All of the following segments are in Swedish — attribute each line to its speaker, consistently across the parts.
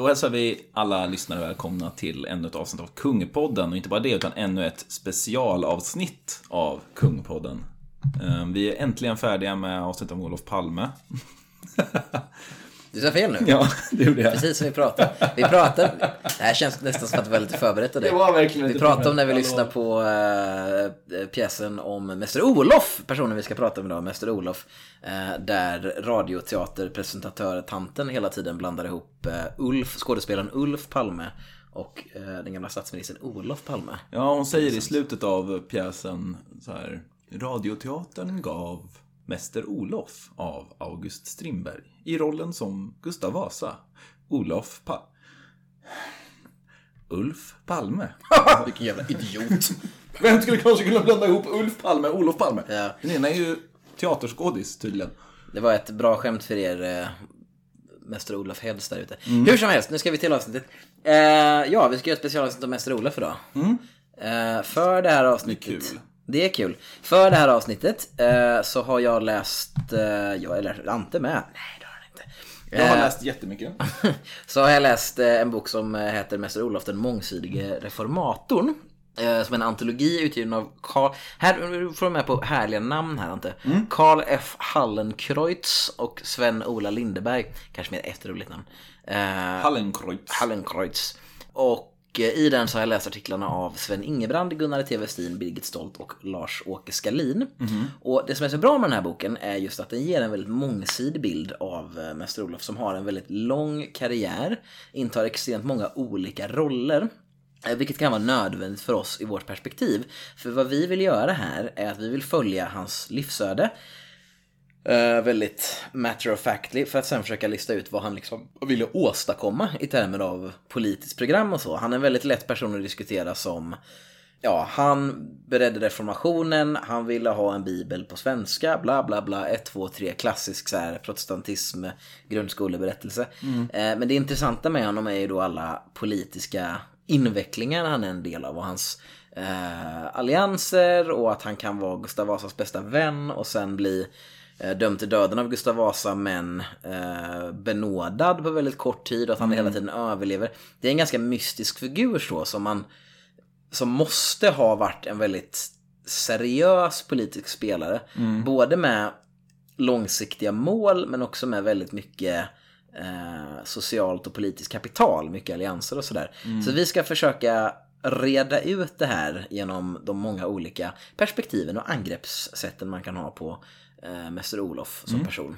Speaker 1: Då hälsar vi alla lyssnare välkomna till ännu ett avsnitt av Kungpodden. Och inte bara det, utan ännu ett specialavsnitt av Kungpodden. Ehm, vi är äntligen färdiga med avsnittet om Olof Palme.
Speaker 2: Du sa fel nu.
Speaker 1: Ja, det gjorde jag.
Speaker 2: Precis som vi pratade. Vi pratade. Det här känns nästan som att vi var lite förberett av det.
Speaker 1: Var verkligen
Speaker 2: Vi pratade om när vi lyssnade på äh, pjäsen om Mäster Olof, personen vi ska prata om idag, Mäster Olof. eh, där radioteaterpresentatör-tanten hela tiden blandar ihop eh, Ulf, skådespelaren Ulf Palme och den gamla statsministern Olof Palme.
Speaker 1: Ja, hon säger i slutet av pjäsen så här. Radioteatern gav Mäster Olof av August Strindberg i rollen som Gustav Vasa. Olof pa... Ulf Palme.
Speaker 2: Vilken jävla idiot.
Speaker 1: Vem skulle kanske kunna blanda ihop Ulf Palme och Olof Palme?
Speaker 2: Ja.
Speaker 1: Den ena är ju teaterskådis tydligen.
Speaker 2: Det var ett bra skämt för er, eh, Mäster Olof Heads där ute. Hur som helst, nu ska vi till avsnittet. Eh, ja, vi ska göra ett specialavsnitt om Mäster Olof idag. Eh, för det här avsnittet.
Speaker 1: Det är kul.
Speaker 2: Det är kul. För det här avsnittet eh, så har jag läst, eh, jag eller Ante med. Nej, det har han inte.
Speaker 1: Jag har
Speaker 2: Eh,
Speaker 1: läst jättemycket.
Speaker 2: så har jag läst eh, en bok som eh, heter Mäster Olof den mångsidige reformatorn. Eh, som en antologi utgiven av Karl... Här får du med på härliga namn här inte. Karl F Hallenkreutz och Sven-Ola Lindeberg. Kanske mer ett roligt namn. Eh,
Speaker 1: Hallenkreutz.
Speaker 2: Hallenkreutz. Och i den så har jag läst artiklarna av Sven Ingebrand, Gunnar T. Westin, Birgit Stolt och Lars-Åke Skalin. Och det som är så bra med den här boken är just att den ger en väldigt mångsidig bild av eh, Mäster Olof som har en väldigt lång karriär, intar extremt många olika roller. eh, Vilket kan vara nödvändigt för oss i vårt perspektiv. För vad vi vill göra här är att vi vill följa hans livsöde. Eh, väldigt matter of factly för att sen försöka lista ut vad han liksom ville åstadkomma i termer av politiskt program och så. Han är en väldigt lätt person att diskutera som Ja, han beredde reformationen, han ville ha en bibel på svenska, bla bla bla, 1, 2, 3, klassisk så här, protestantism, grundskoleberättelse. Eh, men det intressanta med honom är ju då alla politiska invecklingar han är en del av och hans eh, allianser och att han kan vara Gustav Vasas bästa vän och sen bli dömd till döden av Gustav Vasa men eh, benådad på väldigt kort tid och att han hela tiden överlever. Det är en ganska mystisk figur så som man som måste ha varit en väldigt seriös politisk spelare. Både med långsiktiga mål men också med väldigt mycket eh, socialt och politiskt kapital, mycket allianser och sådär. Så vi ska försöka reda ut det här genom de många olika perspektiven och angreppssätten man kan ha på eh, Mäster Olof som person.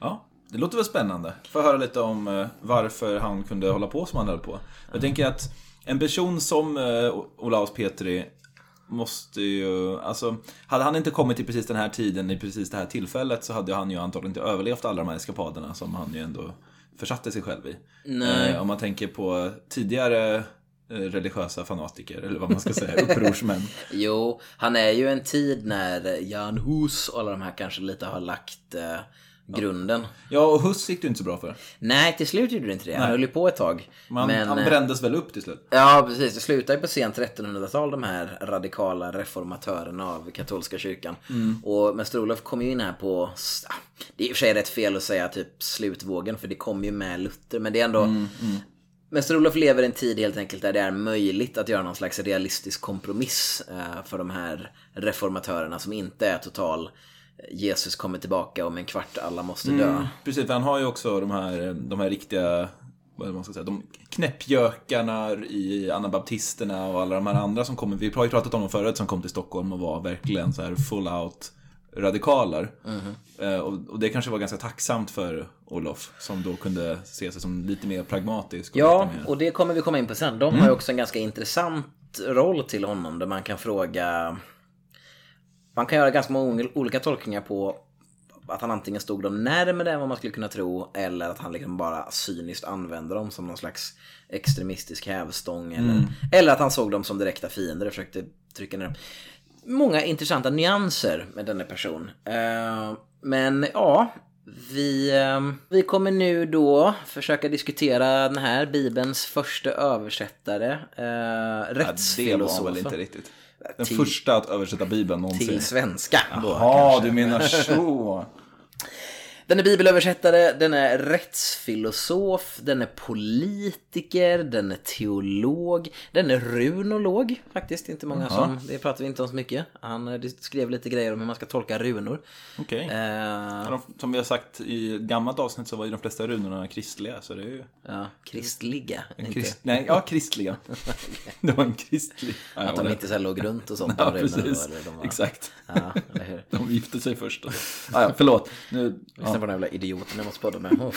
Speaker 1: Ja, det låter väl spännande. Få höra lite om eh, varför han kunde hålla på som han höll på. Jag tänker att en person som eh, Olaus Petri måste ju, alltså hade han inte kommit till precis den här tiden i precis det här tillfället så hade han ju antagligen inte överlevt alla de här eskapaderna som han ju ändå försatte sig själv i. Eh, om man tänker på tidigare religiösa fanatiker, eller vad man ska säga, upprorsmän.
Speaker 2: Jo, han är ju en tid när Jan Hus och alla de här kanske lite har lagt eh, grunden.
Speaker 1: Ja, och Huss gick det inte så bra för.
Speaker 2: Nej, till slut gjorde det inte det. Han höll ju på ett tag.
Speaker 1: Man,
Speaker 2: men,
Speaker 1: han
Speaker 2: eh,
Speaker 1: brändes väl upp till slut.
Speaker 2: Ja, precis. Det slutar ju på sent 1300-tal, de här radikala reformatörerna av katolska kyrkan. Och Mäster Olof kom ju in här på, ah, det är i och för sig rätt fel att säga typ slutvågen, för det kom ju med Luther. Men det är ändå, Mäster Olof lever i en tid helt enkelt där det är möjligt att göra någon slags realistisk kompromiss eh, för de här reformatörerna som inte är total eh, Jesus kommer tillbaka om en kvart, alla måste dö.
Speaker 1: Mm, precis, han har ju också de här, eh, de här riktiga, vad man ska säga, de knäppjökarna i anabaptisterna och alla de här andra som kommer, vi har ju pratat om dem förut, som kom till Stockholm och var verkligen så här full out radikaler. Eh, och, och det kanske var ganska tacksamt för Olof, som då kunde se sig som lite mer pragmatisk. Och
Speaker 2: Ja,
Speaker 1: mer...
Speaker 2: och det kommer vi komma in på sen. De har ju också en ganska intressant roll till honom där man kan fråga... Man kan göra ganska många olika tolkningar på att han antingen stod dem närmare än vad man skulle kunna tro eller att han liksom bara cyniskt använde dem som någon slags extremistisk hävstång eller, eller att han såg dem som direkta fiender och försökte trycka ner dem. Många intressanta nyanser med denna person. Eh, men ja, vi, eh, vi kommer nu då försöka diskutera den här Bibelns första översättare, eh,
Speaker 1: Ja, det var väl inte riktigt. Den
Speaker 2: Till-
Speaker 1: första att översätta Bibeln någonsin.
Speaker 2: Till svenska. då,
Speaker 1: Ja,
Speaker 2: kanske.
Speaker 1: du menar så.
Speaker 2: Den är bibelöversättare, den är rättsfilosof, den är politiker, den är teolog, den är runolog faktiskt. Inte många som, det pratar vi inte om så mycket. Han eh, skrev lite grejer om hur man ska tolka runor.
Speaker 1: Okej.
Speaker 2: Eh,
Speaker 1: Ja, de- Som vi har sagt i gammalt avsnitt så var ju de flesta runorna kristliga. Så det är ju...
Speaker 2: ja, kristliga.
Speaker 1: En
Speaker 2: inte.
Speaker 1: krist... Nej, ja, kristliga. det var en kristlig. Ja,
Speaker 2: Att de
Speaker 1: det-
Speaker 2: inte så här låg runt och sånt.
Speaker 1: Ja,
Speaker 2: runorna,
Speaker 1: precis.
Speaker 2: eller de var-
Speaker 1: Exakt.
Speaker 2: Ja, eller hur?
Speaker 1: De gifte sig först. och så. Ja, ja, förlåt. Nu...
Speaker 2: Lyssna på den jävla idioten jag måste podda med. Oh.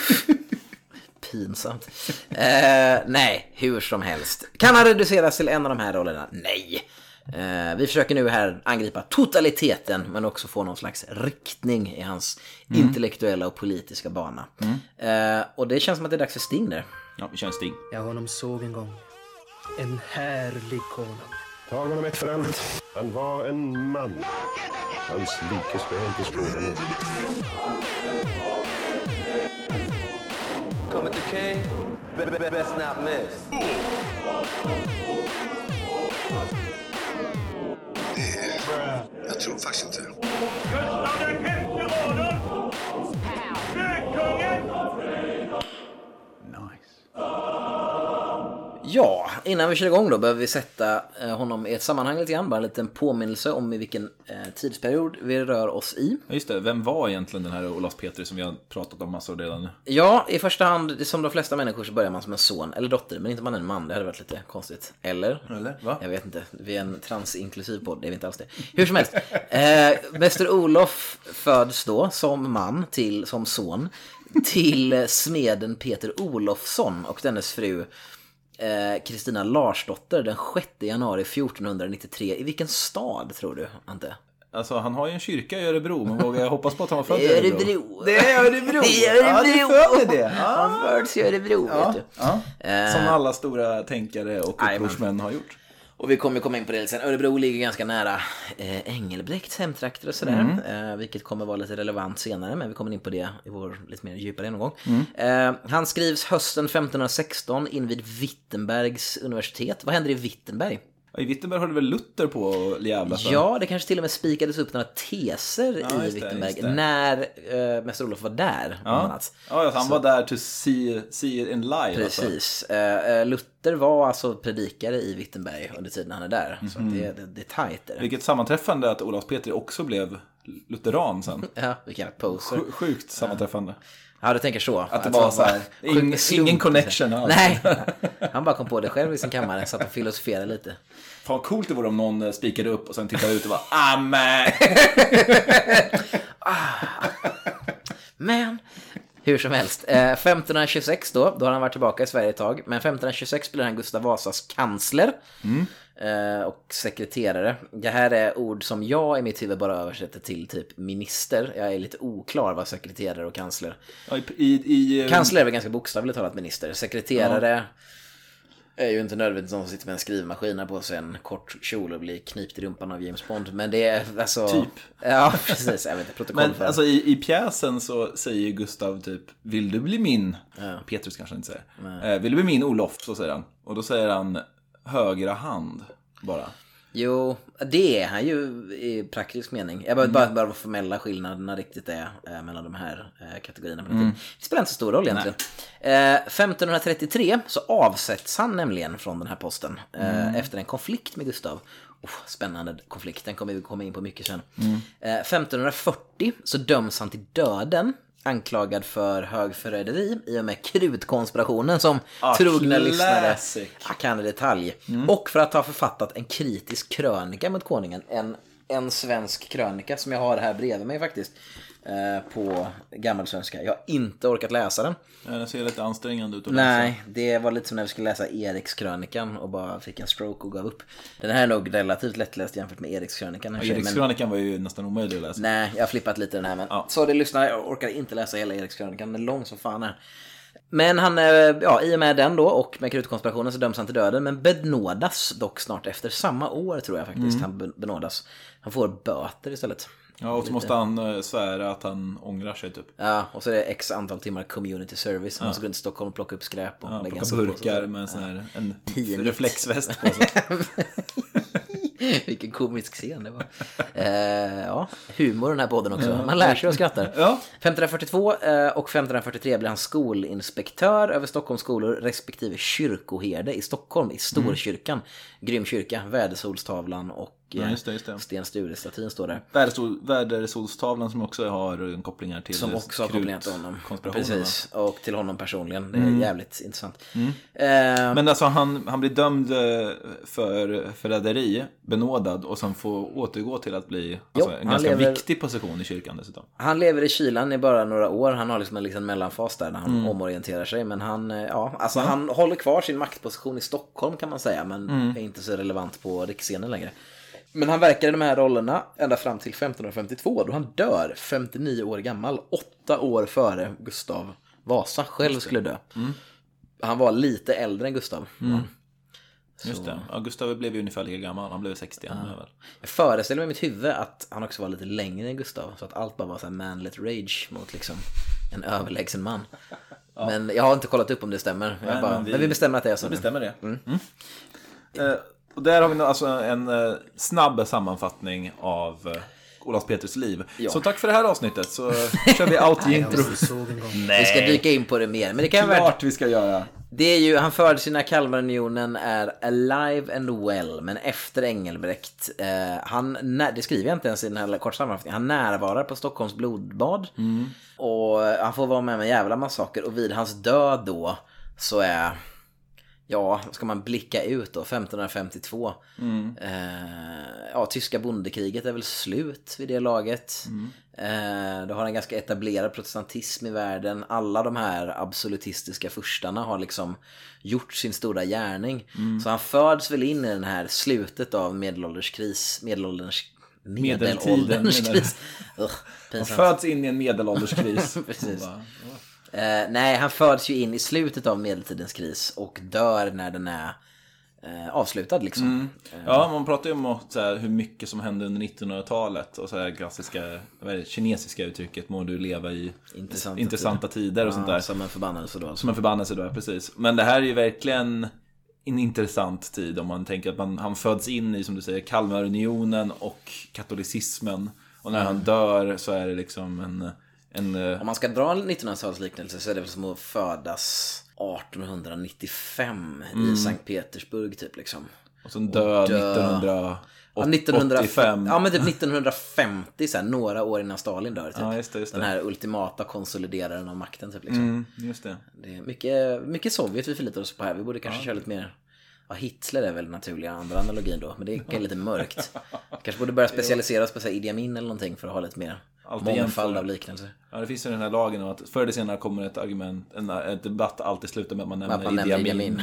Speaker 2: Pinsamt. Eh, nej, hur som helst. Kan han reduceras till en av de här rollerna? Nej. Eh, vi försöker nu här angripa totaliteten men också få någon slags riktning i hans intellektuella och politiska bana. Eh, och det känns som att det är dags för Sting där.
Speaker 1: Ja, vi kör en sting.
Speaker 3: Jag honom såg en gång. En härlig konung.
Speaker 4: Tag honom ett för allt. Han var en man. Hans like jag inte skåda nu.
Speaker 5: Come at the king, be- be- best not miss.
Speaker 6: Jag tror faktiskt inte det.
Speaker 2: Ja, innan vi kör igång då behöver vi sätta eh, honom i ett sammanhang lite grann. Bara en liten påminnelse om i vilken eh, tidsperiod vi rör oss i.
Speaker 1: Ja, just det. Vem var egentligen den här Olas Petri som vi har pratat om massor redan nu?
Speaker 2: Ja, i första hand, som de flesta människor så börjar man som en son eller dotter, men inte man är en man. Det hade varit lite konstigt. Eller?
Speaker 1: Eller? Va?
Speaker 2: Jag vet inte. Vi är en transinklusiv podd, det är vi inte alls det. Hur som helst. Eh, Mäster Olof föds då som man, till, som son, till smeden Peter Olofsson och dennes fru eh, Kristina Larsdotter den 6 januari 1493. I vilken stad tror du, Ante?
Speaker 1: Alltså, han har ju en kyrka i Örebro, men vågar jag hoppas på att han var född i Örebro?
Speaker 2: Örebro.
Speaker 1: Det är Örebro!
Speaker 2: Det är Örebro!
Speaker 1: Ja, det är det.
Speaker 2: Han föds i Örebro, vet du.
Speaker 1: Ja.
Speaker 2: Eh,
Speaker 1: Som alla stora tänkare och upprorsmän har gjort.
Speaker 2: Och vi kommer komma in på det lite sen. Örebro ligger ganska nära eh, Engelbrekts hemtrakter och sådär. Eh, vilket kommer vara lite relevant senare, men vi kommer in på det i vår lite mer djupare genomgång. Eh, han skrivs hösten 1516 in vid Wittenbergs universitet. Vad händer i Wittenberg?
Speaker 1: Ja, I Wittenberg håller väl Luther på att jävlas va?
Speaker 2: Ja, det kanske till och med spikades upp några teser
Speaker 1: Ja,
Speaker 2: i
Speaker 1: det,
Speaker 2: Wittenberg
Speaker 1: just det.
Speaker 2: när eh, Mäster Olof var där.
Speaker 1: Ja,
Speaker 2: annat.
Speaker 1: ja alltså, han var där to see, see it in live. Alltså.
Speaker 2: Precis. Eh, Luther var alltså predikare i Wittenberg under tiden han är där. Så att det, det, det är tajt där.
Speaker 1: Vilket sammanträffande att Olas Petri också blev lutheran sen.
Speaker 2: Ja, vilken poser.
Speaker 1: Sj- Sjukt sammanträffande.
Speaker 2: Ja, du tänker så.
Speaker 1: Att det var så här, ing- ingen connection alls.
Speaker 2: Nej, han bara kom på det själv i sin kammare, satt och filosoferade lite.
Speaker 1: Fan coolt det vore om någon eh, spikade upp och sen tittade ut och bara Amen!
Speaker 2: Men, hur som helst. Eh, 1526 då, då har han varit tillbaka i Sverige ett tag. Men 1526 blir han Gustav Vasas kansler. Eh, och sekreterare. Det här är ord som jag i mitt huvud bara översätter till typ minister. Jag är lite oklar vad sekreterare och kansler.
Speaker 1: Ja, i, i, i, eh,
Speaker 2: Kansler är väl ganska bokstavligt talat minister. Sekreterare är ju inte nödvändigtvis någon som sitter med en skrivmaskin på sig en kort kjol och blir knipt i rumpan av James Bond. Men det är alltså...
Speaker 1: Typ.
Speaker 2: Ja, precis. Jag vet inte, protokoll
Speaker 1: Men
Speaker 2: för.
Speaker 1: alltså i, i pjäsen så säger Gustav typ Vill du bli min? Petrus kanske inte säger. Eh, Vill du bli min Olof? Så säger han. Och då säger han högra hand bara.
Speaker 2: Jo, det är han ju i praktisk mening. Jag behöver
Speaker 1: Mm.
Speaker 2: bara, vad formella skillnaderna riktigt är eh, mellan de här eh, kategorierna.
Speaker 1: Mm.
Speaker 2: Det spelar inte så stor roll egentligen. Eh, 1533 så avsätts han nämligen från den här posten eh,
Speaker 1: Mm.
Speaker 2: efter en konflikt med Gustav. Oh, spännande konflikt, den kommer vi komma in på mycket sen.
Speaker 1: Mm.
Speaker 2: Eh, 1540 så döms han till döden anklagad för högförräderi i och med krutkonspirationen som
Speaker 1: Ah,
Speaker 2: trogna lyssnare kan i detalj.
Speaker 1: Mm.
Speaker 2: Och för att ha författat en kritisk krönika mot konungen. En, en svensk krönika som jag har här bredvid mig faktiskt. Eh, på gammelsvenska. Jag har inte orkat läsa den.
Speaker 1: Ja, Den ser lite ansträngande ut att läsa.
Speaker 2: Nej, det var lite som när vi skulle läsa Erikskrönikan och bara fick en stroke och gav upp. Den här är nog relativt lättläst jämfört med Erikskrönikan. för sig, men-
Speaker 1: Erikskrönikan var ju nästan omöjlig att läsa.
Speaker 2: Nej, jag har flippat lite den här. Men
Speaker 1: Ja.
Speaker 2: så det lyssnar, jag orkar inte läsa hela Erikskrönikan. Den är lång som fan här. Men han, eh, ja, i och med den då och med krutkonspirationen så döms han till döden. Men benådas dock snart efter. Samma år tror jag faktiskt
Speaker 1: Mm.
Speaker 2: han ben- benådas. Han får böter istället.
Speaker 1: Ja, och så måste han eh, svära att han ångrar sig typ.
Speaker 2: Ja, och så är det x antal timmar community service. Han måste gå runt i Stockholm och plocka upp skräp och
Speaker 1: Ja,
Speaker 2: lägga och
Speaker 1: burkar
Speaker 2: så.
Speaker 1: med en sån här en reflexväst på sig.
Speaker 2: Vilken komisk scen det var. Eh, ja, humor den här podden också. Man lär sig och skrattar.
Speaker 1: Ja.
Speaker 2: 1542 eh, och 1543 blir han skolinspektör över Stockholms skolor respektive kyrkoherde i Stockholm, i Storkyrkan. Grym kyrka, Vädersolstavlan och
Speaker 1: Ja,
Speaker 2: eh,
Speaker 1: just det, just det.
Speaker 2: Sten Sture-statyn står där.
Speaker 1: Vädersol, vädersolstavlan som också har kopplingar till
Speaker 2: Som också har kopplingar till honom. Precis, och till honom personligen. Det är jävligt intressant. Eh,
Speaker 1: Men alltså han, han blir dömd eh, för förräderi, benådad och sen får återgå till att bli alltså, en ganska
Speaker 2: lever-
Speaker 1: viktig position i kyrkan dessutom.
Speaker 2: Han lever i kylan i bara några år. Han har liksom en liksom mellanfas där när han
Speaker 1: Mm.
Speaker 2: omorienterar sig. Men han, eh, ja, alltså han håller kvar sin maktposition i Stockholm kan man säga. Men
Speaker 1: Mm.
Speaker 2: är inte så relevant på riksscenen längre. Men han verkar i de här rollerna ända fram till 1552 då han dör 59 år gammal. Åtta år före Gustav Vasa själv skulle dö.
Speaker 1: Mm.
Speaker 2: Han var lite äldre än Gustav. Ja.
Speaker 1: Just det. Ja, Gustav blev ju ungefär lika gammal, han blev 60 nu väl.
Speaker 2: Jag föreställer mig i mitt huvud att han också var lite längre än Gustav. Så att allt bara var så här manlet rage mot liksom en överlägsen man. Men jag har inte kollat upp om det stämmer.
Speaker 1: Nej,
Speaker 2: bara,
Speaker 1: men
Speaker 2: men,
Speaker 1: vi-
Speaker 2: vi, bestämmer att det är så.
Speaker 1: Så
Speaker 2: nu.
Speaker 1: bestämmer det. Mm. Eh, och där har vi alltså en eh, snabb sammanfattning av eh, Olaf Peters liv.
Speaker 2: Ja.
Speaker 1: Så tack för det här avsnittet så kör vi out the intro.
Speaker 3: Gång.
Speaker 2: Vi ska dyka in på det mer. Men det kan vara
Speaker 1: Klart vi ska göra.
Speaker 2: Det är ju, han föddes ju när Kalmarunionen är alive and well, men efter Engelbrekt. Eh, han, det skriver jag inte ens i den här korta sammanfattningen. Han närvarar på Stockholms blodbad. Och han får vara med om en jävla massaker. Och vid hans död då så är, ja, ska man blicka ut då, 1552. Eh, ja, tyska bondekriget är väl slut vid det laget. Eh, du har en ganska etablerad protestantism i världen. Alla de här absolutistiska furstarna har liksom gjort sin stora gärning. Så han föds väl in i den här slutet av medelålderskris, medelålderns
Speaker 1: Medeltiden,
Speaker 2: medelålderns
Speaker 1: menar
Speaker 2: kris. Ugh,
Speaker 1: Han föds in i en medelålderskris.
Speaker 2: Precis. Eh, nej, han föds ju in i slutet av medeltidens kris och dör när den är eh, avslutad liksom.
Speaker 1: Ja, man pratar ju om så här, hur mycket som hände under 1900-talet och så här klassiska, det, kinesiska uttrycket, må du leva i
Speaker 2: Intressanta
Speaker 1: intressanta tider och sånt där.
Speaker 2: Ja, som en förbannelse då.
Speaker 1: Som en förbannelse då, ja, precis. Men det här är ju verkligen en intressant tid om man tänker att man, han föds in i, som du säger, Kalmarunionen och katolicismen. Och när han dör så är det liksom en... en eh,
Speaker 2: Om man ska dra en 1900-talsliknelse så är det väl som att födas 1895
Speaker 1: Mm.
Speaker 2: i Sankt Petersburg typ liksom.
Speaker 1: och sen död
Speaker 2: dö.
Speaker 1: 1985.
Speaker 2: Ja, 1905, ja men typ 1950 så här, några år innan Stalin dör typ.
Speaker 1: Ja, just det, just det.
Speaker 2: Den här ultimata konsolideraren av makten typ liksom.
Speaker 1: Mm, just det.
Speaker 2: Det är mycket, mycket Sovjet vi förlitar oss på här. Vi borde kanske köra lite mer... Ja, Hitler är väl den naturliga andra analogin då, men det är lite mörkt. kanske borde börja specialisera oss på så här Idi Amin eller någonting för att ha lite mer
Speaker 1: Alltid
Speaker 2: mångfald av liknelser.
Speaker 1: Ja, det finns ju den här lagen om att förr eller senare kommer ett argument, en, ett debatt alltid sluta med att man nämner,
Speaker 2: Att man nämner Idi Amin.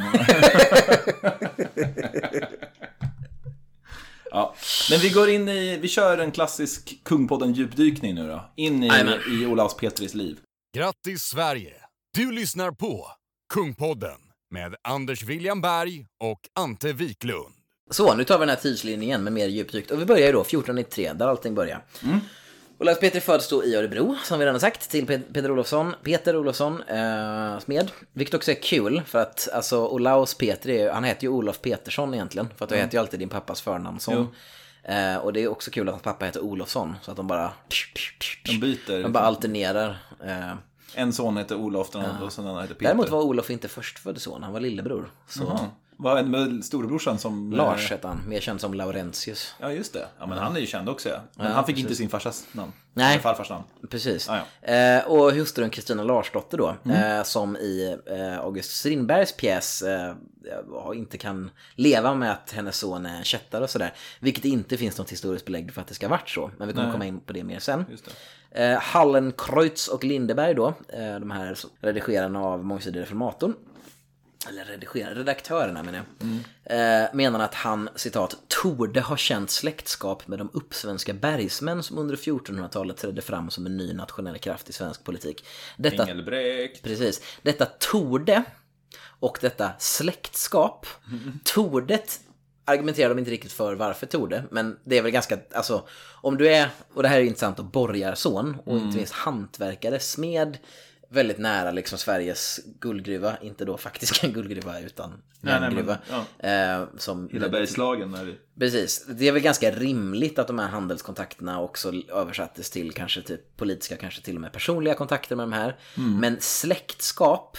Speaker 1: ja. Men vi går in i, vi kör en klassisk Kungpodden djupdykning nu då. In i, i Olavs Petris liv.
Speaker 7: Grattis Sverige! Du lyssnar på Kungpodden med Anders William Berg och Ante Wiklund.
Speaker 2: Så, nu tar vi den här tidslinjen med mer djupdykt. Och vi börjar ju då 1493, där allting börjar. Olaus Petri föds då i Örebro, som vi redan sagt, till Pe- Peter Olofsson, Peter Olofsson, eh, smed. Vilket också är kul, för att alltså Olaus Petri, är han heter ju Olof Petersson egentligen. För att du heter ju alltid din pappas förnamnsson. Eh, och det är också kul att hans pappa heter Olofsson, så att de bara...
Speaker 1: De byter.
Speaker 2: De bara alternerar. Eh,
Speaker 1: En son heter Olof den andra och sen den andra heter Peter.
Speaker 2: däremot var Olof inte förstfödd son, han var lillebror. Så
Speaker 1: Jaha. Vad hände med storebrorsan som...
Speaker 2: Lars
Speaker 1: eh,
Speaker 2: hette han, mer känd som Laurentius.
Speaker 1: Ja, just det. Ja, men han är ju känd också ja. Men han fick inte sin farsas namn.
Speaker 2: Nej.
Speaker 1: Farfars namn.
Speaker 2: Precis.
Speaker 1: Ah,
Speaker 2: eh, och hustrun Kristina Larsdotter då,
Speaker 1: Mm.
Speaker 2: eh, som i eh, August Strindbergs pjäs eh, inte kan leva med att hennes son är kättare och sådär. Vilket inte finns något historiskt belägg för att det ska ha varit så. Men vi kommer komma in på det mer sen.
Speaker 1: Just.
Speaker 2: Eh, Hallenkreutz och Lindeberg då, de här redigerarna av Mångsidig reformatorn. Eller redigerare, redaktörerna menar jag. Eh, menar att han, citat, torde ha känt släktskap med de uppsvenska bergsmän som under 1400-talet trädde fram som en ny nationell kraft i svensk politik. Detta,
Speaker 1: Engelbrekt.
Speaker 2: precis, detta torde och detta släktskap, tordet argumenterar de inte riktigt för varför torde, men det är väl ganska, alltså om du är, och det här är intressant, och borgarson och inte minst hantverkare, smed, väldigt nära liksom Sveriges guldgruva, inte då faktiska guldgruva utan
Speaker 1: Nej, nej, men,
Speaker 2: järngruva. Eh, som
Speaker 1: Hela Bergslagen är
Speaker 2: Precis, det är väl ganska rimligt att de här handelskontakterna också översattes till kanske typ politiska, kanske till och med personliga kontakter med de här.
Speaker 1: Mm.
Speaker 2: Men släktskap,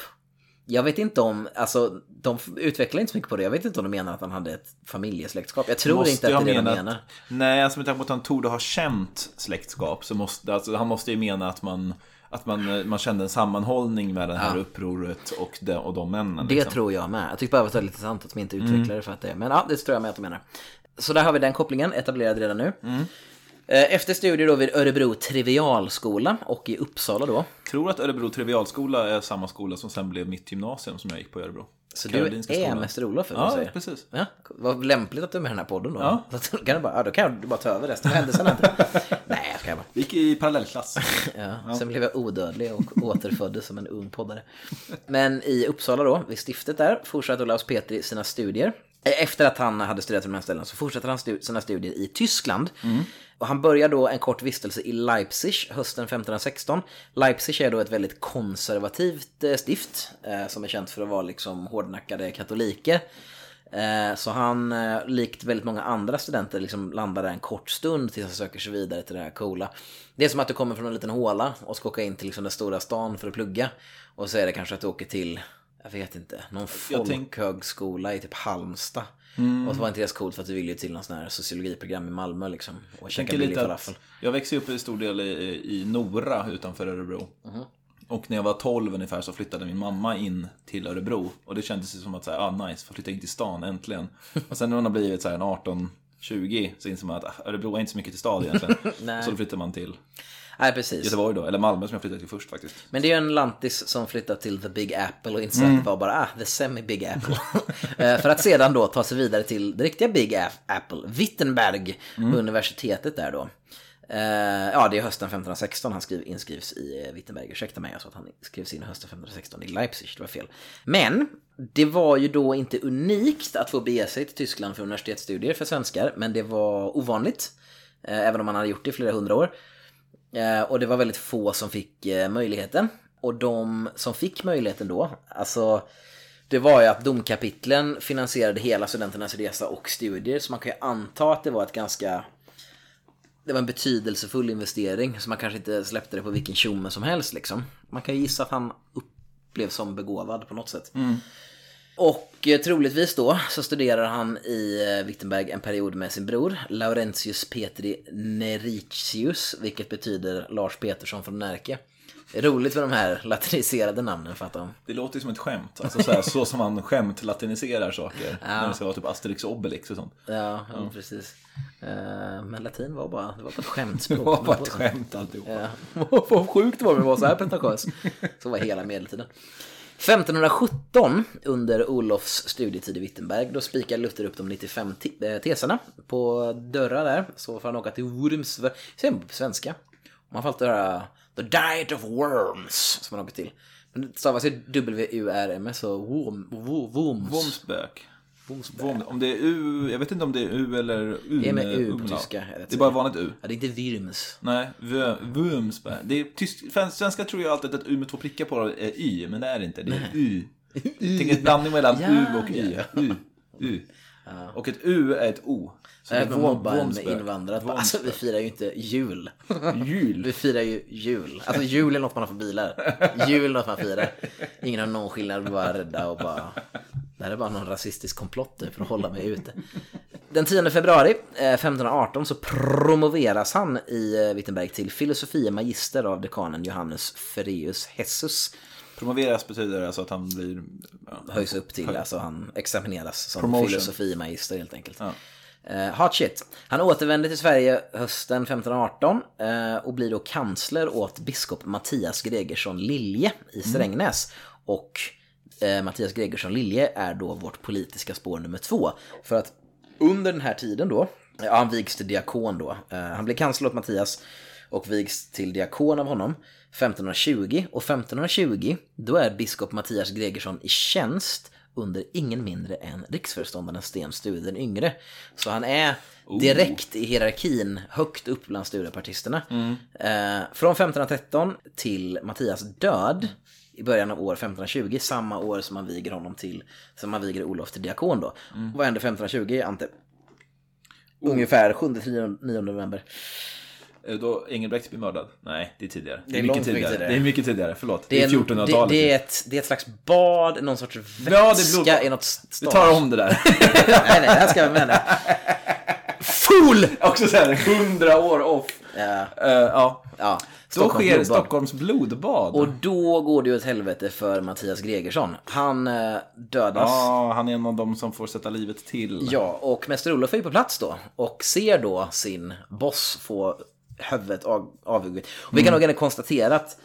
Speaker 2: jag vet inte om, alltså de utvecklar inte så mycket på det. Jag vet inte om de menar att han hade ett familjesläktskap. Jag tror
Speaker 1: Måste
Speaker 2: inte att det är det de menar.
Speaker 1: Nej, alltså med tanke på att han torde ha känt släktskap så måste, alltså, han måste ju mena att man att man, man kände en sammanhållning med det här
Speaker 2: Ja.
Speaker 1: upproret och de, och de männen.
Speaker 2: Det
Speaker 1: liksom.
Speaker 2: tror jag med. Jag tycker bara att det var lite intressant att de inte utvecklar det för att det. Men ja, det tror jag med att de menar. Så där har vi den kopplingen etablerad redan nu. Eh, Efter studier då vid Örebro Trivialskola och i Uppsala då.
Speaker 1: tror att Örebro Trivialskola är samma skola som sen blev mitt gymnasium som jag gick på i Örebro.
Speaker 2: Så
Speaker 1: Karolinska
Speaker 2: du är
Speaker 1: skolan.
Speaker 2: Mäster Olof,
Speaker 1: Ja,
Speaker 2: säger?
Speaker 1: precis.
Speaker 2: Ja, vad lämpligt att du är med i den här podden då.
Speaker 1: Ja.
Speaker 2: Så då, kan du bara, ja, då kan du bara ta över resten av händelserna. Nej, jag ska bara.
Speaker 1: Gick i parallellklass.
Speaker 2: Ja. Sen blev jag odödlig och återföddes som en ung poddare. Men i Uppsala då, vid stiftet där, fortsatte Olaus Petri sina studier. Efter att han hade studerat på de här ställena så fortsätter han stu- sina studier i Tyskland. Och han börjar då en kort vistelse i Leipzig hösten 1516. Leipzig är då ett väldigt konservativt eh, stift eh, som är känt för att vara liksom hårdnackade katoliker. Eh, Så han, eh, likt väldigt många andra studenter, liksom landar där en kort stund tills han söker sig vidare till det här coola. Det är som att du kommer från en liten håla och ska åka in till liksom den stora stan för att plugga. Och så är det kanske att du åker till, jag vet inte, någon
Speaker 1: tänk-
Speaker 2: folkhögskola i typ Halmstad.
Speaker 1: Mm.
Speaker 2: Och så var inte det så coolt för att du ville ju till någon sån här sociologiprogram i Malmö liksom. Och
Speaker 1: Jag
Speaker 2: käka billig falafel.
Speaker 1: jag växte upp i stor del i, i Nora utanför Örebro.
Speaker 2: Mhm.
Speaker 1: Och när jag var 12 ungefär så flyttade min mamma in till Örebro. Och det kändes ju som att säga, ah nice, få flytta in till stan äntligen. Och sen när hon har blivit så här en 18 20 så inser man att ah, Örebro är inte så mycket till stad egentligen. Så då flyttar man till
Speaker 2: Nej, precis.
Speaker 1: Göteborg då, eller Malmö som jag flyttade till först faktiskt.
Speaker 2: Men det är ju en lantis som flyttar till The Big Apple och inser
Speaker 1: Mm.
Speaker 2: att det var bara ah, The Semi Big Apple. Eh, För att sedan då ta sig vidare till det riktiga Big Apple, Wittenberg,
Speaker 1: Mm.
Speaker 2: universitetet där då. Eh, Ja, det är hösten 1516 han skriv, inskrivs i Wittenberg. Ursäkta mig, jag sa att han skrivs in hösten 1516 i Leipzig, det var fel. Men det var ju då inte unikt att få bege sig till Tyskland för universitetsstudier för svenskar, men det var ovanligt. eh, Även om man hade gjort det i flera hundra år. Eh, och det var väldigt få som fick eh, möjligheten. Och de som fick möjligheten då, alltså det var ju att domkapitlen finansierade hela studenternas resa och studier. Så man kan ju anta att det var ett ganska det var en betydelsefull investering så man kanske inte släppte det på vilken tjomme som helst liksom. Man kan ju gissa att han upplevs som begåvad på något sätt. Mm. Och eh, troligtvis då så studerar han i eh, Wittenberg en period med sin bror Laurentius Petri Neritius, vilket betyder Lars Petersson från Närke. Det är roligt med de här latiniserade namnen att de...
Speaker 1: Det låter ju som ett skämt, alltså så, här, så som man skämt latiniserar saker. När det ska vara typ Asterix och Obelix och sånt.
Speaker 2: Ja, ja. precis. Eh, Men latin var bara, det var bara ett skämtspråk.
Speaker 1: Det var bara ett skämt alltihop.
Speaker 2: Ja. Vad sjukt var det att vara så här pretentiös. Så var hela medeltiden. 1517, under Olofs studietid i Wittenberg, då spikar Luther upp de 95 te- eh, teserna på dörrar där. Så får han åka till Worms, säger man på svenska. Man får alltid höra The Diet of Worms, som man åker till. Men det stavas ju W-U-R-M-S, så Worm, Worms.
Speaker 1: Vomsbök. Om det är U, jag vet inte om det är U eller U
Speaker 2: Det är med U på
Speaker 1: umlaut.
Speaker 2: tyska, det
Speaker 1: är bara vanligt U.
Speaker 2: Ja, det är inte Worms.
Speaker 1: Nej, Vö- Vömsberg. Det är tysk, fan, svenska tror jag alltid att U med två prickar på är Y, men det är det inte. Det är U. Tänk en blandning mellan
Speaker 2: Ja,
Speaker 1: U och Y. U. U. Och ett U är ett O. Så det är
Speaker 2: mobbar en
Speaker 1: Vomsberg.
Speaker 2: invandrare. Alltså, vi firar ju inte jul.
Speaker 1: Jul.
Speaker 2: Vi firar ju jul. Alltså jul är något man har för bilar. Jul är något man firar. Ingen har någon skillnad, vi är bara rädda och bara... Det här är bara någon rasistisk komplott för att hålla mig ute. Den 10 februari eh, 1518 så promoveras han i eh, Wittenberg till filosofie magister av dekanen Johannes Ferreus Hessus.
Speaker 1: Promoveras betyder alltså att han blir... Ja.
Speaker 2: Höjs upp till, alltså han examineras som
Speaker 1: Promotion.
Speaker 2: filosofie magister helt enkelt.
Speaker 1: Ja.
Speaker 2: Eh, hot shit. Han återvände till Sverige hösten 1518 eh, och blir då kansler åt biskop Mattias Gregersson Lilje i Strängnäs. Och eh, Mattias Gregersson Lilje är då vårt politiska spår nummer två. För att under den här tiden då, ja, han vigs till diakon då. Eh, han blir kansler åt Mattias och vigs till diakon av honom 1520. Och 1520, då är biskop Mattias Gregersson i tjänst under ingen mindre än riksföreståndaren Sten Sture den yngre. Så han är direkt i hierarkin högt upp bland Sturepartisterna. Eh, från 1513 till Mattias död i början av år 1520, samma år som man viger honom till, som man viger Olof till diakon då. Vad hände 1520, Ante? Ungefär 7-9 november.
Speaker 1: Då Engelbrekt blir mördad? Nej, det är tidigare.
Speaker 2: Det är långt mycket tidigare.
Speaker 1: Det är mycket tidigare, förlåt. Det är,
Speaker 2: en-
Speaker 1: 1400-talet.
Speaker 2: Det, det, är ett, det är ett slags bad, någon sorts vätska
Speaker 1: Ja, det är blod-
Speaker 2: i något
Speaker 1: Vi
Speaker 2: stad.
Speaker 1: tar om det där.
Speaker 2: nej, nej, det här ska jag med. Fool!
Speaker 1: Också såhär, 100 år off.
Speaker 2: Ja,
Speaker 1: Eh, ja.
Speaker 2: ja.
Speaker 1: Då sker
Speaker 2: blodbad.
Speaker 1: Stockholms blodbad.
Speaker 2: Och då går det ju åt helvete för Mattias Gregersson. Han eh, dödas.
Speaker 1: Ja, han är en av dem som får sätta livet till.
Speaker 2: Ja, och Mäster Olof är ju på plats då och ser då sin boss få huvudet av, avhuggit. Och vi kan nog ändå konstatera att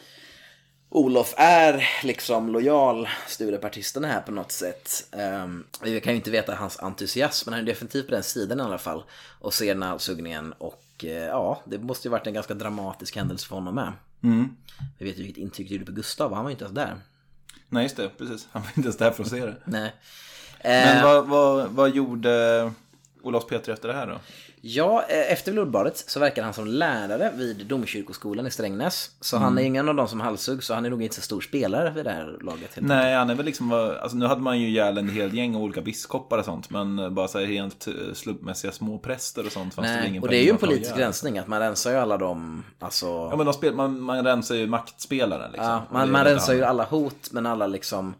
Speaker 2: Olof är liksom lojal Sturepartisten här på något sätt. Um, vi kan ju inte veta hans entusiasm, men han är definitivt på den sidan i alla fall. Och ser den här halshuggningen och eh, ja, det måste ju varit en ganska dramatisk händelse för honom med. Vi vet ju vilket intryck det gjorde på Gustav, han var ju inte ens där.
Speaker 1: Nej, just det. Precis. Han var inte ens där för att se det.
Speaker 2: Nej.
Speaker 1: Men
Speaker 2: Eh,
Speaker 1: vad, vad, vad gjorde Olof Petri efter det här då?
Speaker 2: Ja, eh, efter blodbadet så verkar han som lärare vid domkyrkoskolan i Strängnäs. Så han är ingen av de som halshugg, så han är nog inte så stor spelare vid det här laget.
Speaker 1: Nej, han är väl liksom, alltså nu hade man ju ihjäl en hel gäng olika biskopar och sånt, men bara så här helt eh, slumpmässiga små präster och sånt fanns det
Speaker 2: Nej,
Speaker 1: ingen
Speaker 2: och det är ju en politisk rensning, att man rensar ju alla de, alltså...
Speaker 1: Ja, men de spel, man, man rensar ju maktspelaren liksom.
Speaker 2: Ja, man,
Speaker 1: det
Speaker 2: man rensar ju alla hot, men alla liksom...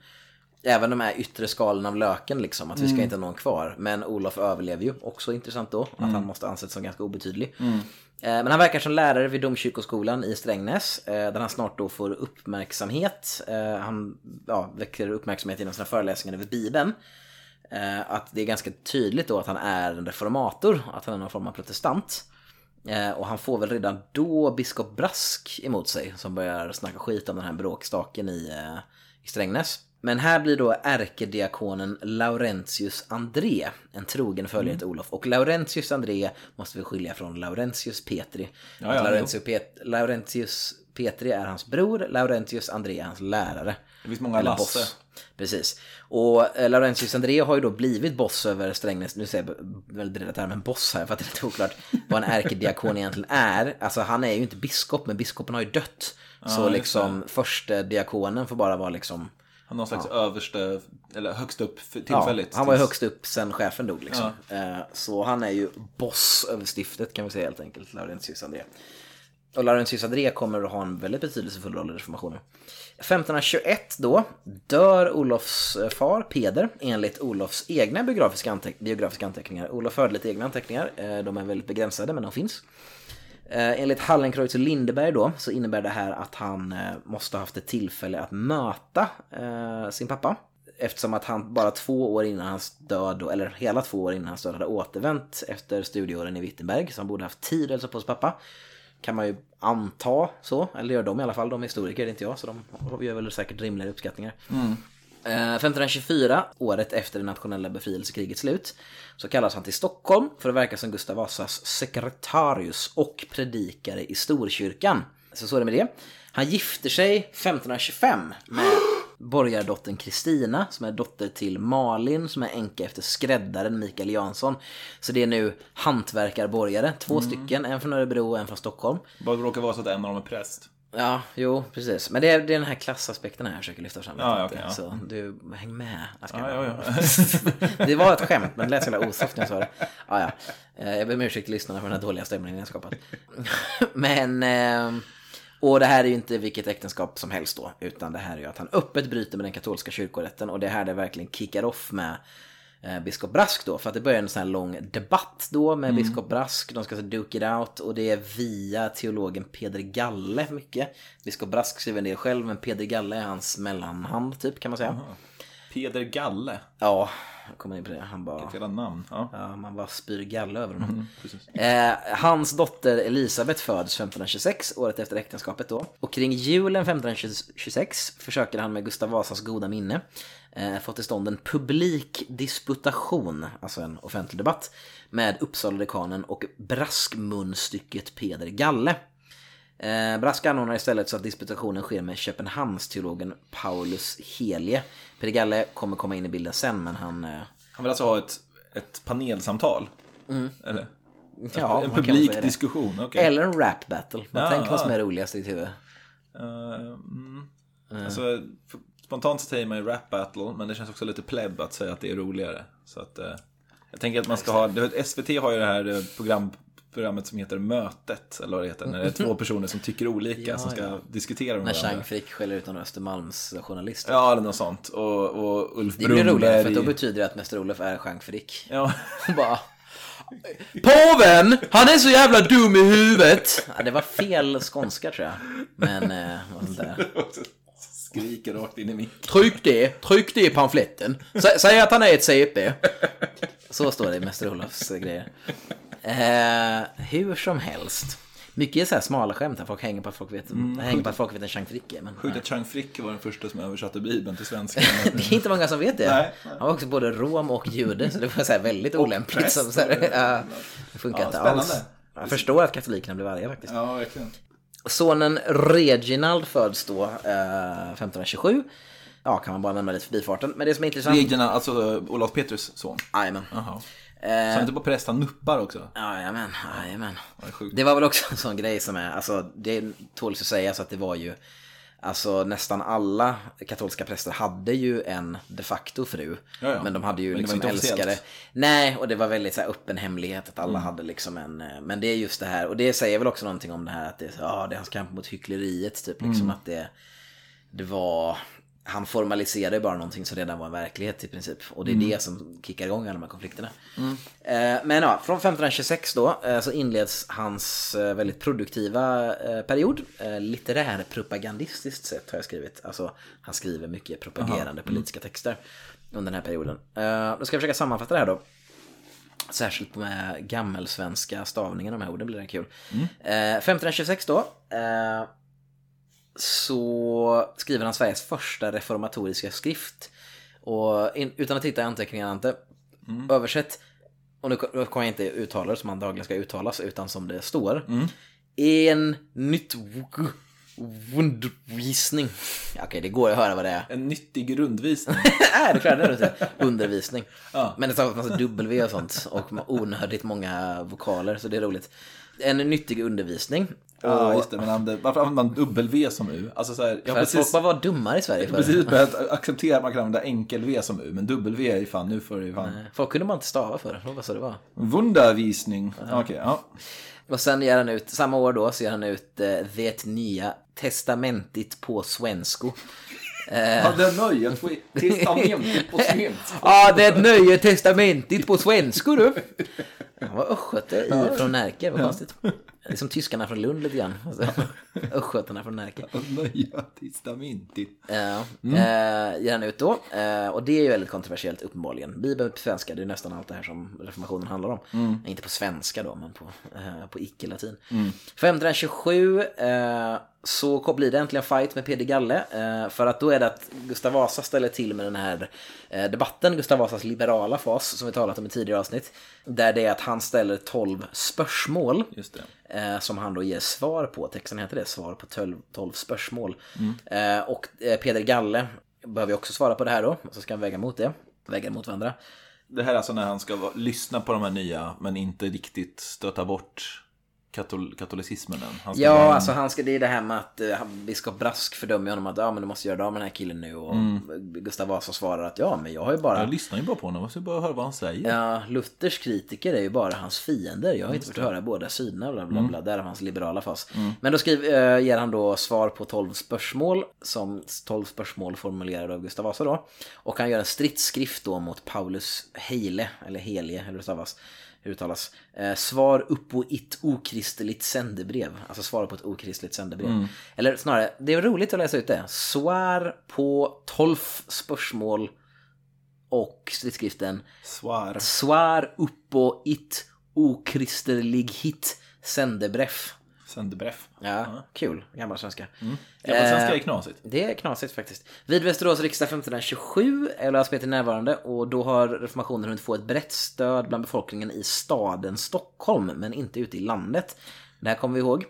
Speaker 2: Även de här yttre skalen av löken liksom, att vi
Speaker 1: Mm.
Speaker 2: ska inte ha någon kvar. Men Olof överlever ju, också intressant då, att
Speaker 1: Mm.
Speaker 2: han måste anses som ganska obetydlig. Eh, Men han verkar som lärare vid domkyrkoskolan i Strängnäs, eh, där han snart då får uppmärksamhet. Eh, Han ja, väcker uppmärksamhet genom sina föreläsningar över Bibeln. Att det är ganska tydligt då att han är en reformator, att han är någon form av protestant. Och han får väl redan då biskop Brask emot sig som börjar snacka skit om den här bråkstaken i, i Strängnäs. Men här blir då ärkediakonen Laurentius André en trogen följare till Olof. Och Laurentius André måste vi skilja från Laurentius Petri.
Speaker 1: Ja, ja,
Speaker 2: Laurentius, Pet- Laurentius Petri är hans bror, Laurentius André är hans lärare.
Speaker 1: Det finns många
Speaker 2: Eller
Speaker 1: Lasse.
Speaker 2: boss. Precis. Och eh, Laurentius André har ju då blivit boss över Strängnäs, nu säger jag väldigt breda termen boss här för att det är lite oklart vad en ärkediakon egentligen är. Alltså han är ju inte biskop, men biskopen har ju dött. så
Speaker 1: just
Speaker 2: liksom första diakonen får bara vara liksom
Speaker 1: Han någon slags överste, eller högst upp för
Speaker 2: Ja,
Speaker 1: tillfälligt.
Speaker 2: han var ju högst upp sen chefen dog liksom. Eh, Så han är ju boss över stiftet kan vi säga helt enkelt, Laurentius André. Och Laurentius André kommer att ha en väldigt betydelsefull roll i reformationen. 1521 då dör Olofs eh, far Peder enligt Olofs egna biografiska, anteck- biografiska anteckningar. Olof förde lite egna anteckningar, eh, de är väldigt begränsade men de finns. Eh, enligt Hallenkreutz och Lindeberg då så innebär det här att han eh, måste ha haft ett tillfälle att möta eh, sin pappa. Eftersom att han bara två år innan hans död, eller hela två år innan hans död, hade återvänt efter studieåren i Wittenberg. Så han borde haft tid att hälsa på hos pappa. Kan man ju anta så, eller gör de i alla fall, de är historiker, det är inte jag, så de gör väl säkert rimligare uppskattningar. Mm. 1524, året efter det nationella befrielsekrigets slut, så kallas han till Stockholm för att verka som Gustav Vasas sekretarius och predikare i Storkyrkan. Så så är det med det. Han gifter sig 1525 med borgardottern Kristina som är dotter till Malin som är änka efter skräddaren Mikael Jansson. Så det är nu hantverkarborgare, två stycken, en från Örebro och en från Stockholm.
Speaker 1: Bara det råkar vara så att en av dem är präst.
Speaker 2: Ja, jo, precis. Men det är, det är den här klassaspekten här jag försöker lyfta fram.
Speaker 1: Ja, okej, ja.
Speaker 2: Så du, häng med.
Speaker 1: Ja.
Speaker 2: det var ett skämt, men det lät så jävla osoft när jag sa det. Ja, ja. Eh, Jag ber om ursäkt till lyssnarna för den här dåliga stämningen jag skapat. Men, eh, och det här är ju inte vilket äktenskap som helst då, utan det här är ju att han öppet bryter med den katolska kyrkorätten och det är här det verkligen kickar off med eh, biskop Brask då, för att det börjar en sån här lång debatt då med biskop Brask, de ska så duke it out och det är via teologen Peder Galle mycket. Biskop Brask skriver en del själv, men Peder Galle är hans mellanhand typ kan man säga.
Speaker 1: Peder Galle.
Speaker 2: Ja, jag kommer in på det. Han bara...
Speaker 1: Jävla namn. Ja.
Speaker 2: Ja, man bara spyr galle över honom.
Speaker 1: precis.
Speaker 2: eh, hans dotter Elisabeth föds 1526, året efter äktenskapet då. Och kring julen 1526 försöker han med Gustav Vasas goda minne eh, få till stånd en publik disputation, alltså en offentlig debatt, med Uppsala-dekanen och braskmunstycket Peder Galle. Eh, Brask anordnar istället så att disputationen sker med Köpenhamnsteologen Paulus Helie. Peter Galle kommer komma in i bilden sen men han... Eh,
Speaker 1: Han vill alltså ha ett, ett panelsamtal? Eller?
Speaker 2: Mm. ja, man
Speaker 1: en publik diskussion? okej.
Speaker 2: Eller en rap battle. Man
Speaker 1: Ja,
Speaker 2: tänker vad som
Speaker 1: ja.
Speaker 2: är roligast i ditt huvud.
Speaker 1: Eh, mm. Alltså, spontant säger man ju rap battle, men det känns också lite plebb att säga att det är roligare. Så att, eh, jag tänker att man ska ha, SVT har ju det här eh, program, programmet som heter Mötet, eller vad det heter, när det är två personer som tycker olika,
Speaker 2: Ja,
Speaker 1: som ska
Speaker 2: ja.
Speaker 1: diskutera med
Speaker 2: När. Chang Frick skäller ut någon Östermalms journalist.
Speaker 1: Ja, eller något sånt. Och, och Ulf
Speaker 2: Det blir roligare för då betyder det att Mäster Olof är Chang Frick.
Speaker 1: Ja,
Speaker 2: Bara... Påven! Han är så jävla dum i huvudet! Ja, det var fel skånska tror jag. Men, eh, vad sånt där.
Speaker 1: skriker rakt in i micken.
Speaker 2: Tryck det, tryck det i pamfletten. Sä, säg att han är ett CP. Så står det i Mäster Olofs grejer. Eh, hur som helst. Mycket så här smala skämt här. Folk hänger på att folk vet, hänger på att folk vet en Chang Frick är. Men,
Speaker 1: Sjukt att Chang Frick var den första som översatte Bibeln till svenska.
Speaker 2: det är inte många som vet det.
Speaker 1: Nej,
Speaker 2: Han var också både rom och jude, så det var så väldigt olämpligt. Som, så här, ja, det funkar
Speaker 1: Ja,
Speaker 2: inte
Speaker 1: spännande.
Speaker 2: alls. Jag förstår att katolikerna blev arga faktiskt.
Speaker 1: ja, verkligen.
Speaker 2: Sonen Reginald föds då eh, 1527. Ja, kan man bara nämna lite förbifarten. Men det som är intressant...
Speaker 1: Reglerna, alltså uh, Olof Petrus son.
Speaker 2: Jajamän.
Speaker 1: Så
Speaker 2: Eh,
Speaker 1: han inte bara präst, han nuppar också.
Speaker 2: Jajamän, jajamän.
Speaker 1: Det.
Speaker 2: Det var väl också en sån grej som är, alltså det tåls att säga så att det var ju Alltså nästan alla katolska präster hade ju en de facto fru.
Speaker 1: Ja, ja.
Speaker 2: Men de hade ju liksom
Speaker 1: inte officiellt.
Speaker 2: älskare. Nej, och det var väldigt så här öppen hemlighet att alla
Speaker 1: Mm.
Speaker 2: hade liksom en... eh, Men det är just det här, och det säger väl också någonting om det här att det, ja, det är hans kamp mot hyckleriet typ. Liksom
Speaker 1: Mm.
Speaker 2: att det, det var... Han formaliserade bara någonting som redan var en verklighet i princip. Och det är
Speaker 1: Mm.
Speaker 2: det som kickar igång alla de här konflikterna. Eh, Men ja, från 1526 då eh, så inleds hans eh, väldigt produktiva period. Eh, Litterärpropagandistiskt sett har jag skrivit. Alltså han skriver mycket propagerande politiska texter under den här perioden. Då ska jag försöka sammanfatta det här då. Särskilt med gammelsvenska stavningen av de här orden blir det kul. Eh, 1526 då. Så skriver han Sveriges första reformatoriska skrift. Och in, utan att titta i anteckningarna inte. Översätt. Och nu kommer jag inte uttala det som antagligen ska uttalas utan som det står. En nytt undervisning. Ja, Okej, det går att höra vad det är.
Speaker 1: En nyttig rundvisning.
Speaker 2: Nej, det klarar det inte. Undervisning. Men det stavas massa W och sånt. Och onödigt många vokaler, så det är roligt. En nyttig undervisning.
Speaker 1: Ja, just det. Men han, varför använder man dubbel-V som U? Alltså så här, jag
Speaker 2: För
Speaker 1: har
Speaker 2: att folk
Speaker 1: precis,
Speaker 2: bara var dummare i Sverige förr.
Speaker 1: precis börjat acceptera att man kan använda enkel-V som U, men dubbel-V är ju fan, nu får det ju fan.
Speaker 2: Folk kunde bara inte stava för det var så det var.
Speaker 1: Wundervisning. Okej, ja.
Speaker 2: Och sen ger han ut, samma år då, så ger han ut eh, Det nya testamentit på svensko.
Speaker 1: Ja, det är nöjet på testamentet på svenska.
Speaker 2: Ja, det nya testamentit på svensko du. Han var östgöte i, från Närke, vad konstigt. Det är som tyskarna från Lund lite grann. Alltså, Östgötarna från Närke.
Speaker 1: Nöja testamentet.
Speaker 2: Ja, eh, ger han ut då. Eh, och det är ju väldigt kontroversiellt uppenbarligen. Bibeln på svenska, det är nästan allt det här som reformationen handlar om. Inte på svenska då, men på, eh, på icke-latin. 1527 eh, så blir det äntligen fight med Peder Galle. Eh, för att då är det att Gustav Vasa ställer till med den här eh, debatten, Gustav Vasas liberala fas, som vi talat om i tidigare avsnitt. Där det är att han ställer 12 spörsmål. Eh, som han då ger svar på. Texten heter det, svar på 12, 12 spörsmål. Eh, och Peder Galle behöver ju också svara på det här då. Så ska han väga mot det. Väga mot varandra.
Speaker 1: Det här är alltså när han ska lyssna på de här nya, men inte riktigt stöta bort katol, katolicismen. Han
Speaker 2: Ja,
Speaker 1: vara
Speaker 2: alltså han ska, det är det här med att han- biskop Brask fördömer honom att ja, men du måste göra det av med den här killen nu. Och Gustav Vasa svarar att ja, men jag har ju bara...
Speaker 1: Jag lyssnar ju bara på honom, jag ska bara höra vad han säger.
Speaker 2: Ja, Luthers kritiker är ju bara hans fiender. Jag har inte fått höra båda sidorna, bla bla bla. Där är hans liberala fas. Men då skriver, äh, ger han då svar på 12 spörsmål, som 12 spörsmål formulerade av Gustav Vasa då. Och han gör en stridsskrift då mot Paulus Heile, eller Helie, eller hur det stavas. Uttalas. Eh, svar upp på ett okristeligt sändebrev. Alltså svar på ett okristligt sändebrev. Eller snarare, det är roligt att läsa ut det. Svar på 12 spörsmål och stridsskriften
Speaker 1: Svar.
Speaker 2: Svar uppå ett okristerligt sändebrev.
Speaker 1: Sändebreff.
Speaker 2: Ja, kul. Gammal svenska.
Speaker 1: Ja, men svenska är
Speaker 2: Eh,
Speaker 1: knasigt.
Speaker 2: Det är knasigt faktiskt. Vid Västerås riksdag 1527 är Olaus Peter närvarande och då har reformationen hunnit få ett brett stöd bland befolkningen i staden Stockholm men inte ute i landet. Det här kommer vi ihåg.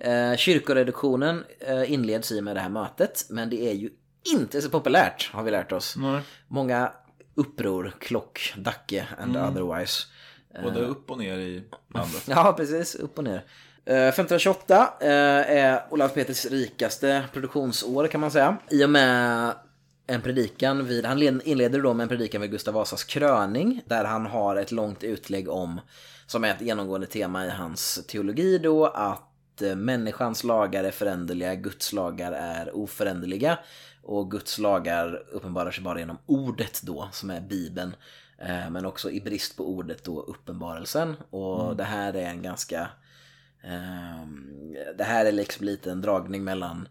Speaker 2: Eh, kyrkoreduktionen eh, inleds i med det här mötet, men det är ju inte så populärt har vi lärt oss. Många uppror, klock, Dacke and otherwise.
Speaker 1: Både upp och ner i landet.
Speaker 2: Ja, precis. Upp och ner. Eh, 1528 eh, är Olav Petris rikaste produktionsår kan man säga. I och med en predikan vid, han led- inleder då med en predikan vid Gustav Vasas kröning. Där han har ett långt utlägg om, som är ett genomgående tema i hans teologi då, att eh, människans lagar är föränderliga, Guds lagar är oföränderliga. Och Guds lagar uppenbarar sig bara genom ordet då, som är Bibeln. Eh, Men också i brist på ordet då uppenbarelsen. Och det här är en ganska... ehm, det här är liksom lite en dragning mellan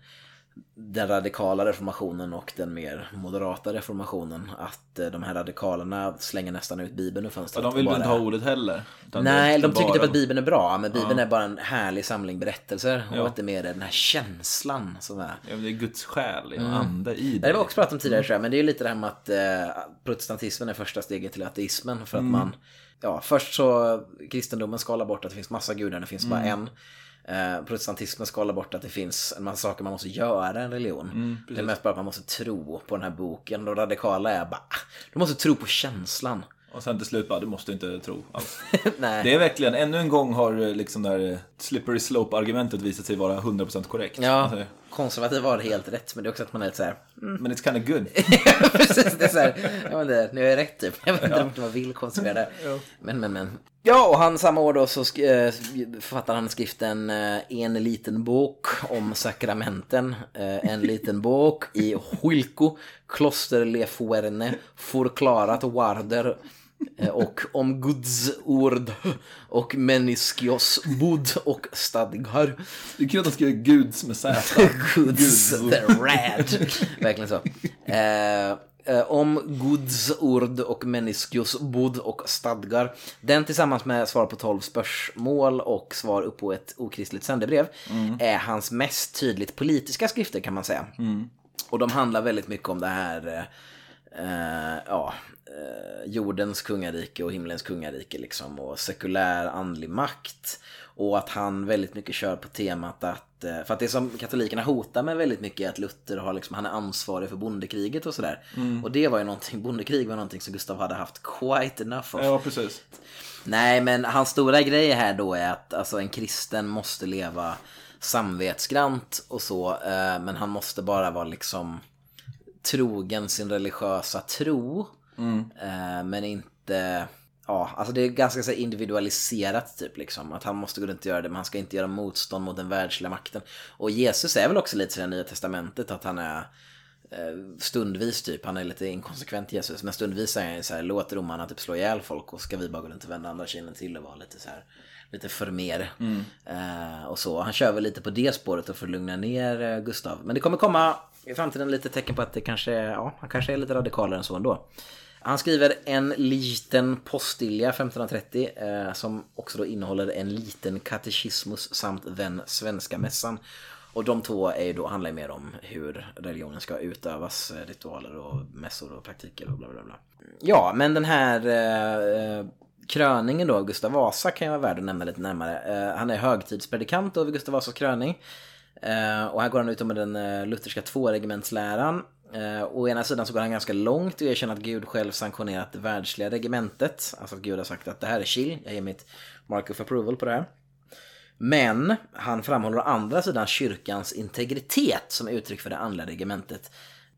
Speaker 2: den radikala reformationen och den mer moderata reformationen. Att eh, de här radikalerna slänger nästan ut Bibeln ur
Speaker 1: Ja,
Speaker 2: fönstret.
Speaker 1: de vill väl inte
Speaker 2: bara-
Speaker 1: ha ordet heller?
Speaker 2: Nej, de tycker
Speaker 1: bara-
Speaker 2: typ att Bibeln är bra, men Bibeln är bara en härlig samling berättelser.
Speaker 1: Ja.
Speaker 2: Och att det mer är den här känslan som är...
Speaker 1: Ja, det är Guds själ, mm. ande i
Speaker 2: Det
Speaker 1: det.
Speaker 2: har vi också pratat om tidigare jag, men det är ju lite det här med att eh, protestantismen är första steget till ateismen. För att man, ja, först så kristendomen skalar bort att det finns massa gudar, det finns bara en. Eh, protestantismen skalar bort att det finns en massa saker man måste göra i en religion. det är mest bara att man måste tro på den här boken. De radikala är bara, ah, du måste tro på känslan.
Speaker 1: Och sen till slut bara, du måste inte tro alls. Det är verkligen, ännu en gång har eh, liksom det här eh, slippery slope-argumentet visat sig vara 100% korrekt.
Speaker 2: Ja,
Speaker 1: Alltså,
Speaker 2: konservativ har helt rätt, men det är också att man är lite så här,
Speaker 1: Men it's kind of good.
Speaker 2: Precis, det är så här, ja men det, nu är jag rätt typ. Jag vet inte om man vill konstruera det. Men, men, men. Ja, och han samma år då så sk- eh, författar han skriften eh, En liten bok om sakramenten. Eh, En liten bok i Huilco, kloster Le Fuerne, förklarat Warder och om Guds ord och meniskios bud och stadgar.
Speaker 1: Det är kul att de skriver Guds med Z.
Speaker 2: Guds the rad. Verkligen så. Eh, eh, om Guds ord och meniskios bud och stadgar. Den tillsammans med svar på 12 spörsmål och svar upp på ett okristligt sändebrev är hans mest tydligt politiska skrifter kan man säga. Och de handlar väldigt mycket om det här eh, eh, ja, eh, jordens kungarike och himlens kungarike liksom och sekulär andlig makt. Och att han väldigt mycket kör på temat att, eh, för att det som katolikerna hotar med väldigt mycket är att Luther har liksom, han är ansvarig för bondekriget och sådär. Och det var ju någonting, bondekrig var någonting som Gustav hade haft quite enough of.
Speaker 1: Ja, precis.
Speaker 2: Nej, men hans stora grej här då är att alltså, en kristen måste leva samvetsgrant och så, eh, men han måste bara vara liksom trogen sin religiösa tro. Eh, men inte, ja, alltså det är ganska så individualiserat typ liksom. Att han måste gå runt och göra det, men han ska inte göra motstånd mot den världsliga makten. Och Jesus är väl också lite så i det nya testamentet att han är eh, stundvis typ, han är lite inkonsekvent Jesus, men stundvis är han så här, låt romarna typ slå ihjäl folk och ska vi bara gå runt och vända andra kinden till och vara lite så här lite för mer. Eh, och så. Han kör väl lite på det spåret och att lugna ner eh, Gustav. Men det kommer komma i framtiden lite tecken på att det kanske, ja, han kanske är lite radikalare än så ändå. Han skriver en liten postilja 1530 eh, som också då innehåller en liten katekismus samt den svenska mässan. Och de två är ju då, handlar ju mer om hur religionen ska utövas, eh, ritualer och mässor och praktiker och bla bla bla. Ja, men den här eh, eh, kröningen då, Gustav Vasa kan ju vara värd att nämna lite närmare. Eh, han är högtidspredikant över Gustav Vasas kröning. Eh, och här går han ut med den eh, lutherska tvåregimentsläran. Eh, å ena sidan så går han ganska långt och erkänner att Gud själv sanktionerat det världsliga regementet. Alltså att Gud har sagt att det här är chill, jag ger mitt mark of approval på det här. Men han framhåller å andra sidan kyrkans integritet som uttryck för det andliga regementet.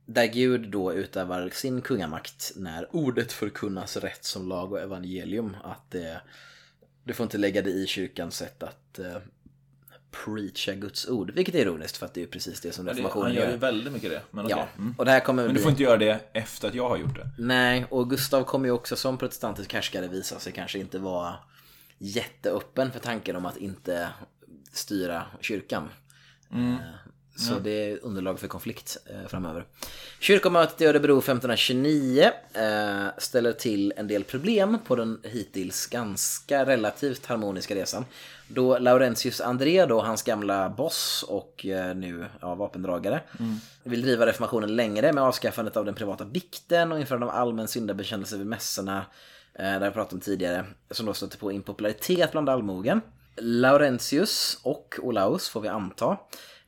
Speaker 2: Där Gud då utövar sin kungamakt när ordet förkunnas rätt som lag och evangelium. Att det, du får inte lägga det i kyrkans sätt att eh, preacha Guds ord. Vilket är ironiskt för att det är precis det som reformationen
Speaker 1: han gör ju
Speaker 2: gör.
Speaker 1: väldigt mycket det. Men okej.
Speaker 2: Ja,
Speaker 1: Mm.
Speaker 2: och det här kommer
Speaker 1: Men du
Speaker 2: bli...
Speaker 1: får inte göra det efter att jag har gjort det.
Speaker 2: Nej, och Gustav kommer ju också som protestantisk härskare visa sig kanske inte vara jätteöppen för tanken om att inte styra kyrkan. Eh, Så det är underlag för konflikt eh, framöver. Kyrkomötet i Örebro 1529 eh, ställer till en del problem på den hittills ganska relativt harmoniska resan. Då Laurentius André, då hans gamla boss och eh, nu ja, vapendragare, vill driva reformationen längre med avskaffandet av den privata bikten och införande av allmän syndabekännelse vid mässorna, har jag pratat om tidigare, som då stötte på impopularitet bland allmogen. Laurentius och Olaus, får vi anta,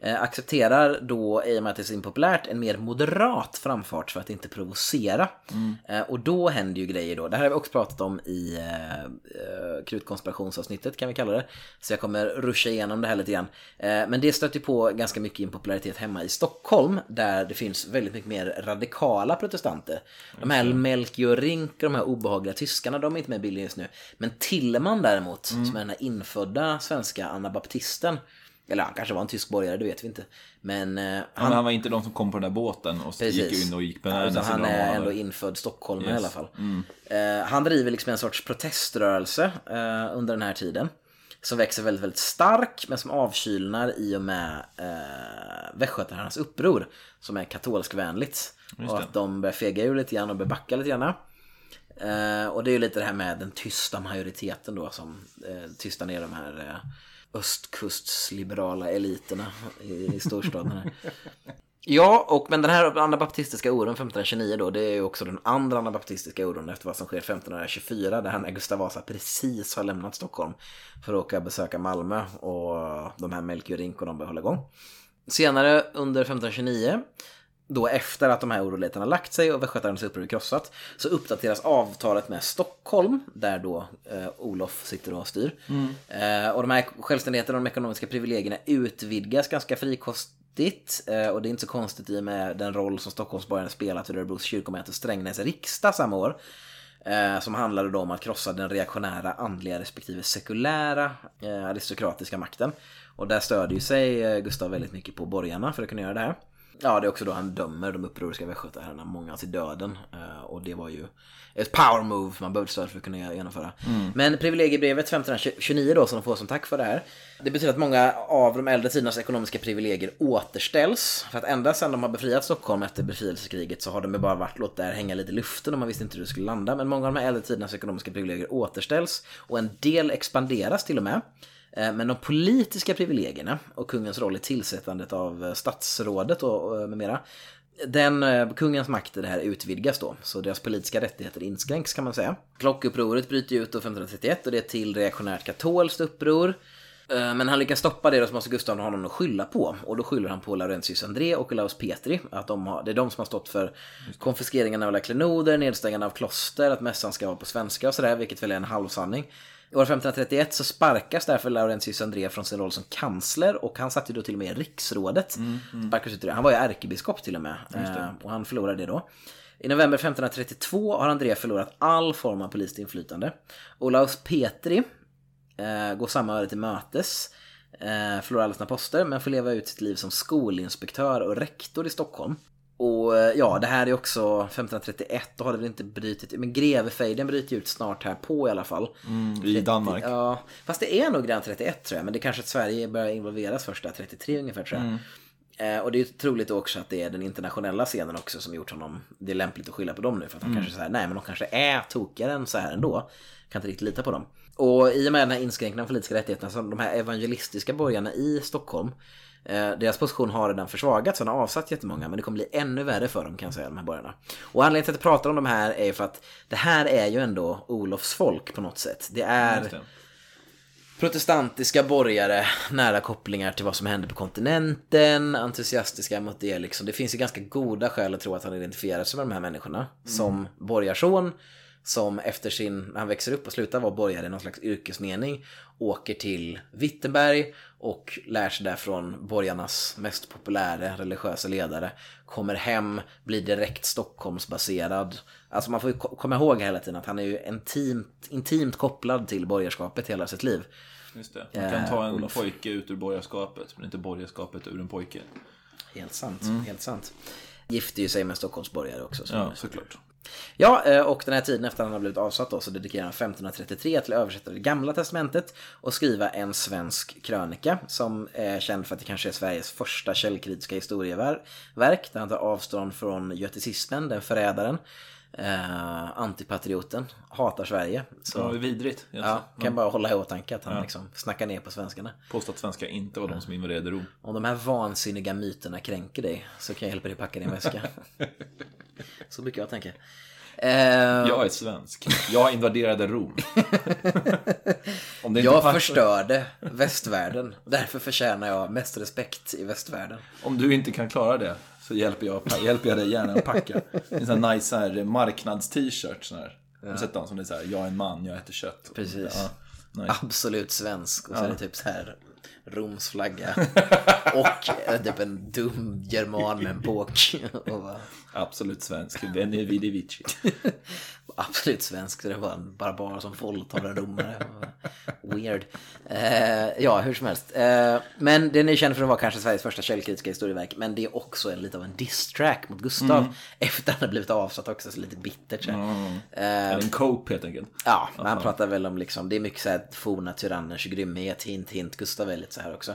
Speaker 2: accepterar då, i och med att det är så impopulärt, en mer moderat framfart för att inte provocera. Eh, och då händer ju grejer då. Det här har vi också pratat om i eh, eh, krutkonspirationsavsnittet kan vi kalla det. Så jag kommer ruscha igenom det här lite grann. Eh, men det stöter på ganska mycket impopularitet hemma i Stockholm där det finns väldigt mycket mer radikala protestanter. De här Melchior Rink och de här obehagliga tyskarna, de är inte med i bilden just nu. Men Tilleman däremot, som är den här infödda svenska anabaptisten. Eller han kanske var en tysk borgare, det vet vi inte. Men eh,
Speaker 1: Han,
Speaker 2: han,
Speaker 1: han var inte de som kom på den där båten och
Speaker 2: Precis.
Speaker 1: gick in och gick
Speaker 2: Ja,
Speaker 1: bananas.
Speaker 2: utan han är ändå infödd stockholmare i
Speaker 1: Yes.
Speaker 2: alla fall. Eh, han driver liksom en sorts proteströrelse eh, under den här tiden. Som växer väldigt, väldigt stark men som avkylnar i och med eh, västgötaherrarnas uppror. Som är katolskvänligt. Och att de börjar fega ur lite grann och börjar backa lite grann. Eh, och det är ju lite det här med den tysta majoriteten då som eh, tystar ner de här eh, östkustsliberala eliterna i, i storstaden. Ja, och men den här anabaptistiska oron 1529 då, det är ju också den andra anabaptistiska oron efter vad som sker 1524 där när Gustav Vasa precis har lämnat Stockholm för att åka och besöka Malmö och de här Melchior Rink och de börjar hålla igång. Senare under 1529 då efter att de här oroligheterna lagt sig och västgötarnas uppror är krossat så uppdateras avtalet med Stockholm där då eh, Olof sitter och styr. Eh, och de här självständigheterna och de ekonomiska privilegierna utvidgas ganska frikostigt eh, och det är inte så konstigt i och med den roll som Stockholmsborgarna spelat vid Örebros kyrkomöte Strängnäs riksdag samma år. Eh, som handlade då om att krossa den reaktionära, andliga respektive sekulära eh, aristokratiska makten. Och där stödjer ju sig eh, Gustav väldigt mycket på borgarna för att kunna göra det här. Ja, det är också då han dömer de upproriska västgötaherrarna, många till döden. Eh, och det var ju ett power move man behövde stöd för att kunna genomföra. Men privilegiebrevet 1529 då, som de får som tack för det här. Det betyder att många av de äldre tidernas ekonomiska privilegier återställs. För att ända sedan de har befriat Stockholm efter befrielsekriget så har de ju bara varit låt där hänga lite i luften och man visste inte hur det skulle landa. Men många av de här äldre tidernas ekonomiska privilegier återställs. Och en del expanderas till och med. Eh, Men de politiska privilegierna och kungens roll i tillsättandet av eh, statsrådet och och med mera. Den, eh, kungens makt i det här utvidgas då, så deras politiska rättigheter inskränks kan man säga. Klockupproret bryter ut då 1531 och det är till reaktionärt katolskt uppror. Eh, Men han lyckas stoppa det då så måste Gustav ha någon att skylla på. Och då skyller han på Laurentius André och Olaus Petri. Att de har, det är de som har stått för konfiskeringen av alla klenoder, nedstängande av kloster, att mässan ska vara på svenska och sådär, vilket väl är en halvsanning. År 1531 så sparkas därför Laurentius André från sin roll som kansler och han satt ju då till och med i riksrådet. Ur det. Han var ju ärkebiskop till och med eh, och han förlorade det då. I november 1532 har André förlorat all form av politiskt inflytande. Olaus Petri eh, går samma öde till mötes. Eh, förlorar alla sina poster men får leva ut sitt liv som skolinspektör och rektor i Stockholm. Och eh, ja, det här är också 1531, då har det väl inte brutit Men grevefejden bryter ut snart här på i alla fall.
Speaker 1: I Danmark.
Speaker 2: Ja, fast det är nog redan 31 tror jag. Men det är kanske att Sverige börjar involveras först där 33 ungefär tror jag. Eh, och det är troligt också att det är den internationella scenen också som gjort honom, det är lämpligt att skylla på dem nu för att de kanske säger nej men de kanske är tokigare än så här ändå. Kan inte riktigt lita på dem. Och i och med den här inskränkningen av politiska rättigheterna så de här evangelistiska borgarna i Stockholm eh, deras position har redan försvagats, så de har avsatt jättemånga men det kommer bli ännu värre för dem kan jag säga, de här borgarna. Och anledningen till att jag pratar om de här är ju för att det här är ju ändå Olofs folk på något sätt. Det är
Speaker 1: det.
Speaker 2: Protestantiska borgare, nära kopplingar till vad som hände på kontinenten, entusiastiska mot det liksom. Det finns ju ganska goda skäl att tro att han identifierar sig med de här människorna. Som borgarson, som efter sin, när han växer upp och slutar vara borgare i någon slags yrkesmening, åker till Wittenberg och lär sig där från borgarnas mest populära religiösa ledare. Kommer hem, blir direkt Stockholmsbaserad. Alltså man får ju ko- komma ihåg hela tiden att han är ju intimt, intimt kopplad till borgarskapet hela sitt liv.
Speaker 1: Just det. Man kan ta en pojke ut ur borgarskapet, men inte borgarskapet ur en pojke.
Speaker 2: Helt sant, helt sant. Gifter ju sig med Stockholmsborgare också. Så.
Speaker 1: Ja, såklart.
Speaker 2: Ja, eh, och den här tiden efter han har blivit avsatt då, så dedikerar han 1533 till att översätta det gamla testamentet och skriva en svensk krönika som är känd för att det kanske är Sveriges första källkritiska historieverk där han tar avstånd från göticismen, den förrädaren, eh, antipatrioten, hatar Sverige. Så
Speaker 1: är vidrigt.
Speaker 2: ja, kan bara hålla i åtanke att han liksom snackar ner på svenskarna.
Speaker 1: Påstå att svenskar inte var de som invaderade Rom.
Speaker 2: Om de här vansinniga myterna kränker dig så kan jag hjälpa dig packa din väska. så brukar jag tänka. Eh,
Speaker 1: Jag är svensk. Jag invaderade Rom. Om Om det inte
Speaker 2: Jag
Speaker 1: passar-
Speaker 2: förstörde västvärlden. Därför förtjänar jag mest respekt i västvärlden.
Speaker 1: Om du inte kan klara det så hjälper jag, hjälper jag dig gärna att packa. En sån här nice här, marknads-t-shirt. sån här. Har du sett dem som det är så här, jag är en man, jag äter kött.
Speaker 2: Precis.
Speaker 1: Ja, nice.
Speaker 2: Absolut svensk. Och så är det typ så här Roms flagga. och eh, typ en dum german med en båk.
Speaker 1: Absolut svensk. Veni vidi vici.
Speaker 2: absolut svensk. Så det var en barbar som våldtar en romare. Weird. Eh, ja, hur som helst. Eh, men den är känd för att vara kanske Sveriges första källkritiska historieverk. Men det är också en, lite av en diss-track mot Gustav. Efter att han har blivit avsatt också, så lite bittert. Så. här. Eh,
Speaker 1: En cope helt enkelt.
Speaker 2: Ja, men han pratar väl om liksom, det är mycket så här forna tyranners grymhet, hint hint, Gustav är lite så här också.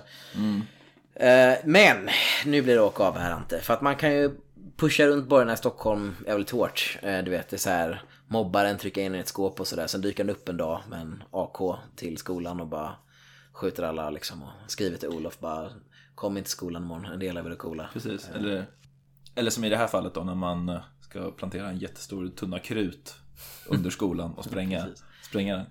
Speaker 2: Eh, men, nu blir det åka av här Ante, för att man kan ju pusha runt borgarna i Stockholm jävligt hårt. Eh, du vet, det är så här, mobbaren trycker in i ett skåp och sådär, sen dyker han upp en dag med en AK till skolan och bara skjuter alla liksom och skriver till Olof bara Kom inte till skolan imorgon, en del av är coola.
Speaker 1: Precis. Eller, eller som i det här fallet då när man eh, ska plantera en jättestor tunna krut under skolan och spränga, spränga den.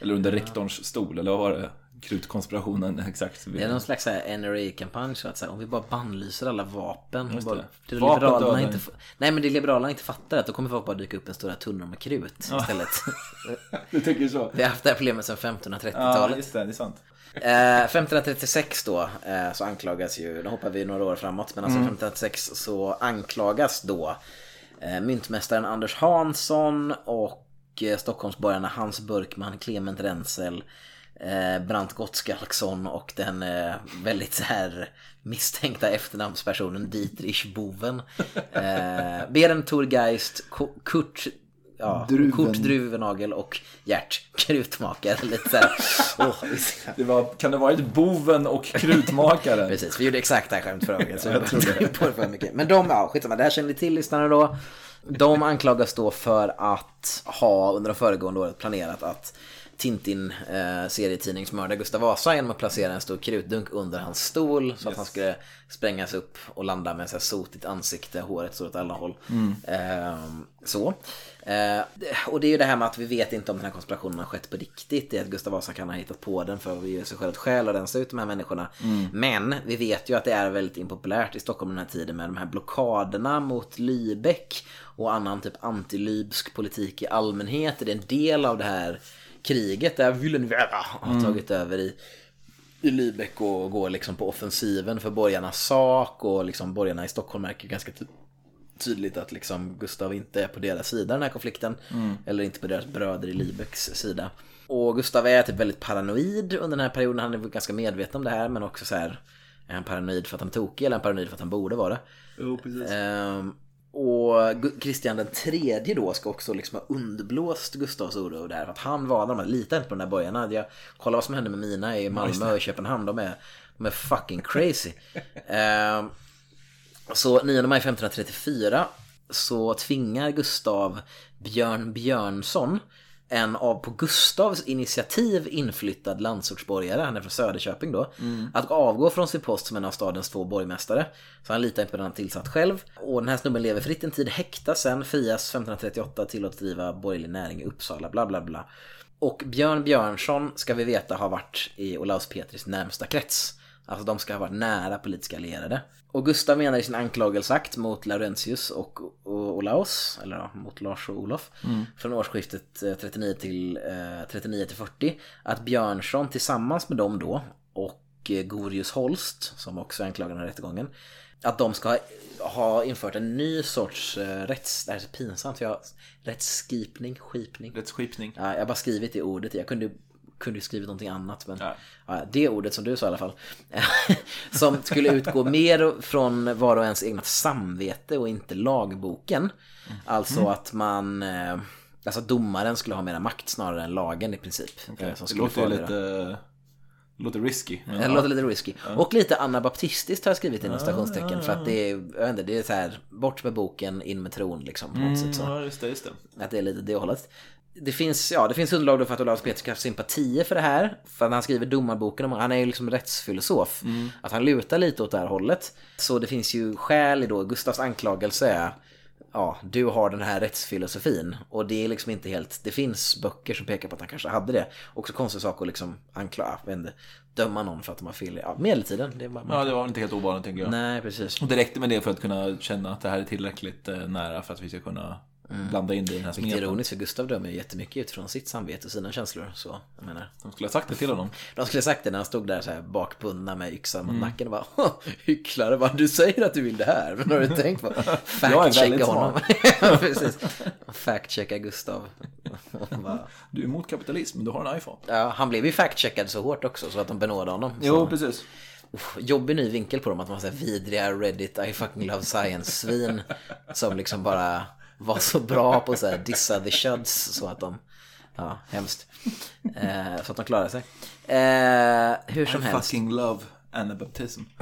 Speaker 1: Eller under rektorns stol, eller vad var det? Krutkonspirationen, exakt.
Speaker 2: Det är någon slags NRA-kampanj så att säga, om vi bara bannlyser alla vapen.
Speaker 1: Just
Speaker 2: bara,
Speaker 1: det.
Speaker 2: liberalerna inte, nej men det liberalerna inte fattar att då kommer folk bara dyka upp en stora tunnor med krut istället.
Speaker 1: Du tycker så?
Speaker 2: Vi har haft det här problemet sedan
Speaker 1: Ja,
Speaker 2: 1530-talet.
Speaker 1: just det, det är sant.
Speaker 2: Eh, 1536 då eh, så anklagas ju, nu hoppar vi några år framåt, men alltså 1536 så anklagas då eh, myntmästaren Anders Hansson och eh, Stockholmsborgarna Hans Burkman, Clement Rensel, eh, Brant Gottskalksson och den eh, väldigt så här misstänkta efternamnspersonen Dietrich Boven. Eh, Berend Thorgeist, Kurt Ja,
Speaker 1: Druven.
Speaker 2: Kurt Druvenagel och Gert Krutmakare. Lite så ska-
Speaker 1: Det var, kan det varit boven och krutmakaren?
Speaker 2: Precis, vi gjorde exakt det här skämt förra gången. Så
Speaker 1: jag tror det.
Speaker 2: på det för mycket. Men de, ja skitsamma, det här känner ni till lyssnarna då. De anklagas då för att ha under de föregående året planerat att Tintin eh, Gustav Vasa genom att placera en stor krutdunk under hans stol så att han skulle sprängas upp och landa med så här sotigt ansikte, håret står åt alla håll. Ehm, så. Eh, och det är ju det här med att vi vet inte om den här konspirationen har skett på riktigt. Det är att Gustav Vasa kan ha hittat på den för att ge sig själv ett skäl och rensa ut de här människorna. Men vi vet ju att det är väldigt impopulärt i Stockholm den här tiden med de här blockaderna mot Lübeck och annan typ antilybsk politik i allmänhet. Det är en del av det här kriget där Wilhelmina har tagit över i i Lübeck och går liksom på offensiven för borgarnas sak och liksom borgarna i Stockholm märker ganska ty- tydligt att liksom Gustav inte är på deras sida i den här konflikten. Eller inte på deras bröder i Lübecks sida. Och Gustav är typ väldigt paranoid under den här perioden. Han är ganska medveten om det här men också så här är han paranoid för att han är tokig eller är han paranoid för att han borde vara det?
Speaker 1: Jo, precis.
Speaker 2: Ehm, och Kristian den tredje då ska också liksom ha underblåst Gustavs oro här. För att han var, de litar inte på de där borgarna. Jag kollar vad som hände med mina i Malmö och Köpenhamn. De är, de är fucking crazy. Ehm, så 9 maj 1534 så tvingar Gustav Björn Björnsson en av på Gustavs initiativ inflyttad landsortsborgare, han är från Söderköping då, att avgå från sin post som en av stadens två borgmästare. Så han litar inte på den han tillsatt själv. Och den här snubben lever fritt en tid, häktas sen, frias 1538, tillåts driva borgerlig näring i Uppsala, bla bla bla. Och Björn Björnsson ska vi veta har varit i Olaus Petris närmsta krets. Alltså de ska ha varit nära politiska allierade. Och Gustav menar i sin anklagelseakt mot Laurentius och, Olaus, eller ja, mot Lars och Olof, från årsskiftet eh, 39 till, eh, 39 till 40, att Björnsson tillsammans med dem då och eh, Gorius Holst, som också är anklagad i rättegången, att de ska ha, ha infört en ny sorts eh, rätts... Det här är så pinsamt för jag... Rättsskipning, skipning.
Speaker 1: Rättsskipning.
Speaker 2: Ja, jag har bara skrivit det ordet. Jag kunde kunde ju skrivit någonting annat men
Speaker 1: Ja.
Speaker 2: ja, det ordet som du sa i alla fall. som skulle utgå mer från var och ens egna samvete och inte lagboken. Alltså att man, eh, alltså domaren skulle ha mera makt snarare än lagen i princip. eh, som
Speaker 1: Det
Speaker 2: skulle
Speaker 1: låter ju lite, det låter risky. men
Speaker 2: Det
Speaker 1: ja.
Speaker 2: låter lite risky. Och lite anabaptistiskt har jag skrivit inom stationstecken. För att det är, jag vet inte, det är så här, bort med boken, in med tron liksom. På något sätt så.
Speaker 1: Ja, just det, just det.
Speaker 2: Att det är lite det hållet. Det finns, ja, det finns underlag för att Olaus Petri ska ha sympatier för det här. För att han skriver domarboken, om, han är ju liksom rättsfilosof. Att han lutar lite åt det här hållet. Så det finns ju skäl i då, Gustavs anklagelse är ja, du har den här rättsfilosofin. Och det är liksom inte helt, det finns böcker som pekar på att han kanske hade det. Också konstig sak att liksom anklaga, döma någon för att de har fel. Ja, medeltiden. Det var,
Speaker 1: Ja, det var inte helt ovanligt tycker jag.
Speaker 2: Nej, precis.
Speaker 1: Och det räckte med det för att kunna känna att det här är tillräckligt eh, nära för att vi ska kunna blanda in det i den här
Speaker 2: Vilket är
Speaker 1: smeten.
Speaker 2: ironiskt för Gustav dömer ju jättemycket utifrån sitt samvete och sina känslor. Så, jag menar.
Speaker 1: De skulle ha sagt det till honom.
Speaker 2: De skulle sagt det när han stod där så här bakbundna med yxan mot nacken och bara "Åh, Hycklare, vad du säger att du vill det här. Men har du tänkt på? Fact-checka honom. precis. Fact-checka Gustav. Bara,
Speaker 1: Du är emot kapitalism, men du har en iPhone.
Speaker 2: Ja, han blev ju fact-checkad så hårt också så att de benådade honom. Så,
Speaker 1: precis.
Speaker 2: uff, jobbig ny vinkel på dem att så här vidriga Reddit, I fucking love science-svin. Som liksom bara var så bra på så här dissa the chuds så att de, ja, hemskt. Eh, så att de klarade sig. Eh, hur som
Speaker 1: I
Speaker 2: helst.
Speaker 1: fucking love anabaptism.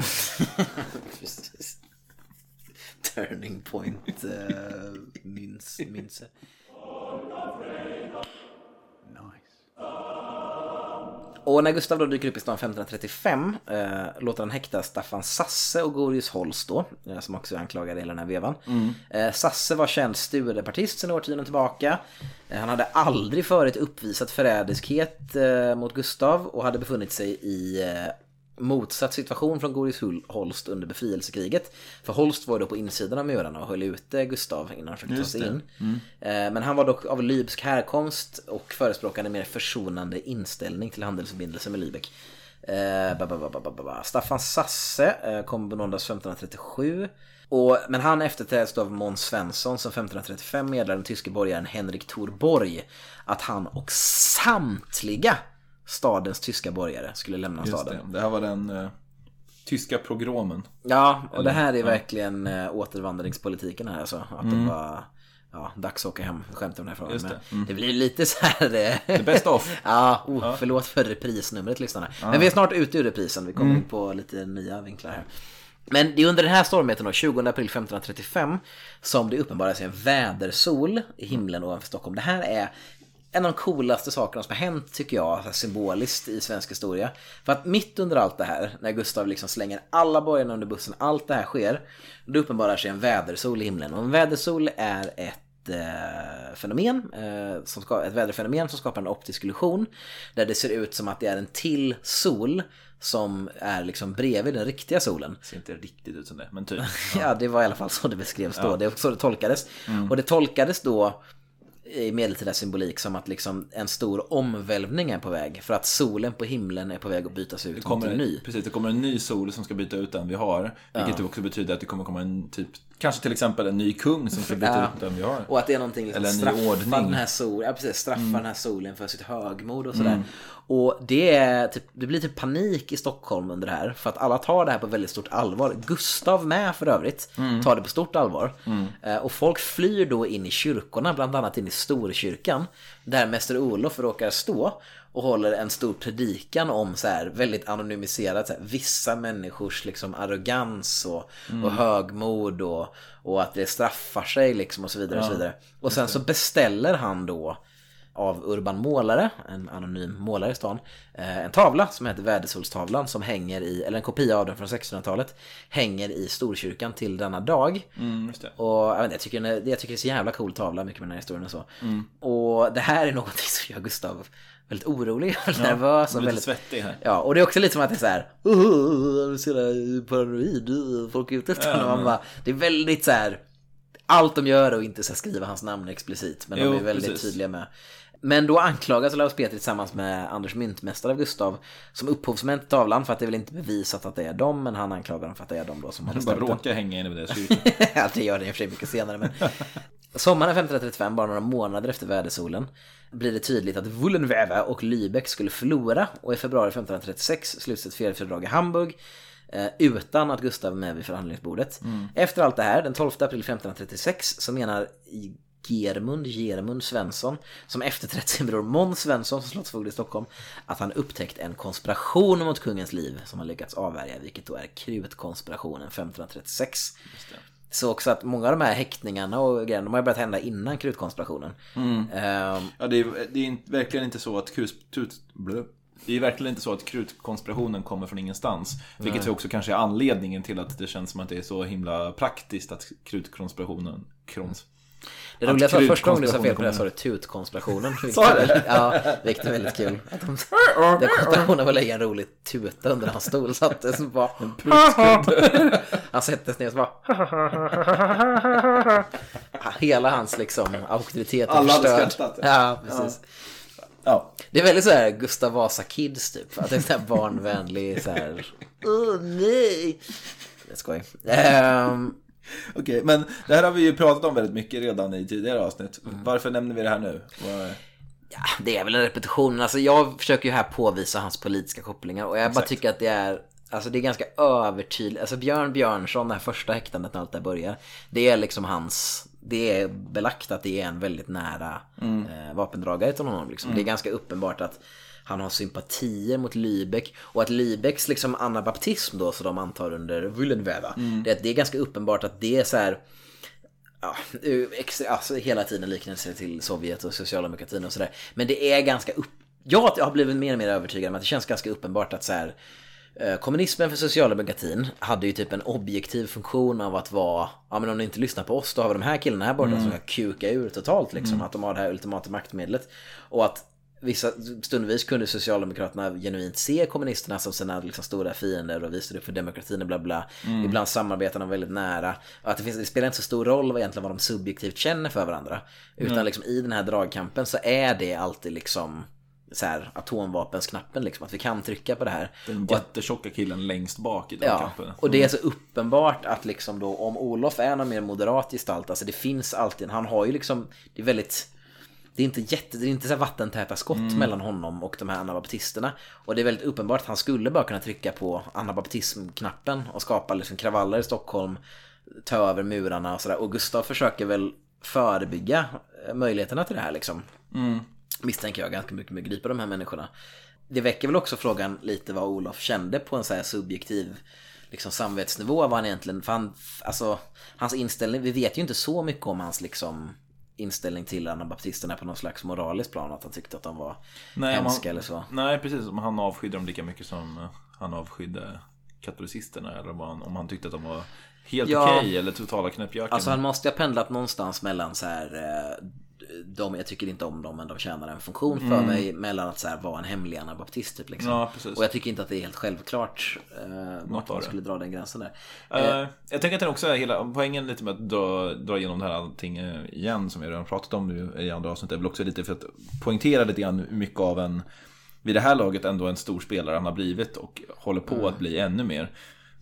Speaker 2: Precis. Turning point uh, minns, minns. Och när Gustav då dyker upp i stan 1535 eh, låter han häkta Staffan Sasse och Gorius Holst då, eh, som också är anklagade i hela den här vevan. Eh, Sasse var känd Sturepartist sedan årtionden tillbaka. Eh, han hade aldrig förut uppvisat förrädiskhet eh, mot Gustav och hade befunnit sig i eh, motsatt situation från Goris Holst under befrielsekriget. För Holst var ju då på insidan av murarna och höll ute Gustav innan han försökte ta sig in. Eh, Men han var dock av lybsk härkomst och förespråkade en mer försonande inställning till handelsförbindelser med Lübeck. Eh. Staffan Sasse eh, kom benådas 1537. Och, men han efterträds av Måns Svensson som 1535 meddelade den tyske borgaren Henrik Thorborg att han och samtliga stadens tyska borgare skulle lämna
Speaker 1: Just
Speaker 2: staden.
Speaker 1: det. det här var den eh, tyska progromen.
Speaker 2: Ja, och det här är verkligen äh, återvandringspolitiken här alltså. Att det var ja, dags att åka hem. Skämt om det här
Speaker 1: Mm. Just
Speaker 2: men
Speaker 1: det. Mm.
Speaker 2: det blir lite så här... eh,
Speaker 1: The best of.
Speaker 2: ja, oh, förlåt för reprisnumret lyssnarna. Men vi är snart ute ur reprisen. Vi kommer
Speaker 1: Mm.
Speaker 2: in på lite nya vinklar här. Men det är under den här stormheten då, 20 april 1535, som det uppenbarar sig en vädersol i himlen ovanför Stockholm. Det här är en av de coolaste sakerna som har hänt, tycker jag, symboliskt i svensk historia. För att mitt under allt det här, när Gustav liksom slänger alla borgarna under bussen, allt det här sker, då uppenbarar sig en vädersol i himlen. Och en vädersol är ett eh, fenomen, eh, som ska, ett väderfenomen som skapar en optisk illusion. Där det ser ut som att det är en till sol som är liksom bredvid den riktiga solen.
Speaker 1: Ser inte riktigt ut som det, men typ.
Speaker 2: Ja, det var i alla fall så det beskrevs då. Det var så det tolkades. Och det tolkades då i medeltida symbolik som att liksom en stor omvälvning är på väg. För att solen på himlen är på väg att bytas ut mot
Speaker 1: kommer
Speaker 2: en ny.
Speaker 1: Precis, det kommer en ny sol som ska byta ut den vi har. Vilket också betyder att det kommer komma en typ, kanske till exempel en ny kung som ska byta
Speaker 2: Ja.
Speaker 1: ut den vi har.
Speaker 2: Och att det är någonting liksom
Speaker 1: Eller en ny
Speaker 2: straffa
Speaker 1: ordning. Mm.
Speaker 2: den här solen, ja, precis, straffa den här solen för sitt högmod och sådär. Och det, är typ, det blir typ panik i Stockholm under det här. För att alla tar det här på väldigt stort allvar. Gustav med för övrigt
Speaker 1: Mm.
Speaker 2: tar det på stort allvar. Eh, Och folk flyr då in i kyrkorna, bland annat in i Storkyrkan. Där Mäster Olof råkar stå och håller en stor predikan om så här väldigt anonymiserat så här, vissa människors liksom arrogans och,
Speaker 1: Mm.
Speaker 2: och högmod och, och att det straffar sig liksom och så vidare och så vidare. Och sen så beställer han då av Urban Målare, en anonym målare i stan, eh, en tavla som heter Vädersolstavlan som hänger i, eller en kopia av den från 1600-talet, hänger i Storkyrkan till denna dag.
Speaker 1: Mm.
Speaker 2: Och jag, vet, jag, tycker, den är- jag tycker det är så jävla cool tavla, mycket med den här historien och så. Och det här är någonting som gör Gustav väldigt orolig, väldigt nervös och väldigt
Speaker 1: svettig här.
Speaker 2: Ja, och det är också lite som att det är så här, "Åh, är du så jävla paranoid, folk är ute efter honom. Man bara, Det är väldigt så här, allt de gör att inte så skriva hans namn explicit, men
Speaker 1: Jo,
Speaker 2: de är väldigt
Speaker 1: precis.
Speaker 2: tydliga med. Men då anklagas Olaus Petri tillsammans med Anders Myntmästare av Gustav som upphovsmän till tavlan för att det är väl inte bevisat att det är dem, men han anklagar dem för att det är dem då som har
Speaker 1: bara
Speaker 2: beställt den.
Speaker 1: råkar hänga inne med det
Speaker 2: ja, det gör det i och för sig mycket senare. Men... Sommaren 1535, bara några månader efter vädersolen, blir det tydligt att Wullenwäve och Lübeck skulle förlora och i februari 1536 sluts ett fredsfördrag i Hamburg eh, utan att Gustav är med vid förhandlingsbordet. Efter allt det här, den 12 april 1536, så menar Germund, Germund Svensson, som efterträtt sin bror Måns Svensson som slottsfogde i Stockholm, att han upptäckt en konspiration mot kungens liv som han lyckats avvärja, vilket då är krutkonspirationen 1536. Så också att många av de här häktningarna och grejerna, de har ju börjat hända innan krutkonspirationen. Ehm,
Speaker 1: Ja, det är, det är verkligen inte så att krut. Det är verkligen inte så att krutkonspirationen kommer från ingenstans. Vilket också kanske är anledningen till att det känns som att det är så himla praktiskt att krutkonspirationen krons.
Speaker 2: Det roliga var första gången du sa fel på det här sa du tutkonspirationen.
Speaker 1: Sa jag det?
Speaker 2: Ja, vilket är väldigt kul. Att de, det konspirationen var att lägga en rolig tuta under hans stol. Sattes och bara... Han sätter sig ner och så bara... Hela hans liksom auktoritet är
Speaker 1: Alla hade
Speaker 2: förstörd.
Speaker 1: skrattat.
Speaker 2: Ja, precis.
Speaker 1: Ja.
Speaker 2: Det är väldigt så här Gustav Vasa Kids typ. Att det är så här barnvänlig så här. Åh nej. Det är skoj. Ehm,
Speaker 1: Okej, men det här har vi ju pratat om väldigt mycket redan i tidigare avsnitt. Varför nämner vi det här nu? Vad-
Speaker 2: Ja, det är väl en repetition. Alltså jag försöker ju här påvisa hans politiska kopplingar och jag bara tycker att det är Alltså det är ganska övertydligt. Alltså Björn Björnsson, det här första häktandet när allt det här börjar. Det är liksom hans, det är belagt att det är en väldigt nära eh, vapendragare till honom. Liksom. Det är ganska uppenbart att han har sympatier mot Lübeck och att Lübecks liksom anabaptism då, så de antar under Willenwäva. Det, är det är ganska uppenbart att det är så här ja, extra, alltså hela tiden liknelser till Sovjet och socialdemokratin och sådär. Men det är ganska upp... Jag har blivit mer och mer övertygad om att det känns ganska uppenbart att så här, eh, kommunismen för socialdemokratin hade ju typ en objektiv funktion av att vara, ja men om ni inte lyssnar på oss då har vi de här killarna här borta som ska kuka ur totalt liksom. Att de har det här ultimata maktmedlet. Och att Vissa, stundvis kunde Socialdemokraterna genuint se kommunisterna som sina liksom stora fiender och visade upp för demokratin och bla bla. Ibland samarbetar de väldigt nära. Att det, finns, det spelar inte så stor roll vad egentligen vad de subjektivt känner för varandra. Utan liksom i den här dragkampen så är det alltid liksom så här, atomvapensknappen liksom. Att vi kan trycka på det här.
Speaker 1: Den jättetjocka killen längst bak i
Speaker 2: Ja,
Speaker 1: dragkampen.
Speaker 2: och det är så uppenbart att liksom då om Olof är någon mer moderat gestalt, alltså det finns alltid, han har ju liksom, det är väldigt det är inte jätte, det är inte så vattentäta skott mellan honom och de här anabaptisterna. Och det är väldigt uppenbart att han skulle bara kunna trycka på anabaptismknappen och skapa liksom kravaller i Stockholm, ta över murarna och sådär. Och Gustav försöker väl förebygga eh, möjligheterna till det här liksom. Misstänker jag ganska mycket med att gripa de här människorna. Det väcker väl också frågan lite vad Olof kände på en så här subjektiv liksom samvetsnivå vad han egentligen, för han, alltså hans inställning, vi vet ju inte så mycket om hans liksom inställning till anabaptisterna på någon slags moralisk plan, att han tyckte att de var
Speaker 1: Nej,
Speaker 2: hemska
Speaker 1: man-
Speaker 2: eller så.
Speaker 1: Nej, precis. Men Han avskydde dem lika mycket som eh, han avskydde katolicisterna. Eller om han, om tyckte att de var helt
Speaker 2: Ja.
Speaker 1: okej eller totala knäppjökar.
Speaker 2: Alltså han måste ha pendlat någonstans mellan så här eh, de, jag tycker inte om dem men de tjänar en funktion för mig mellan att så här, vara en hemlig anabaptist typ liksom.
Speaker 1: Mm. Ja.
Speaker 2: Och jag tycker inte att det är helt självklart eh, vart man skulle dra den gränsen där.
Speaker 1: Eh, jag tänker att det också är hela poängen lite med att dra, dra igenom det här allting eh, igen som vi redan pratat om nu i andra avsnitt är väl också lite för att poängtera lite grann mycket av en vid det här laget ändå en stor spelare han har blivit och håller på
Speaker 2: Mm.
Speaker 1: att bli ännu mer.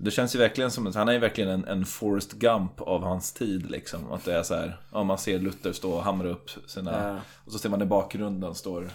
Speaker 1: Det känns ju verkligen som att han är ju verkligen en, en Forrest Gump av hans tid liksom. Att det är så här, ja man ser Luther stå och hamra upp sina,
Speaker 2: Ja.
Speaker 1: och så ser man i bakgrunden står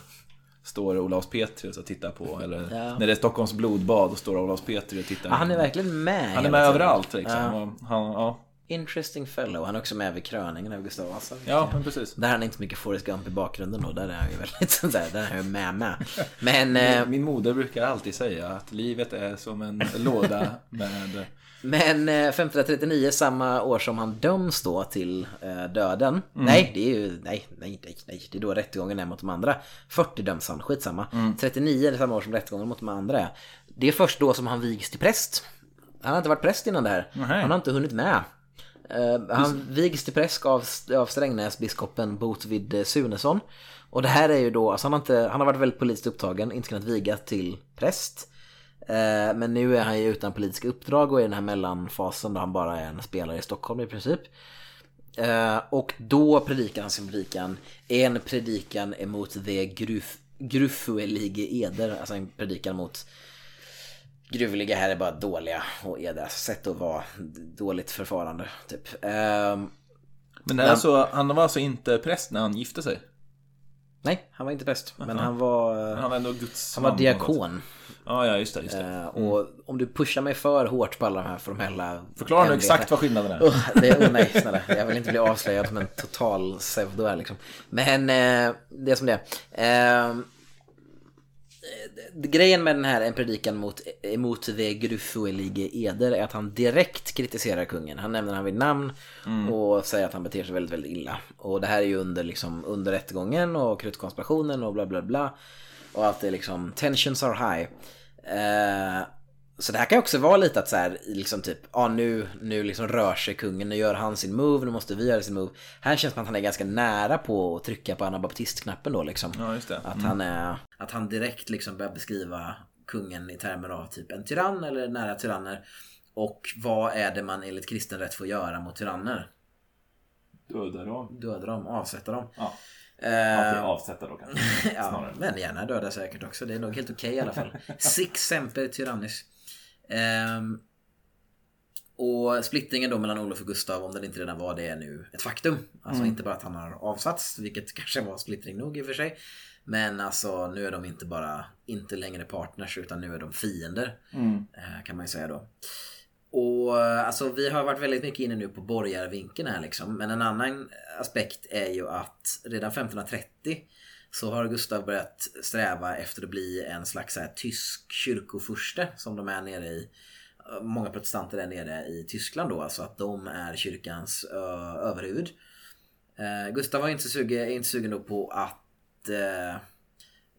Speaker 1: Står Olaus Petri och tittar på, eller
Speaker 2: Ja.
Speaker 1: när det är Stockholms blodbad och står Olaus Petri och tittar.
Speaker 2: Ja, han är verkligen med
Speaker 1: Han är med överallt liksom. Han, ja.
Speaker 2: Interesting fellow. Han är också med vid kröningen av Gustav Vasa.
Speaker 1: ja, men precis.
Speaker 2: Där han inte mycket Forrest Gump i bakgrunden då. Där är han ju väldigt sådär, där är han ju med med. Men, eh,
Speaker 1: Min moder brukar alltid säga att livet är som en låda med...
Speaker 2: men eh, 1539, samma år som han döms då till eh, döden. Nej, det är ju, nej, nej, nej, nej. Det är då rättegången är mot de andra. 40 döms han, skitsamma. 39 är det samma år som rättegången mot de andra är. Det är först då som han vigs till präst. Han har inte varit präst innan det här.
Speaker 1: Nej.
Speaker 2: Han har inte hunnit med. Eh, han vigs till präst av, av Strängnäsbiskopen Botvid eh, Sunesson. Och det här är ju då, alltså han har, inte, han har varit väldigt politiskt upptagen, inte kunnat viga till präst. Eh, men nu är han ju utan politiska uppdrag och i den här mellanfasen då han bara är en spelare i Stockholm i princip. Eh, och då predikar han sin predikan, en predikan emot the gruff, Gruffuelige eder, alltså en predikan mot gruvliga här är bara dåliga och alltså sätt att vara dåligt förfarande typ. Ehm,
Speaker 1: Men det är alltså, han var alltså inte präst när han gifte sig?
Speaker 2: nej, han var inte präst, men han var,
Speaker 1: Men han var ändå Guds
Speaker 2: han var diakon.
Speaker 1: sätt. Ja, ja, just det. Just det.
Speaker 2: Eh, och om du pushar mig för hårt på alla de här formella...
Speaker 1: Förklara nu exakt vad skillnaden är.
Speaker 2: Oh, det är, oh, nej, snälla. Jag vill inte bli avslöjad som en total pseudo här liksom. Men eh, det är som det är. Eh, grejen med den här en predikan mot, emot the grufuelige eder är att han direkt kritiserar kungen. Han nämner han vid namn och säger att han beter sig väldigt, väldigt illa. Och det här är ju under, liksom, under rättegången och krutkonspirationen och bla bla bla. Och allt är liksom, tensions are high. Eh, Så det här kan också vara lite att så här, liksom typ, ja nu, nu liksom rör sig kungen, nu gör han sin move, nu måste vi göra sin move. Här känns det som att han är ganska nära på att trycka på anabaptistknappen då liksom.
Speaker 1: Ja, just det.
Speaker 2: Att han är, att han direkt liksom börjar beskriva kungen i termer av typ en tyrann eller nära tyranner. Och vad är det man enligt kristen rätt får göra mot tyranner?
Speaker 1: Döda dem.
Speaker 2: Döda dem, avsätta dem.
Speaker 1: Ja. Okej, avsätta då kanske.
Speaker 2: ja, men gärna döda säkert också. Det är nog helt okej i alla fall. Six semper tyrannis. Ehm, och splittringen då mellan Olof och Gustav, om den inte redan var det, är nu ett faktum. Alltså inte bara att han har avsatts, vilket kanske var splittring nog i och för sig. Men alltså nu är de inte bara inte längre partners utan nu är de fiender. eh, Kan man ju säga då. Och eh, alltså vi har varit väldigt mycket inne nu på borgarvinkeln här liksom. Men en annan aspekt är ju att redan 1530 så har Gustav börjat sträva efter att bli en slags så här, tysk kyrkofurste som de är nere i. Många protestanter är nere i Tyskland då, alltså att de är kyrkans ö, överhuvud. Eh, Gustav var inte sugen, är inte sugen på att eh,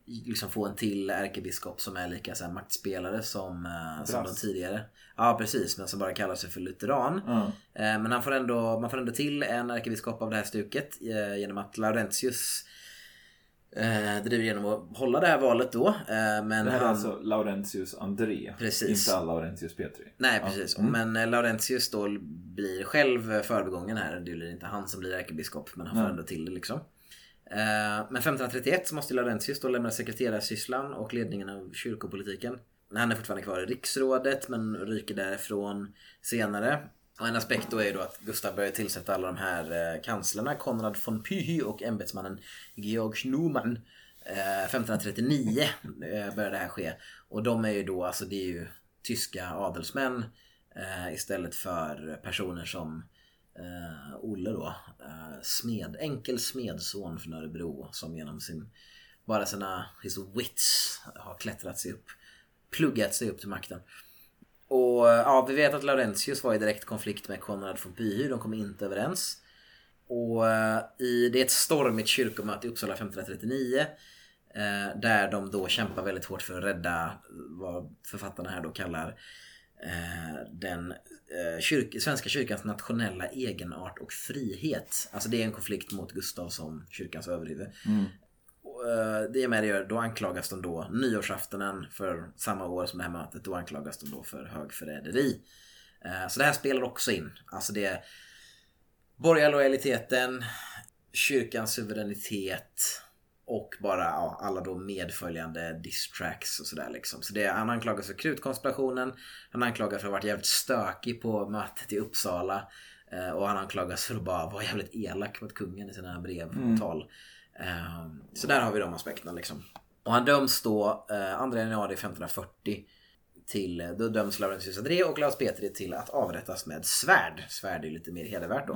Speaker 2: liksom få en till ärkebiskop som är lika så här, maktspelare som, eh, som de tidigare. Ja precis, men som bara kallar sig för lutheran.
Speaker 1: Ja.
Speaker 2: Eh, Men han får ändå, man får ändå till en ärkebiskop av det här stuket eh, genom att Laurentius eh, driver genom att hålla det här valet då. Eh, men
Speaker 1: Det här är
Speaker 2: han...
Speaker 1: alltså Laurentius André.
Speaker 2: Precis.
Speaker 1: Inte Laurentius Petri.
Speaker 2: Nej precis, men eh, Laurentius då blir själv förbegången här. Det blir inte han som blir ärkebiskop men han får ändå till det liksom. Eh, Men 1531 så måste Laurentius då lämna sekreterarsysslan och ledningen av kyrkopolitiken. Han är fortfarande kvar i riksrådet men ryker därifrån senare. Och en aspekt då är ju då att Gustav börjar tillsätta alla de här eh, kanslerna Konrad von Pyhy och ämbetsmannen Georg Schnumann. 1539 eh, eh, börjar det här ske. Och de är ju då, alltså det är ju tyska adelsmän istället för personer som Olle då. Smed, enkel smedson från Örebro som genom sin, bara sina his wits har klättrat sig upp, pluggat sig upp till makten. Och ja, vi vet att Laurentius var i direkt konflikt med Konrad von Pyhy. De kom inte överens. Och eh, i, det är ett stormigt kyrkomöte i Uppsala 1539. Eh, där de då kämpar väldigt hårt för att rädda eh, vad författarna här då kallar eh, den eh, kyrk, svenska kyrkans nationella egenart och frihet. Alltså det är en konflikt mot Gustav som kyrkans överhuvud. Mm. Eh, det är med det gör, då anklagas de då nyårsaftonen för samma år som det här mötet. Då anklagas de då för högförräderi. Eh, så det här spelar också in. Alltså det är borgarlojaliteten, kyrkans suveränitet och bara ja, alla då medföljande distracts och sådär liksom. Så det, han anklagas för krutkonspirationen. Han anklagas för att ha varit jävligt stökig på mötet i Uppsala. Eh, och han anklagas för att bara vara jävligt elak mot kungen i sina brev och tal. Mm. Eh, Så där har vi de aspekterna liksom. Och han döms då eh, 2 januari 1540 till, då döms Laurentius André och Klaus Petri till att avrättas med svärd. Svärd är lite mer hedervärt då.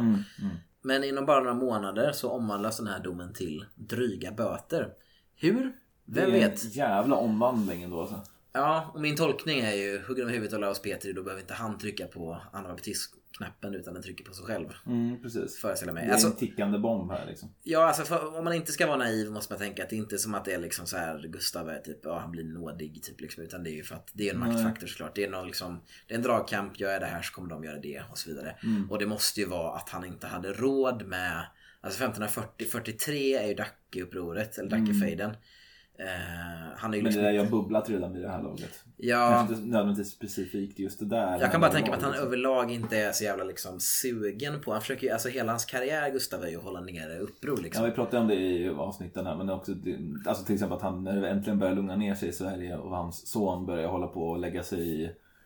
Speaker 2: Men inom bara några månader så omvandlas den här domen till dryga böter. Hur? Vem
Speaker 1: det är
Speaker 2: vet?
Speaker 1: en jävla omvandling ändå alltså.
Speaker 2: Ja, och min tolkning är ju hugger de huvudet av Laus Petri då behöver inte han trycka på anabaptistknappen utan den trycker på sig själv.
Speaker 1: Mm, precis.
Speaker 2: Föreställer mig.
Speaker 1: Det är
Speaker 2: Alltså,
Speaker 1: en tickande bomb här liksom.
Speaker 2: ja, alltså för, om man inte ska vara naiv måste man tänka att det inte är som att det är liksom så här Gustav är typ, ja han blir nådig typ liksom. Utan det är ju för att det är en maktfaktor såklart. Det är någon liksom, det är en dragkamp, gör jag det här så kommer de göra det och så vidare. Och det måste ju vara att han inte hade råd med, alltså 1540, 43 är ju Dackeupproret, eller Dackefejden. Eh, han är ju
Speaker 1: Men det
Speaker 2: liksom
Speaker 1: där jag bubblat redan vid det här laget.
Speaker 2: Ja,
Speaker 1: Kanske inte nödvändigtvis specifikt just det där.
Speaker 2: jag kan bara tänka mig att han
Speaker 1: liksom.
Speaker 2: överlag inte är så jävla liksom sugen på. Han försöker ju, alltså hela hans karriär Gustav är ju att hålla nere uppror
Speaker 1: Ja,
Speaker 2: liksom.
Speaker 1: vi pratade om det i avsnitten här, men också alltså till exempel att han när det äntligen börjar lugna ner sig i Sverige och hans son börjar hålla på och lägga sig i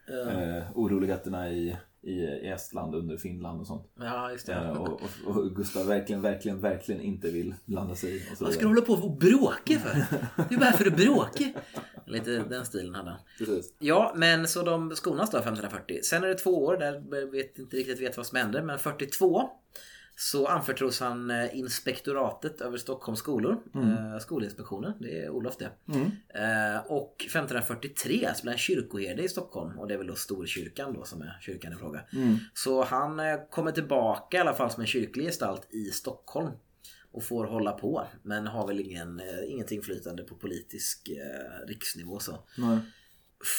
Speaker 1: eh, oroligheterna i, i, i Estland under Finland och sånt.
Speaker 2: Ja, just det.
Speaker 1: Eh, och, och, och Gustav verkligen, verkligen, verkligen inte vill blanda sig i.
Speaker 2: Vad ska du hålla på och bråka för? Du är bara för att bråka. Lite den stilen hade han.
Speaker 1: Precis.
Speaker 2: Ja, men så de skonas då 1540. Sen är det två år där vet inte riktigt vet vad som händer. Men 42 så anförtros han eh, inspektoratet över Stockholms skolor. Eh, Skolinspektionen, det är Olof det. Eh, och 1543 så blir han kyrkoherde i Stockholm. Och det är väl då Storkyrkan då som är kyrkan i fråga. Så han kommer tillbaka i alla fall som en kyrklig gestalt i Stockholm. Och får hålla på. Men har väl ingen, inget inflytande på politisk riksnivå så.
Speaker 1: Nej.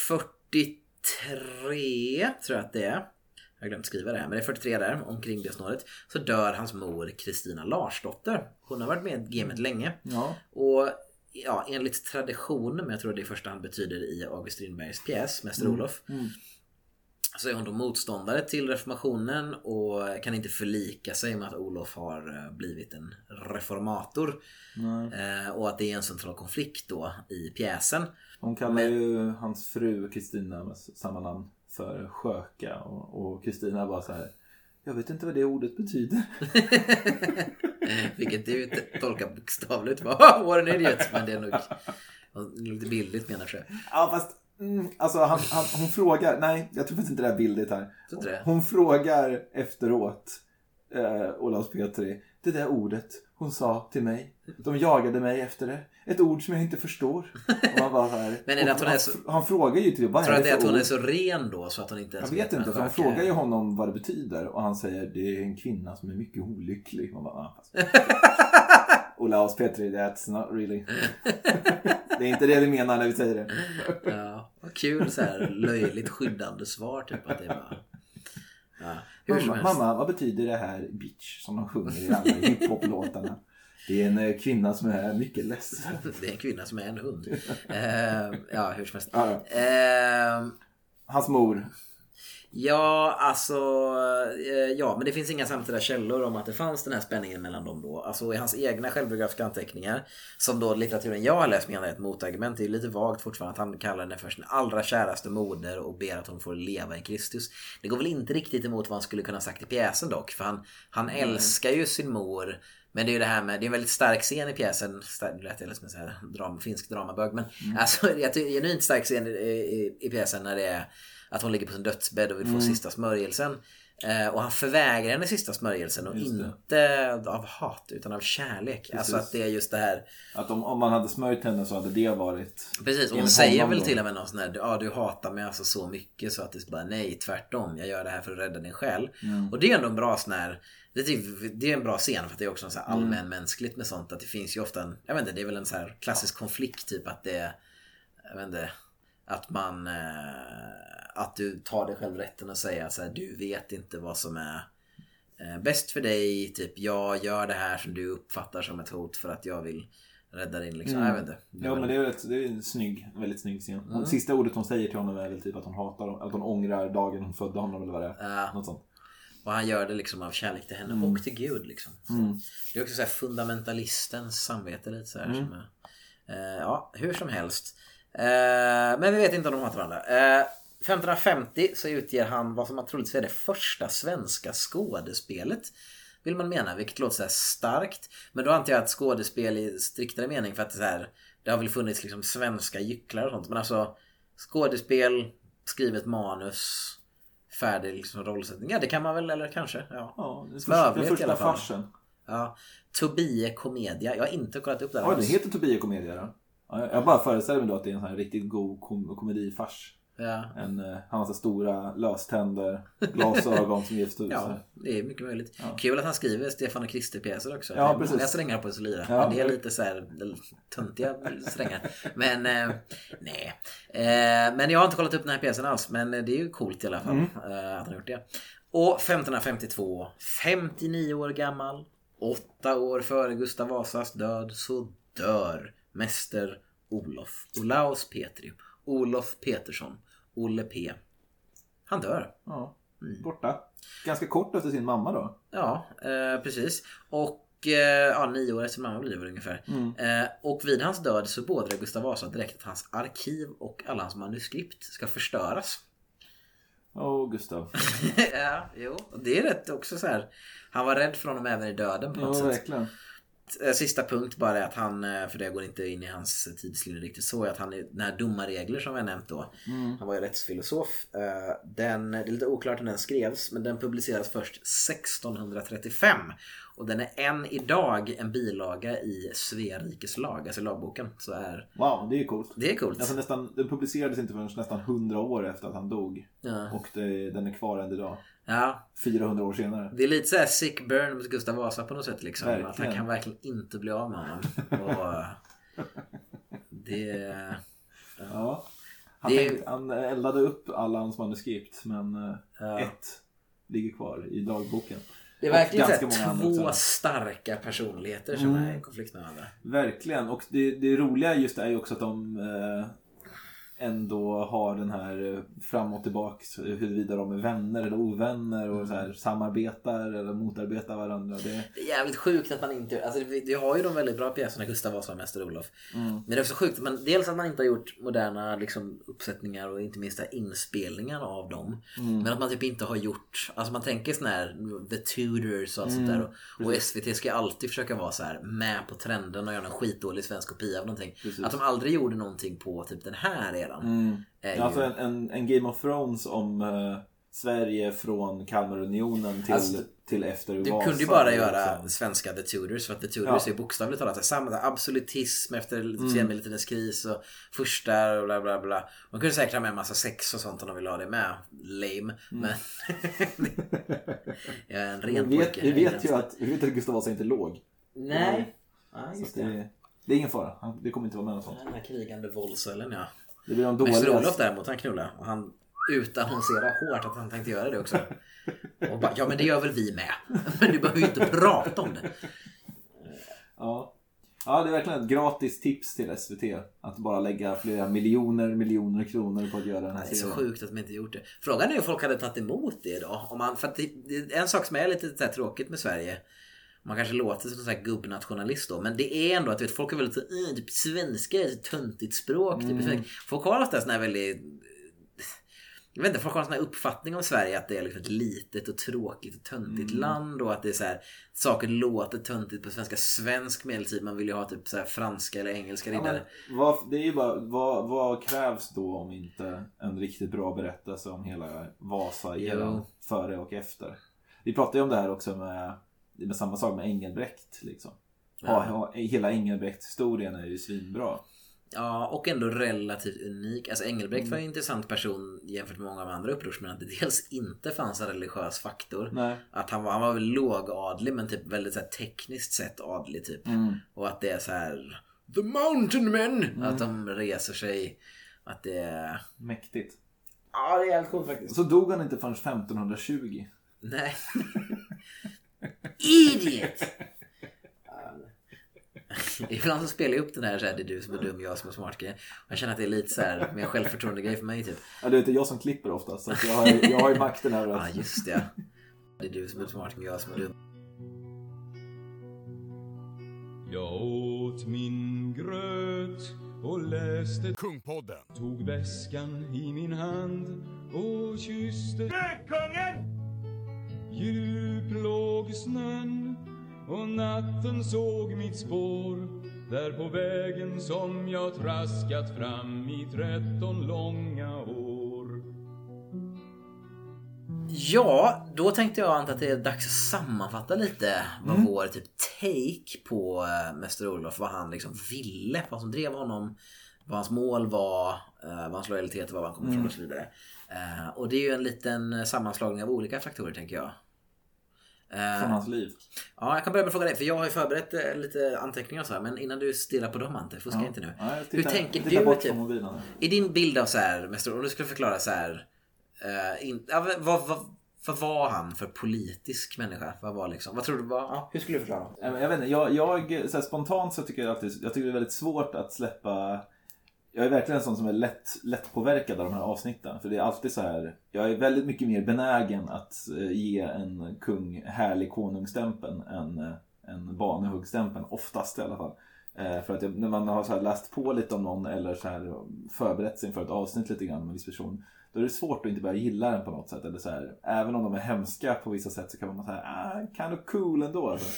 Speaker 2: 43 tror jag att det är. Jag har glömt skriva det här, men det är 43 där, omkring det snåret. Så dör hans mor Kristina Larsdotter. Hon har varit med i gamet länge.
Speaker 1: Ja.
Speaker 2: Och ja, enligt tradition, men jag tror det i första hand betyder i August Strindbergs pjäs Mäster Olof. Så är hon då motståndare till reformationen och kan inte förlika sig med att Olof har eh, blivit en reformator. Eh, och att det är en central konflikt då i pjäsen.
Speaker 1: Hon kallar ju hans fru Kristina med samma namn för sköka och Kristina bara så här. Jag vet inte vad det ordet betyder.
Speaker 2: Vilket du tolkar bokstavligt. What an idiot. Men det är nog lite bildligt menar jag.
Speaker 1: Ja fast mm, alltså han, han, hon frågar. Nej jag tror faktiskt inte det är bildigt här.
Speaker 2: Inte det?
Speaker 1: Hon frågar efteråt eh, Olaus Petri. Det där ordet hon sa till mig. De jagade mig efter det. Ett ord som jag inte förstår. Och man bara här,
Speaker 2: Men är det att hon är
Speaker 1: han,
Speaker 2: så-
Speaker 1: han frågar ju till vad
Speaker 2: Tror
Speaker 1: är det
Speaker 2: att hon är så ren då så att hon inte
Speaker 1: Jag
Speaker 2: ens
Speaker 1: vet
Speaker 2: vad
Speaker 1: inte, för han frågar ju honom vad det betyder och han säger det är en kvinna som är mycket olycklig. Man bara, ah. Olaus Petri, that's not really. det är inte det vi menar när vi säger det.
Speaker 2: Ja, vad kul så här löjligt skyddande svar typ att det är bara... Ja,
Speaker 1: Mamma, mamma, vad betyder det här bitch som de sjunger i alla hiphop-låtarna? Det är en eh, kvinna som är mycket ledsen.
Speaker 2: Det är en kvinna som är en hund. Eh, ja, hur som helst.
Speaker 1: Ja, ja.
Speaker 2: Eh,
Speaker 1: Hans mor.
Speaker 2: Ja, alltså... eh, Ja, men det finns inga samtida källor om att det fanns den här spänningen mellan dem då. Alltså i hans egna självbiografiska anteckningar, som då litteraturen jag har läst menar är ett motargument. Det är ju lite vagt fortfarande att han kallar henne för sin allra käraste moder och ber att hon får leva i Kristus. Det går väl inte riktigt emot vad han skulle kunna ha sagt i pjäsen dock, för han, han älskar ju sin mor. Men det är ju det här med, det är en väldigt stark scen i pjäsen. Det lät jag som en dram, finsk dramabög. Men alltså, jag tycker genuint stark scen i, i, i pjäsen när det är att hon ligger på sin dödsbädd och vill få sista smörjelsen. Eh, och han förvägrar henne sista smörjelsen och inte av hat utan av kärlek. Alltså att det är just det här.
Speaker 1: Att om, om man hade smörjt henne så hade det varit...
Speaker 2: Precis, och hon säger väl
Speaker 1: då.
Speaker 2: till och med någon sån här, ja du hatar mig alltså så mycket så att det är bara nej tvärtom. Jag gör det här för att rädda din själ. Och det är ändå en bra sån här, det är, typ, det är en bra scen för att det är också så här allmänmänskligt med sånt. Att det finns ju ofta en, jag vet inte, det är väl en så här klassisk konflikt typ att det, jag vet inte, att man, eh, att du tar dig själv rätten att säga så här, du vet inte vad som är eh, bäst för dig. Typ jag gör det här som du uppfattar som ett hot för att jag vill rädda din liksom. Jag vet inte.
Speaker 1: Ja
Speaker 2: väl-
Speaker 1: men det är, rätt, det är en snygg, väldigt snygg scen. Och Sista ordet hon säger till honom är väl typ att hon hatar att hon ångrar dagen hon födde honom eller vad det är.
Speaker 2: Ja.
Speaker 1: Något sånt.
Speaker 2: Och han gör det liksom av kärlek till henne
Speaker 1: Mm.
Speaker 2: och till Gud liksom. Så Det är också så här fundamentalistens samvete lite så här.
Speaker 1: Mm.
Speaker 2: Som är, eh, ja, hur som helst. Eh, men vi vet inte om de hatar varandra. Eh, 1550 så utger han vad som man troligtvis är det första svenska skådespelet. Vill man mena, vilket låter så starkt. Men då antar jag att skådespel i striktare mening för att det, är här, det har väl funnits liksom svenska gycklar och sånt. Men alltså skådespel, skrivet manus, färdig liksom rollsättning. Ja det kan man väl, eller kanske. Ja.
Speaker 1: Ja, den
Speaker 2: Smörblek
Speaker 1: första, den
Speaker 2: i
Speaker 1: första
Speaker 2: alla fall.
Speaker 1: farsen.
Speaker 2: ja. Tobie Comedia. Jag har inte kollat upp det här
Speaker 1: Ja, det heter Tobie Comedia då. Ja, jag- jag bara föreställer mig då att det är en sån här riktigt god kom komedifars.
Speaker 2: Ja.
Speaker 1: En, eh, han har så stora löständer, glasögon som gifts ut. så
Speaker 2: Ja, det är mycket möjligt. Kul att han skriver Stefan och Krister-pjäser också.
Speaker 1: Ja, precis.
Speaker 2: Många strängar på sig lyra.
Speaker 1: Ja,
Speaker 2: men det är
Speaker 1: ja.
Speaker 2: lite så här töntiga strängar. Men eh, nej. Eh, men jag har inte kollat upp den här pjäsen alls. Men det är ju coolt i alla fall
Speaker 1: Mm.
Speaker 2: att han har gjort det. Och 1552, 59 år gammal, åtta år före Gustav Vasas död, så dör Mäster Olof. Olaus Petri. Olof Petersson. Olle P. Han dör.
Speaker 1: Ja,
Speaker 2: Mm.
Speaker 1: borta. Ganska kort efter sin mamma då.
Speaker 2: Ja, eh, precis. Och eh, ja, nio år efter mamma blir det ungefär. Eh, och vid hans död så beordrar Gustav Vasa direkt att hans arkiv och alla hans manuskript ska förstöras.
Speaker 1: Åh, Gustav.
Speaker 2: ja, jo. Det är rätt också så här. Han var rädd för honom även i döden på något sätt.
Speaker 1: verkligen.
Speaker 2: Eh, Sista punkt bara är att han, eh, för det går inte in i hans tidslinje riktigt så, är att han, är- den här domarregler som vi har nämnt då, han var ju rättsfilosof. eh, Den, det är lite oklart när den skrevs, men den publicerades först 1635. Och den är än idag en bilaga i Svea rikes lag, alltså lagboken. Så är,
Speaker 1: Wow, det är coolt.
Speaker 2: det är coolt.
Speaker 1: Alltså nästan, den publicerades inte förrän nästan 100 år efter att han dog.
Speaker 2: Ja.
Speaker 1: Och det, den är kvar än idag.
Speaker 2: Ja,
Speaker 1: 400 år senare.
Speaker 2: det är lite såhär sick burn mot Gustav Vasa på något sätt liksom. Att han kan verkligen inte bli av med honom. Och det...
Speaker 1: Ja. Han,
Speaker 2: Det
Speaker 1: tänkte, han eldade upp alla hans manuskript men eh,
Speaker 2: Ja.
Speaker 1: ett ligger kvar i dagboken.
Speaker 2: Det är verkligen här, två starka personligheter som
Speaker 1: Mm.
Speaker 2: är i konflikt med varandra.
Speaker 1: Verkligen. Och det, det roliga just är ju också att de eh, ändå har den här eh, fram och tillbaks huruvida de är vänner eller ovänner och så här, samarbetar eller motarbetar varandra. Det,
Speaker 2: Det är jävligt sjukt att man inte... Alltså vi, har ju de väldigt bra pjäserna Gustav Vasa och Mäster Olof.
Speaker 1: Mm.
Speaker 2: Men det är också sjukt man, dels att man inte har gjort moderna liksom, uppsättningar och inte minst inspelningar av dem.
Speaker 1: Mm.
Speaker 2: Men att man typ inte har gjort... Alltså man tänker sån här The Tudors och allt sånt
Speaker 1: Mm,
Speaker 2: där. Och, och SVT ska ju alltid försöka vara så här med på trenden och göra en skitdålig svensk kopia av någonting.
Speaker 1: Precis.
Speaker 2: Att de aldrig gjorde någonting på typ den här eran. Är ju-
Speaker 1: Alltså en, en, en Game of Thrones om eh, Sverige från Kalmarunionen till,
Speaker 2: Alltså,
Speaker 1: till efter
Speaker 2: Du
Speaker 1: Vasa.
Speaker 2: kunde ju bara
Speaker 1: liksom.
Speaker 2: göra svenska The Tudors för att The Tudors
Speaker 1: Ja.
Speaker 2: är bokstavligt talat samma absolutism efter
Speaker 1: Mm.
Speaker 2: senmedeltidens kris och första och bla bla bla. Man kunde säkert ha med en massa sex och sånt om de ville ha det med. Lame. Men jag är en ren
Speaker 1: Mm. Vi vet,
Speaker 2: pojke.
Speaker 1: vi vet ju att, vi vet att Gustav Vasa inte låg.
Speaker 2: Nej. Ja,
Speaker 1: Så
Speaker 2: just det.
Speaker 1: det, det är ingen fara. Det kommer inte vara med något sånt.
Speaker 2: Den här krigande våldsöllen ja.
Speaker 1: Det blir de
Speaker 2: Mäster
Speaker 1: dåliga.
Speaker 2: Olof däremot han knullade och han utannonserade hårt att han tänkte göra det också. Och bara, ja men det gör väl vi med. Men du behöver ju inte prata om det.
Speaker 1: Ja. ja, det är verkligen ett gratis tips till SVT. Att bara lägga flera miljoner, miljoner kronor på att göra den här
Speaker 2: Det är så
Speaker 1: serien.
Speaker 2: sjukt att de inte gjort det. Frågan är om folk hade tagit emot det då. Om man, för att det, en sak som är lite tråkigt med Sverige. Man kanske låter som en gubbnationalist då. Men det är ändå att vet, folk är väldigt så, "Äh, typ svenska är ett töntigt språk.
Speaker 1: Mm.
Speaker 2: Typ. Folk har ofta sån här väldigt jag vet inte, folk har en sån här uppfattning om Sverige att det är liksom ett litet och tråkigt och töntigt
Speaker 1: Mm.
Speaker 2: land och att det är så här, saker låter töntigt på svenska. Svensk medeltid, man vill ju ha typ så franska eller engelska
Speaker 1: Ja,
Speaker 2: riddare.
Speaker 1: men vad, det är ju bara, vad, vad krävs då om inte en riktigt bra berättelse om hela Vasa
Speaker 2: Jo.
Speaker 1: före och efter? Vi pratade ju om det här också med, med samma sak med Engelbrekt. Liksom. Ja. Ja, hela Engelbrekt-historien är ju svinbra.
Speaker 2: Ja, och ändå relativt unik. Alltså Engelbrekt var en intressant person jämfört med många av andra upprorsmännen. Att det dels inte fanns en religiös faktor.
Speaker 1: Nej.
Speaker 2: Att han var, han var väl lågadlig men typ väldigt så här, tekniskt sett adlig typ.
Speaker 1: Mm.
Speaker 2: Och att det är så här The Mountain Men! Att de reser sig. Att det är...
Speaker 1: Mäktigt.
Speaker 2: Ja, det är helt coolt faktiskt.
Speaker 1: Så dog han inte förrän 1520.
Speaker 2: Nej. Idiot! Ibland så spelar jag upp den här, så här det är du som är dum, jag som är smart grej. Och Jag känner att det är lite så här mer självförtroende grej för mig typ.
Speaker 1: Ja, det är inte jag som klipper ofta så jag, har, jag har ju makten över
Speaker 2: Ja,
Speaker 1: att...
Speaker 2: just det. Det är du som är smart, jag som är dum.
Speaker 8: Jag åt min gröt och läste
Speaker 7: Kungpodden.
Speaker 8: Tog väskan i min hand och kysste Gökungen! Djup låg snön och natten såg mitt spår där på vägen som jag traskat fram i tretton långa år.
Speaker 2: Ja, då tänkte jag anta att det är dags att sammanfatta lite vad
Speaker 1: Mm.
Speaker 2: vår typ take på äh, Mäster Olof, vad han liksom ville, vad som drev honom, vad hans mål var, eh, vad hans lojalitet var, var han kom ifrån
Speaker 1: Mm.
Speaker 2: och så vidare. Eh, och det är ju en liten sammanslagning av olika faktorer tänker jag. Eh,
Speaker 1: Från hans liv.
Speaker 2: Ja, jag kan börja med att fråga dig, för jag har ju förberett eh, lite anteckningar och så här, men innan du stirrar på dem Ante, fuska
Speaker 1: Ja.
Speaker 2: inte nu.
Speaker 1: Ja, jag
Speaker 2: Hur
Speaker 1: tittar-
Speaker 2: tänker
Speaker 1: tittar
Speaker 2: du
Speaker 1: bort
Speaker 2: typ, i din bild av så här, Mäster om du skulle förklara så här, eh, in, ja, vad, vad, vad var han för politisk människa? Vad var liksom, vad tror du var, ja, hur skulle du förklara?
Speaker 1: Jag jag vet inte, jag, jag så här, spontant så tycker jag alltid, jag tycker det är väldigt svårt att släppa jag är verkligen en sån som är lätt, lätt påverkad av de här avsnitten. För det är alltid så här. Jag är väldigt mycket mer benägen att eh, ge en kung härlig konungsstämpeln än eh, en banehuggstämpeln. Oftast i alla fall. Eh, för att jag, när man har så här läst på lite om någon eller så här förberett sig inför ett avsnitt lite grann med en viss person. Då är det svårt att inte börja gilla den på något sätt. Eller så här, även om de är hemska på vissa sätt så kan man säga ah, kind of cool ändå. Alltså.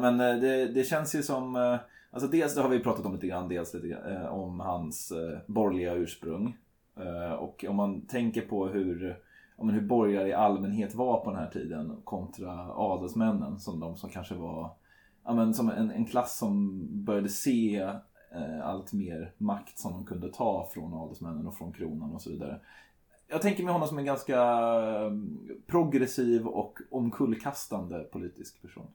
Speaker 1: Men det, det känns ju som Alltså dels det har vi pratat om lite grann, dels lite grann, eh, om hans eh, borgerliga ursprung. Eh, och om man tänker på hur, om hur borgare i allmänhet var på den här tiden kontra adelsmännen som de som kanske var ja, men som en, en klass som började se eh, allt mer makt som de kunde ta från adelsmännen och från kronan och så vidare. Jag tänker mig honom som en ganska eh, progressiv och omkullkastande politisk person.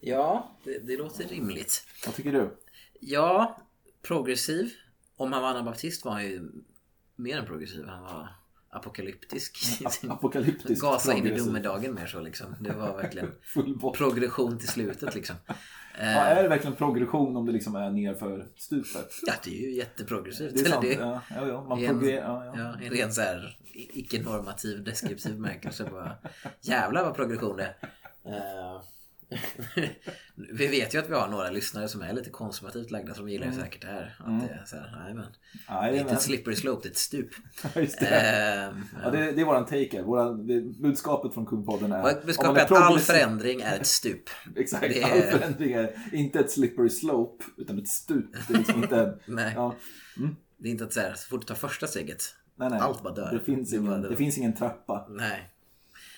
Speaker 2: Ja, det, det låter rimligt.
Speaker 1: Vad tycker du?
Speaker 2: Ja, progressiv. Om han var anabaptist var han ju mer än progressiv. Han var apokalyptisk.
Speaker 1: Apokalyptisk.
Speaker 2: Gasa in i domedagen mer så liksom. Det var verkligen progression till slutet liksom.
Speaker 1: Ja, är det verkligen progression om det liksom är nerför stupet?
Speaker 2: Ja, det är ju jätteprogressivt.
Speaker 1: Det är sant.
Speaker 2: det-
Speaker 1: Ja, ja. Man
Speaker 2: en-
Speaker 1: ja, ja.
Speaker 2: En ren så här icke-normativ deskriptiv bemärkelse. Bara, jävlar vad progression det är. Vi vet ju att vi har några lyssnare som är lite konservativt lagda som gillar ju säkert det här. Att det är så här, nej men. Det är inte ett slippery slope, det är ett stup.
Speaker 1: Just det.
Speaker 2: Eh,
Speaker 1: Ja, det, det är våran take. Våra, det, budskapet från Kungpodden är...
Speaker 2: Budskapet är att all förändring är ett stup.
Speaker 1: Exakt,
Speaker 2: det
Speaker 1: all
Speaker 2: är-
Speaker 1: förändring är inte ett slippery slope utan ett stup. Det är liksom inte...
Speaker 2: Nej.
Speaker 1: Ja,
Speaker 2: Det är inte att så här, så fort du tar första steget,
Speaker 1: nej, nej.
Speaker 2: allt bara dör.
Speaker 1: Det finns,
Speaker 2: Det
Speaker 1: ingen,
Speaker 2: bara-
Speaker 1: det finns ingen trappa.
Speaker 2: Nej.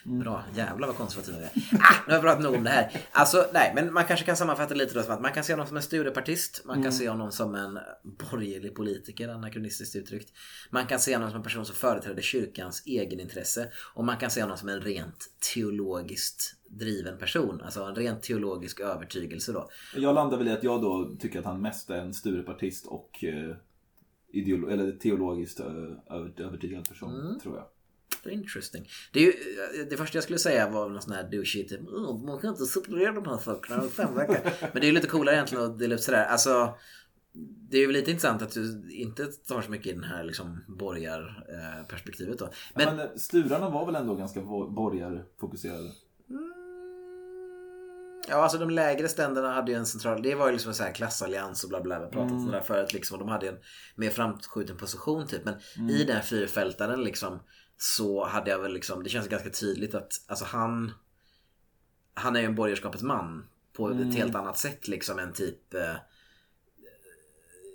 Speaker 1: Mm.
Speaker 2: Bra, jävlar vad konservativa vi är. Ah, nu har jag pratat nog om det här. Alltså nej, men man kanske kan sammanfatta lite då som att man kan se honom som en studiepartist. Man kan
Speaker 1: Mm.
Speaker 2: se honom som en borgerlig politiker, anakronistiskt uttryckt. Man kan se honom som en person som företräder kyrkans egenintresse. Och man kan se honom som en rent teologiskt driven person. Alltså en rent teologisk övertygelse då.
Speaker 1: Jag landar väl i att jag då tycker att han mest är en Sturepartist och eh, ideolo- eller teologiskt eh, över- övertygad person,
Speaker 2: Mm.
Speaker 1: tror jag.
Speaker 2: Interesting. Det, är ju, det första jag skulle säga var någon sån här douchey typ "Åh, Man kan inte separera de här sakerna fem veckor. Men det är ju lite coolare egentligen att dela upp sådär. Alltså det är ju lite intressant att du inte tar så mycket i den här liksom borgarperspektivet då. Men,
Speaker 1: Men, Men eh, Sturarna var väl ändå ganska bo- borgarfokuserade?
Speaker 2: ja, alltså de lägre ständerna hade ju en central, det var ju liksom en sån här klassallians och bla bla, vi har pratat om det där förut liksom. Och de hade en mer framskjuten position typ. Men i den fyrfältaren liksom så hade jag väl liksom, det känns ganska tydligt att alltså han han är ju en borgerskapets man på ett helt annat sätt liksom än typ eh,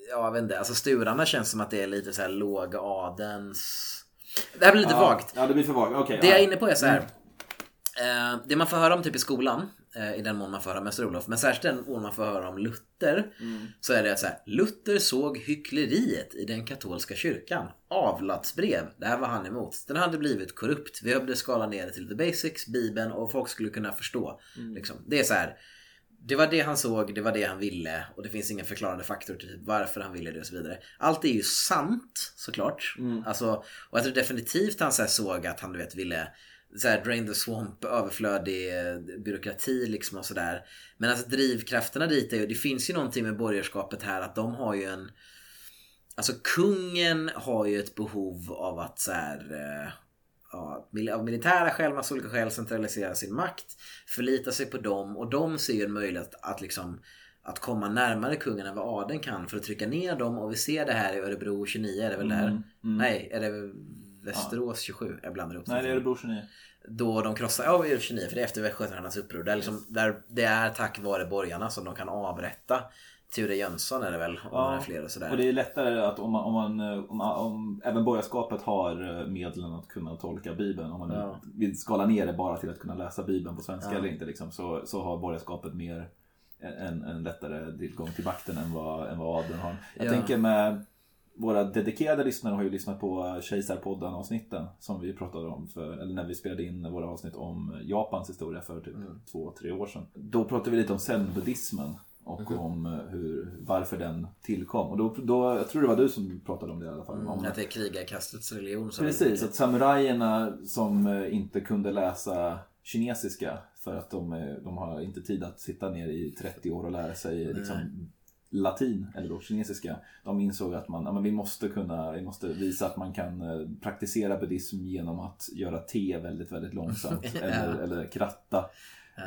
Speaker 2: Ja, jag vet inte. Alltså Sturarna känns som att det är lite så här låg adens... Det här blir lite
Speaker 1: ja,
Speaker 2: vagt.
Speaker 1: Ja, det blir för vagt. Okej.
Speaker 2: Det
Speaker 1: ja.
Speaker 2: jag är inne på är så här. Eh, det man får höra om typ i skolan, i den mån man får höra Mäster Olof, men särskilt den mån man får höra om Luther, så är det att så här, Luther såg hyckleriet i den katolska kyrkan. Avlatsbrev, det här var han emot. Den hade blivit korrupt. Vi behövde skala ner det till the basics, bibeln och folk skulle kunna förstå. Liksom. Det är så här. Det var det han såg, det var det han ville och det finns ingen förklarande faktor till varför han ville det och så vidare. Allt är ju sant såklart. Alltså, och jag tror definitivt han så såg att han du vet ville så här, drain the swamp, överflödig eh, byråkrati liksom och sådär. Men alltså drivkrafterna dit är ju, det finns ju någonting med borgerskapet här att de har ju en Alltså kungen har ju ett behov av att så här, eh, ja, av militära skäl, massa olika skäl centralisera sin makt. Förlita sig på dem och de ser ju en möjlighet att liksom att komma närmare kungen än vad adeln kan för att trycka ner dem och vi ser det här i Örebro 29 är det väl där? Nej, är det Västerås 27? Jag blandar ihop
Speaker 1: Nej, det är Örebro 29.
Speaker 2: då de krossar, ja det är 29 för det är efter västgötarnas uppror. Där, liksom, där det är tack vare borgarna som de kan avrätta Ture Jönsson är det väl och några fler och sådär.
Speaker 1: Och det är lättare att om, man, om, man, om, om även borgarskapet har eh, medlen att kunna tolka Bibeln. Om man
Speaker 2: Ja.
Speaker 1: vill skala ner det bara till att kunna läsa Bibeln på svenska
Speaker 2: Ja.
Speaker 1: eller inte. Liksom, så, så har borgarskapet mer en, en lättare tillgång till makten än vad, än vad adeln har. Jag
Speaker 2: Ja.
Speaker 1: tänker med våra dedikerade lyssnare har ju lyssnat på Kejsarpodden avsnitten som vi pratade om för, eller när vi spelade in våra avsnitt om Japans historia för typ två, tre år sedan. Då pratade vi lite om zen-buddhismen och om eh, hur, varför den tillkom. Och då, då, jag tror det var du som pratade om det i alla fall. om,
Speaker 2: Att det är krigarkastets religion. Så
Speaker 1: Precis, att samurajerna som eh, inte kunde läsa kinesiska för att de, eh, de har inte tid att sitta ner i 30 år och lära sig liksom, latin, eller då kinesiska. De insåg att man, ja, men vi måste kunna, vi måste visa att man kan eh, praktisera buddhism genom att göra te väldigt, väldigt långsamt. eller, eller kratta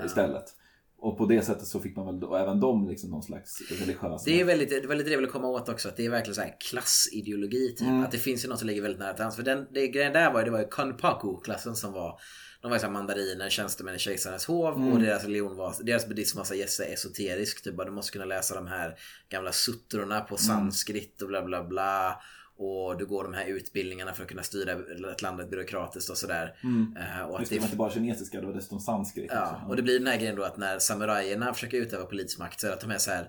Speaker 1: istället. Och på det sättet så fick man väl, och även de liksom någon slags religiös
Speaker 2: Det är väldigt, det är väldigt det jag vill komma åt också. Att det är verkligen så här klassideologi. Typ.
Speaker 1: Mm.
Speaker 2: Att det finns ju något som ligger väldigt nära till hands. För den, det, grejen där var ju, det var ju Kanpaku-klassen som var de var så här mandariner, tjänstemän i kejsarens hov
Speaker 1: Mm.
Speaker 2: och deras religion var, deras buddhism var så jässe esoterisk. Typ du måste kunna läsa de här gamla sutrorna
Speaker 1: Mm.
Speaker 2: på sanskrit och bla bla bla. Och du går de här utbildningarna för att kunna styra ett landet byråkratiskt och sådär. Eh, och att
Speaker 1: Just det,
Speaker 2: det
Speaker 1: var inte bara kinesiska, det var dessutom sanskrit.
Speaker 2: Ja,
Speaker 1: också.
Speaker 2: och det blir den här grejen då att när samurajerna försöker utöva politisk makt så är det att de är så här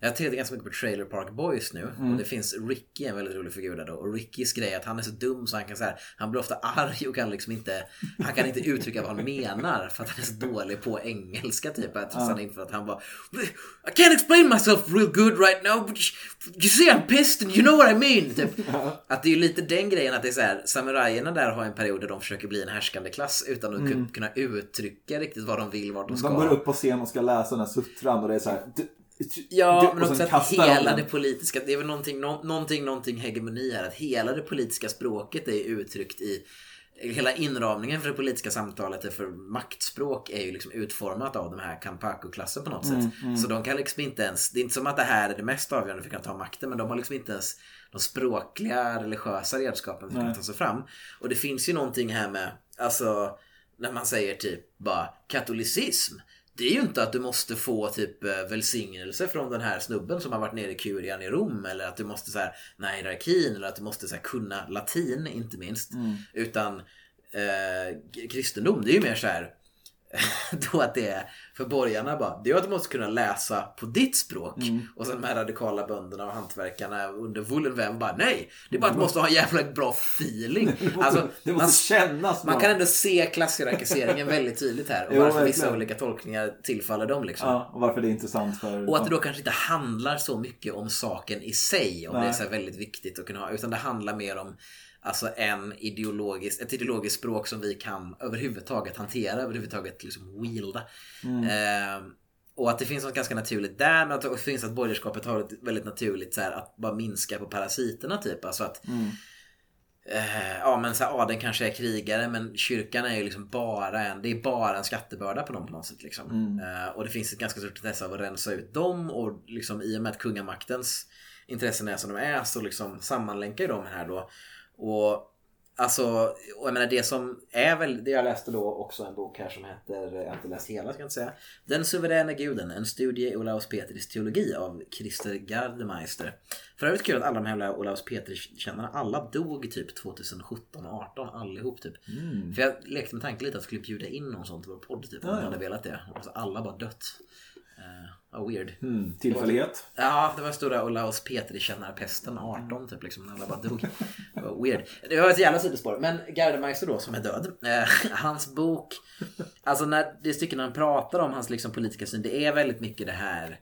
Speaker 2: Jag tittar ganska mycket på Trailer Park Boys nu
Speaker 9: Mm.
Speaker 2: och det finns Ricky, en väldigt rolig figur där då. Och Rickys grej är att han är så dum så han kan så här, han blir ofta arg och kan liksom inte, han kan inte uttrycka vad han menar för att han är så dålig på engelska typ. Jag tror han inför att han bara I can't explain myself real good right now but you, see I'm pissed and you know what I mean. Typ. Att det är ju lite den grejen att det är så här, samurajerna där har en period där de försöker bli en härskande klass utan att ku- kunna uttrycka riktigt vad de vill, vart de ska.
Speaker 9: Mm. De går upp på scen och ska läsa den här suttran och det är så här...
Speaker 2: Ja, men också att hela
Speaker 9: den.
Speaker 2: det politiska, det är väl någonting, nå- någonting, någonting hegemoni här. Att hela det politiska språket är uttryckt i Hela inramningen för det politiska samtalet för maktspråk är ju liksom utformat av de här Kampaku-klassen på något sätt.
Speaker 9: Mm,
Speaker 2: Så de kan liksom inte ens, det är inte som att det här är det mest avgörande för att kunna ta makten men de har liksom inte ens de språkliga, religiösa redskapen för att kunna ta sig fram. Och det finns ju någonting här med, alltså när man säger typ bara katolicism. Det är ju inte att du måste få typ eh, välsignelse från den här snubben som har varit nere i kurian i Rom eller att du måste så här, nej, hierarkin eller att du måste så här, kunna latin inte minst. Utan eh, kristendom, det är ju mer så här då att det är för borgarna bara, det är att du måste kunna läsa på ditt språk. Och sen de här radikala bönderna och hantverkarna under Wullenwem bara, nej, det är bara att du måste ha en jävla bra feeling. Alltså,
Speaker 9: det måste
Speaker 2: man-
Speaker 9: kännas bra.
Speaker 2: man kan ändå se klasshierarkiseringen väldigt tydligt här och
Speaker 9: Jo,
Speaker 2: varför vissa olika tolkningar tillfaller dem liksom.
Speaker 9: Ja, och varför det är intressant för...
Speaker 2: Och att det då kanske inte handlar så mycket om saken i sig, om det är
Speaker 9: Nej.
Speaker 2: så väldigt viktigt att kunna ha, utan det handlar mer om Alltså en ideologisk, ett ideologiskt språk som vi kan överhuvudtaget hantera, överhuvudtaget liksom wielda. Eh, och att det finns något ganska naturligt där, men att det finns att borgerskapet har ett väldigt naturligt så här, att bara minska på parasiterna typ. Alltså att Eh, ja men så här, adeln kanske är krigare men kyrkan är ju liksom bara en, det är bara en skattebörda på dem på något sätt liksom. Eh, och det finns ett ganska stort intresse av att rensa ut dem och liksom i och med att kungamaktens intressen är som de är så liksom sammanlänkar ju de här då. Och Alltså, och jag menar det som är väl, det jag läste då också en bok här som heter, jag har inte läst hela ska jag inte säga. Den suveräna guden, en studie i Olaus Petris teologi av Christer Gardemeister. För övrigt kul att alla de här jävla Olaus Petri-kännarna, alla dog typ 2017 och 18 allihop typ. För jag lekte med tanken lite att jag skulle bjuda in någon sån till vår podd typ, om jag hade velat det. Och så alla bara dött. Ja, weird.
Speaker 9: Mm, tillfällighet.
Speaker 2: Ja, det var stora Olaus Petri-kännarpesten 18 typ liksom. när Alla bara dog. Det var weird. Det var ett jävla sidospår. Men Gardemeister då som är död. Eh, hans bok. Alltså när det stycken han pratar om hans liksom politiska syn. Det är väldigt mycket det här.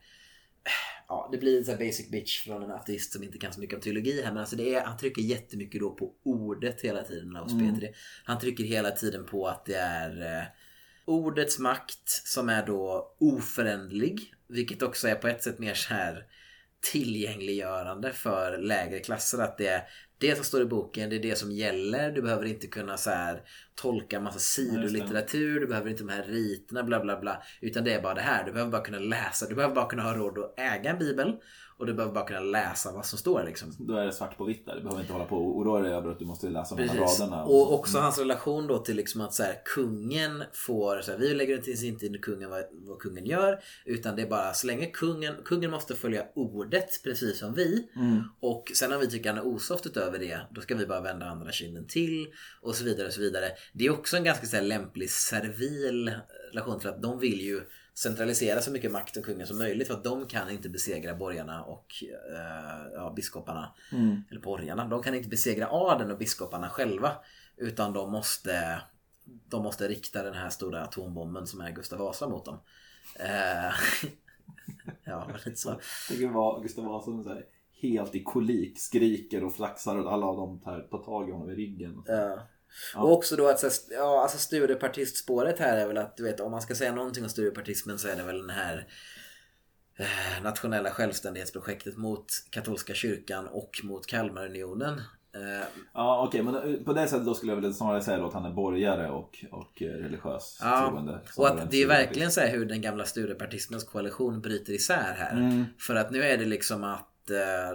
Speaker 2: Ja, det blir en sån basic bitch från en ateist som inte kan så mycket om teologi här. Men alltså det är, han trycker jättemycket då på ordet hela tiden, Olaus Petri. Han trycker hela tiden på att det är eh, ordets makt som är då oföränderlig. Vilket också är på ett sätt mer så här tillgängliggörande för lägre klasser. Att det är det som står i boken, det är det som gäller. Du behöver inte kunna så här tolka massa sidolitteratur, du behöver inte de här riterna, bla bla bla. Utan det är bara det här, du behöver bara kunna läsa, du behöver bara kunna ha råd att äga en bibel. Och du behöver bara kunna läsa vad som står liksom.
Speaker 9: Då är det svart på vitt där. Du behöver inte hålla på och oroa dig över att du måste läsa mellan
Speaker 2: Precis.
Speaker 9: raderna.
Speaker 2: Och också hans relation då till liksom att så här, kungen får, så här, vi lägger inte inte in kungen vad, vad kungen gör. Utan det är bara så länge kungen, kungen måste följa ordet precis som vi. Och sen om vi tycker han är osoft utöver det, då ska vi bara vända andra kinden till. Och så vidare och så vidare. Det är också en ganska så här, lämplig servil relation för att de vill ju centralisera så mycket makt och kungen som möjligt för att de kan inte besegra borgarna och eh, ja, biskoparna. Eller borgarna. De kan inte besegra adeln och biskoparna själva. Utan de måste de måste rikta den här stora atombomben som är Gustav Vasa mot dem. Eh, ja, lite så.
Speaker 9: Tänk att vara Gustav Vasa som här, helt i kolik skriker och flaxar och alla av dem tar, tar tag i honom i ryggen.
Speaker 2: Ja. Och också då att så ja, alltså studiepartistspåret här är väl att du vet om man ska säga någonting om studiepartismen så är det väl den här eh, nationella självständighetsprojektet mot katolska kyrkan och mot Kalmarunionen. Eh,
Speaker 9: Ja okej men eh, på det sättet då skulle jag väl snarare säga då att han är borgare och, och religiös troende.
Speaker 2: Ja, och
Speaker 9: snarare än
Speaker 2: att det är verkligen så här hur den gamla studiepartismens koalition bryter isär här.
Speaker 9: Mm.
Speaker 2: För att nu är det liksom att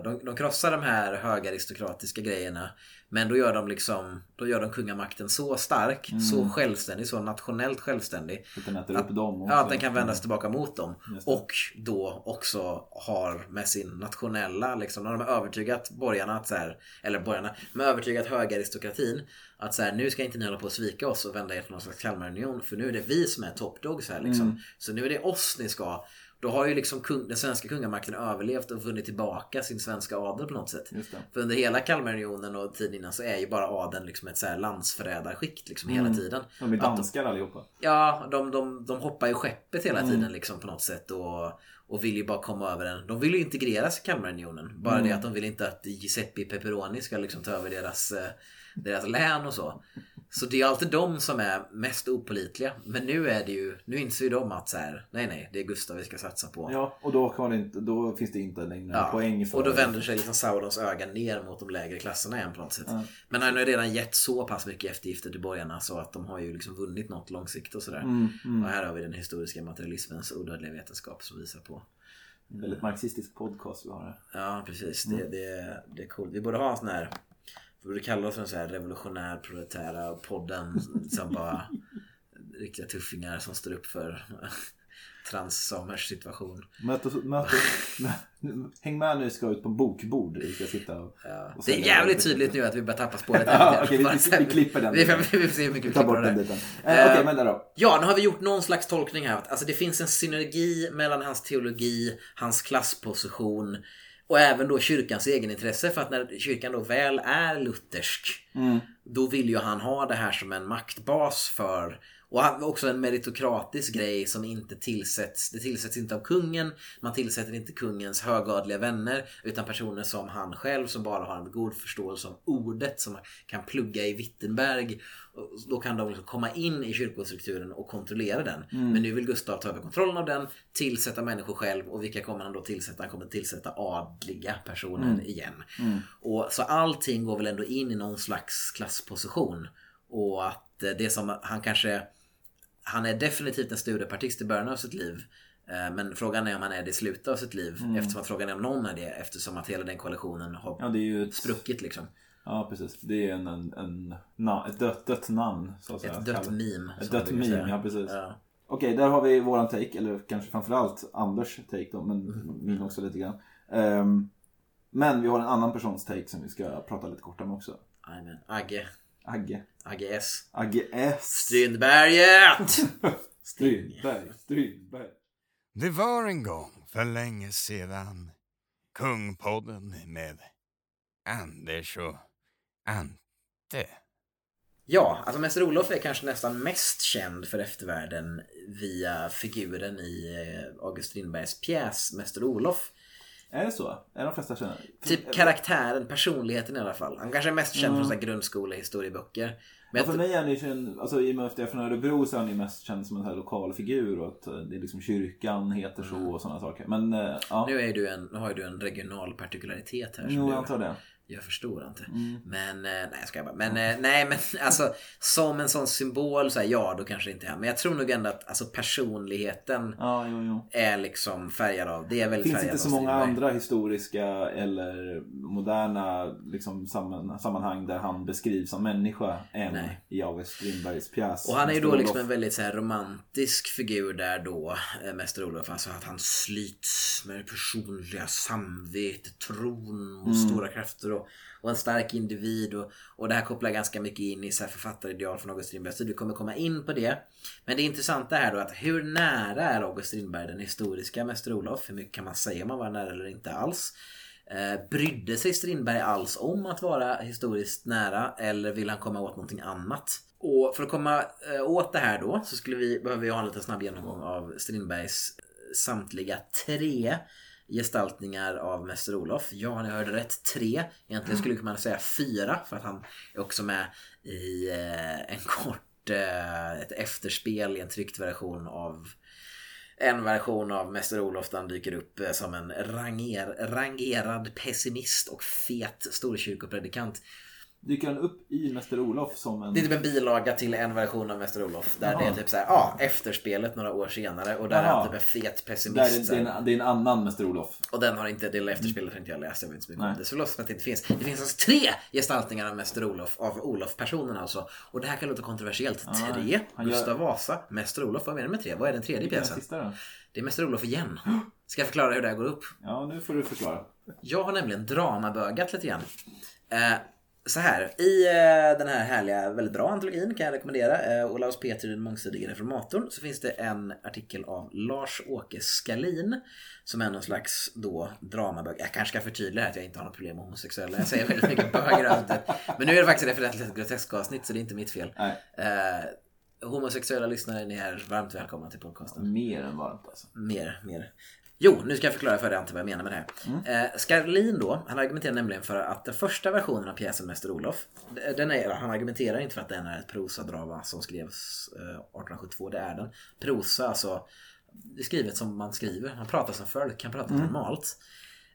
Speaker 2: de, de krossar de här högaristokratiska grejerna. Men då gör de liksom, då gör de kungamakten så stark, så självständig, så nationellt självständig.
Speaker 9: Att den äter upp dem också.
Speaker 2: Ja, att den kan vändas tillbaka mot dem. Och då också har med sin nationella, liksom, när de har övertygat borgarna att så här, eller borgarna, de har övertygat högaristokratin att så här, nu ska inte ni hålla på att svika oss och vända er till någon slags Kalmarunion för nu är det vi som är top dogs här liksom. Så nu är det oss ni ska Då har ju liksom kung, den svenska kungamakten överlevt och vunnit tillbaka sin svenska adel på något sätt. För under hela Kalmarunionen och tiden innan så är ju bara adeln liksom ett så här landsförrädarskikt liksom hela
Speaker 1: Mm.
Speaker 2: tiden.
Speaker 1: De är danskar allihopa.
Speaker 2: Ja, de, de, de hoppar ju skeppet hela
Speaker 1: Mm.
Speaker 2: tiden liksom på något sätt och, och vill ju bara komma över den. De vill ju integreras i Kalmarunionen. Bara
Speaker 1: Mm.
Speaker 2: det att de vill inte att Giuseppe Pepperoni ska liksom ta över deras, eh, deras län och så. Så det är alltid de som är mest opolitliga. Men nu är det ju, nu inser ju de att så här, nej nej, det är Gustav vi ska satsa på.
Speaker 1: Ja, och då, kan inte, då finns det inte längre
Speaker 2: Ja,
Speaker 1: poäng för...
Speaker 2: Och då vänder sig liksom Saurons öga ner mot de lägre klasserna igen på något sätt.
Speaker 1: Ja.
Speaker 2: Men han har ju redan gett så pass mycket eftergifter till borgarna så att de har ju liksom vunnit något långsiktigt och sådär.
Speaker 1: Mm, mm.
Speaker 2: Och här har vi den historiska materialismens odödliga vetenskap som visar på.
Speaker 1: Väldigt marxistisk podcast vi har här.
Speaker 2: Ja, precis.
Speaker 1: Mm.
Speaker 2: Det, det, det är coolt. Vi borde ha en sån här borde kalla för en sån här revolutionär proletära podden som bara riktiga tuffingar som står upp för transsamers situation.
Speaker 1: Möt oss, möt oss, mö- häng med när vi ska ut på bokbord. Vi ska sitta och... och
Speaker 2: Det är jävligt
Speaker 1: våra-
Speaker 2: tydligt nu att vi börjar tappa spåret.
Speaker 1: Ja, okej, vi- vi-
Speaker 2: så
Speaker 1: vi klipper den
Speaker 2: Vi, vi, vi får se hur mycket
Speaker 1: Vi
Speaker 2: vi
Speaker 1: tar bort
Speaker 2: det
Speaker 1: den biten. Eh, Okej, men där då.
Speaker 2: Ja, nu har vi gjort någon slags tolkning här. Alltså det finns en synergi mellan hans teologi, hans klassposition och även då kyrkans egenintresse. För att när kyrkan då väl är luthersk
Speaker 1: Mm.
Speaker 2: då vill ju han ha det här som en maktbas för och han- också en meritokratisk grej som inte tillsätts. Det tillsätts inte av kungen. Man tillsätter inte kungens högadliga vänner. Utan personer som han själv som bara har en god förståelse av ordet. Som kan plugga i Wittenberg. Då kan de liksom komma in i kyrkostrukturen och kontrollera den.
Speaker 1: Mm.
Speaker 2: Men nu vill Gustav ta över kontrollen av den. Tillsätta människor själv. Och vilka kommer han då tillsätta? Han kommer tillsätta adliga personer
Speaker 1: Mm.
Speaker 2: igen.
Speaker 1: Mm.
Speaker 2: Och så allting går väl ändå in i någon slags klassposition. Och att det som han kanske... Han är definitivt en studiepartist i början av sitt liv. Eh, Men frågan är om han är det i slutet av sitt liv.
Speaker 1: Mm.
Speaker 2: Eftersom att frågan är om någon är det. Eftersom att hela den koalitionen har
Speaker 1: Ja, ett...
Speaker 2: spruckit liksom.
Speaker 1: Ja, precis. Det är en, en, en na, ett dött, dött namn. Så att säga.
Speaker 2: Ett dött
Speaker 1: Kallar-
Speaker 2: meme,
Speaker 1: Ett dött meme,
Speaker 2: säga.
Speaker 1: ja precis.
Speaker 2: Ja.
Speaker 1: Okej, där har vi våran take. Eller kanske framförallt Anders take då. Men
Speaker 2: Mm.
Speaker 1: min också lite grann. Ehm, men vi har en annan persons take som vi ska prata lite kort om också.
Speaker 2: Jajamän. Agge.
Speaker 1: Agge.
Speaker 2: Agge S.
Speaker 1: Agge S.
Speaker 2: Strindberget!
Speaker 1: Strindberg. Strindberg.
Speaker 7: Det var en gång för länge sedan Kungpodden med Anders och Ante.
Speaker 2: Ja, alltså Mäster Olof är kanske nästan mest känd för eftervärlden via figuren i eh, August Strindbergs pjäs Mäster Olof.
Speaker 1: Är det så? Är de flesta kända?
Speaker 2: Typ karaktären, personligheten i alla fall. Han kanske är mest känd
Speaker 1: Mm.
Speaker 2: från grundskolehistorieböcker. Men
Speaker 1: Ja, för mig är han ju känd, alltså i och med att jag är från Örebro så är han ju mest känd som en här lokal figur och att eh, det är liksom kyrkan heter så och sådana saker. Men eh, ja,
Speaker 2: nu, är du en, nu har ju du en regional partikularitet här.
Speaker 1: jo, jag antar det.
Speaker 2: Jag förstår inte.
Speaker 1: Mm.
Speaker 2: Men, eh, nej jag ska bara. Men eh, nej men alltså som en sån symbol så här, ja då kanske inte är. Men jag tror nog ändå att alltså personligheten
Speaker 1: Ja, jo, jo.
Speaker 2: är liksom färgad av. Det är väldigt
Speaker 1: finns
Speaker 2: färgad
Speaker 1: inte så många andra historiska eller moderna liksom, samman, sammanhang där han beskrivs som människa än
Speaker 2: Nej.
Speaker 1: i August Strindbergs pjäs.
Speaker 2: Och han är ju då liksom en väldigt så här romantisk figur där då, eh, Mäster Olof. Alltså att han slits med det personliga samvetet, tron och
Speaker 1: Mm.
Speaker 2: stora krafter och, och en stark individ. Och, och det här kopplar ganska mycket in i så här författarideal från August Strindbergs tid. Vi kommer komma in på det. Men det intressanta är då att hur nära är August Strindberg den historiska Mäster Olof? Hur mycket kan man säga om han var nära eller inte alls? Eh, brydde sig Strindberg alls om att vara historiskt nära eller vill han komma åt någonting annat? Och för att komma eh, åt det här då så skulle vi, behöver vi ha en liten snabb genomgång av Strindbergs eh, samtliga tre gestaltningar av Mäster Olof. Ja, ni hörde rätt. Tre. Egentligen skulle man säga fyra för att han är också med i eh, en kort eh, ett efterspel i en tryckt version av en version av Mäster Olof där han dyker upp eh, som en ranger, rangerad pessimist och fet storkyrkopredikant.
Speaker 1: Dyker han upp i Mäster Olof som en...
Speaker 2: Det är typ en bilaga till en version av Mäster Olof. Där
Speaker 1: Jaha.
Speaker 2: det är typ såhär, ja, efterspelet några år senare. Och där är
Speaker 1: Jaha.
Speaker 2: han typ en fet
Speaker 1: Där är,
Speaker 2: pessimist.
Speaker 1: det, är en, det är en annan Mäster Olof.
Speaker 2: Och den har inte, det lilla efterspelet har inte jag läst, jag vet inte så mycket om det. Så förlåt för att det inte finns. Det finns alltså tre gestaltningar av Mäster Olof, av Olof-personen alltså. Och det här kan låta kontroversiellt.
Speaker 1: Ja,
Speaker 2: tre,
Speaker 1: gör-
Speaker 2: Gustav Vasa, Mäster Olof, vad menar du med tre? Vad är den tredje
Speaker 1: är
Speaker 2: pjäsen? Det är Mäster Olof igen. Ska jag förklara hur det här går upp?
Speaker 1: Ja, nu får du förklara.
Speaker 2: Jag har nämligen dramabögat lite grann. Eh, så här, i eh, den här härliga, väldigt bra antologin kan jag rekommendera, eh, Olaus Petri den mångsidige reformatorn, så finns det en artikel av Lars-Åke Skalin som är någon slags då dramabög. Jag kanske ska förtydliga att jag inte har något problem med homosexuella. Jag säger väldigt mycket det. Men nu är det faktiskt refererat till ett grotesk-avsnitt så det är inte mitt fel.
Speaker 9: Nej.
Speaker 2: Eh, homosexuella lyssnare, ni är varmt välkomna till podcasten.
Speaker 9: Mer än varmt alltså.
Speaker 2: Mer, mer. Jo, nu ska jag förklara för dig Ante vad jag menar med det här. Eh, Skarlin då, han argumenterar nämligen för att den första versionen av pjäsen Mäster Olof, den är, han argumenterar inte för att den är ett prosadrama som skrevs eh, 1872, det är den. Prosa, alltså, det är skrivet som man skriver, man pratar som folk, kan prata normalt.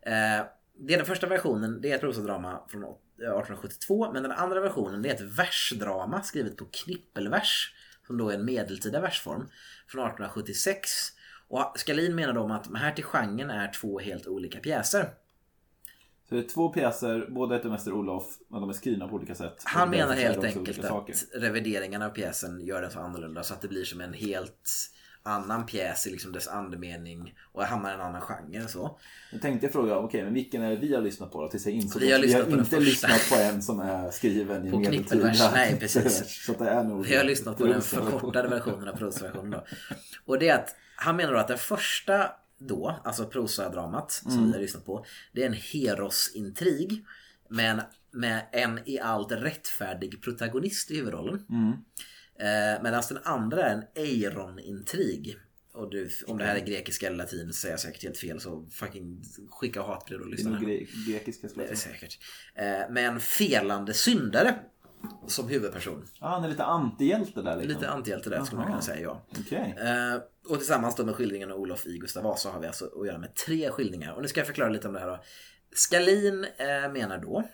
Speaker 2: Eh, det är den första versionen, det är ett prosadrama från 1872, men den andra versionen det är ett versdrama skrivet på knippelvers, som då är en medeltida versform, från 1876. Och Skalin menar då att här till genren är två helt olika pjäser.
Speaker 9: Så det är två pjäser, båda heter Mäster Olof, men de är skrivna på olika sätt.
Speaker 2: Han menar helt enkelt
Speaker 9: olika saker.
Speaker 2: att revideringarna av pjäsen gör den så annorlunda så att det blir som en helt annan pjäs i liksom dess andemening och hamnar i en annan genre. Så.
Speaker 9: Jag tänkte fråga, okej, men vilken är det vi har lyssnat på då? Tills jag insåg
Speaker 2: Vi har
Speaker 9: vi har inte
Speaker 2: första.
Speaker 9: lyssnat på en som är skriven i
Speaker 2: På
Speaker 9: medeltida
Speaker 2: knippelvers, nej, precis.
Speaker 9: Så att det är nog...
Speaker 2: Vi har lyssnat på den förkortade versionen av prosaversionen då. Och det är att han menar då att den första då, alltså prosadramat som
Speaker 9: Mm.
Speaker 2: vi har lyssnat på, det är en Heros-intrig. Men med en i allt rättfärdig protagonist i huvudrollen.
Speaker 9: Mm.
Speaker 2: Eh, Medan den andra är en Eiron-intrig. Och du, om det här är grekiska eller latin så säger jag säkert helt fel så fucking skicka hatbrev och
Speaker 9: Det är
Speaker 2: lyssna.
Speaker 9: nog gre- grekiska skulle
Speaker 2: Det är
Speaker 9: jag
Speaker 2: säkert. Eh, Med en felande syndare som huvudperson.
Speaker 9: Ah, han är lite antihjälte där liksom.
Speaker 2: Lite antihjälte där skulle man kunna säga ja.
Speaker 9: Okej.
Speaker 2: Eh, och tillsammans då med skildringen av Olof i Gustav Vasa har vi alltså att göra med tre skildringar. Och nu ska jag förklara lite om det här då. Skalin eh, menar då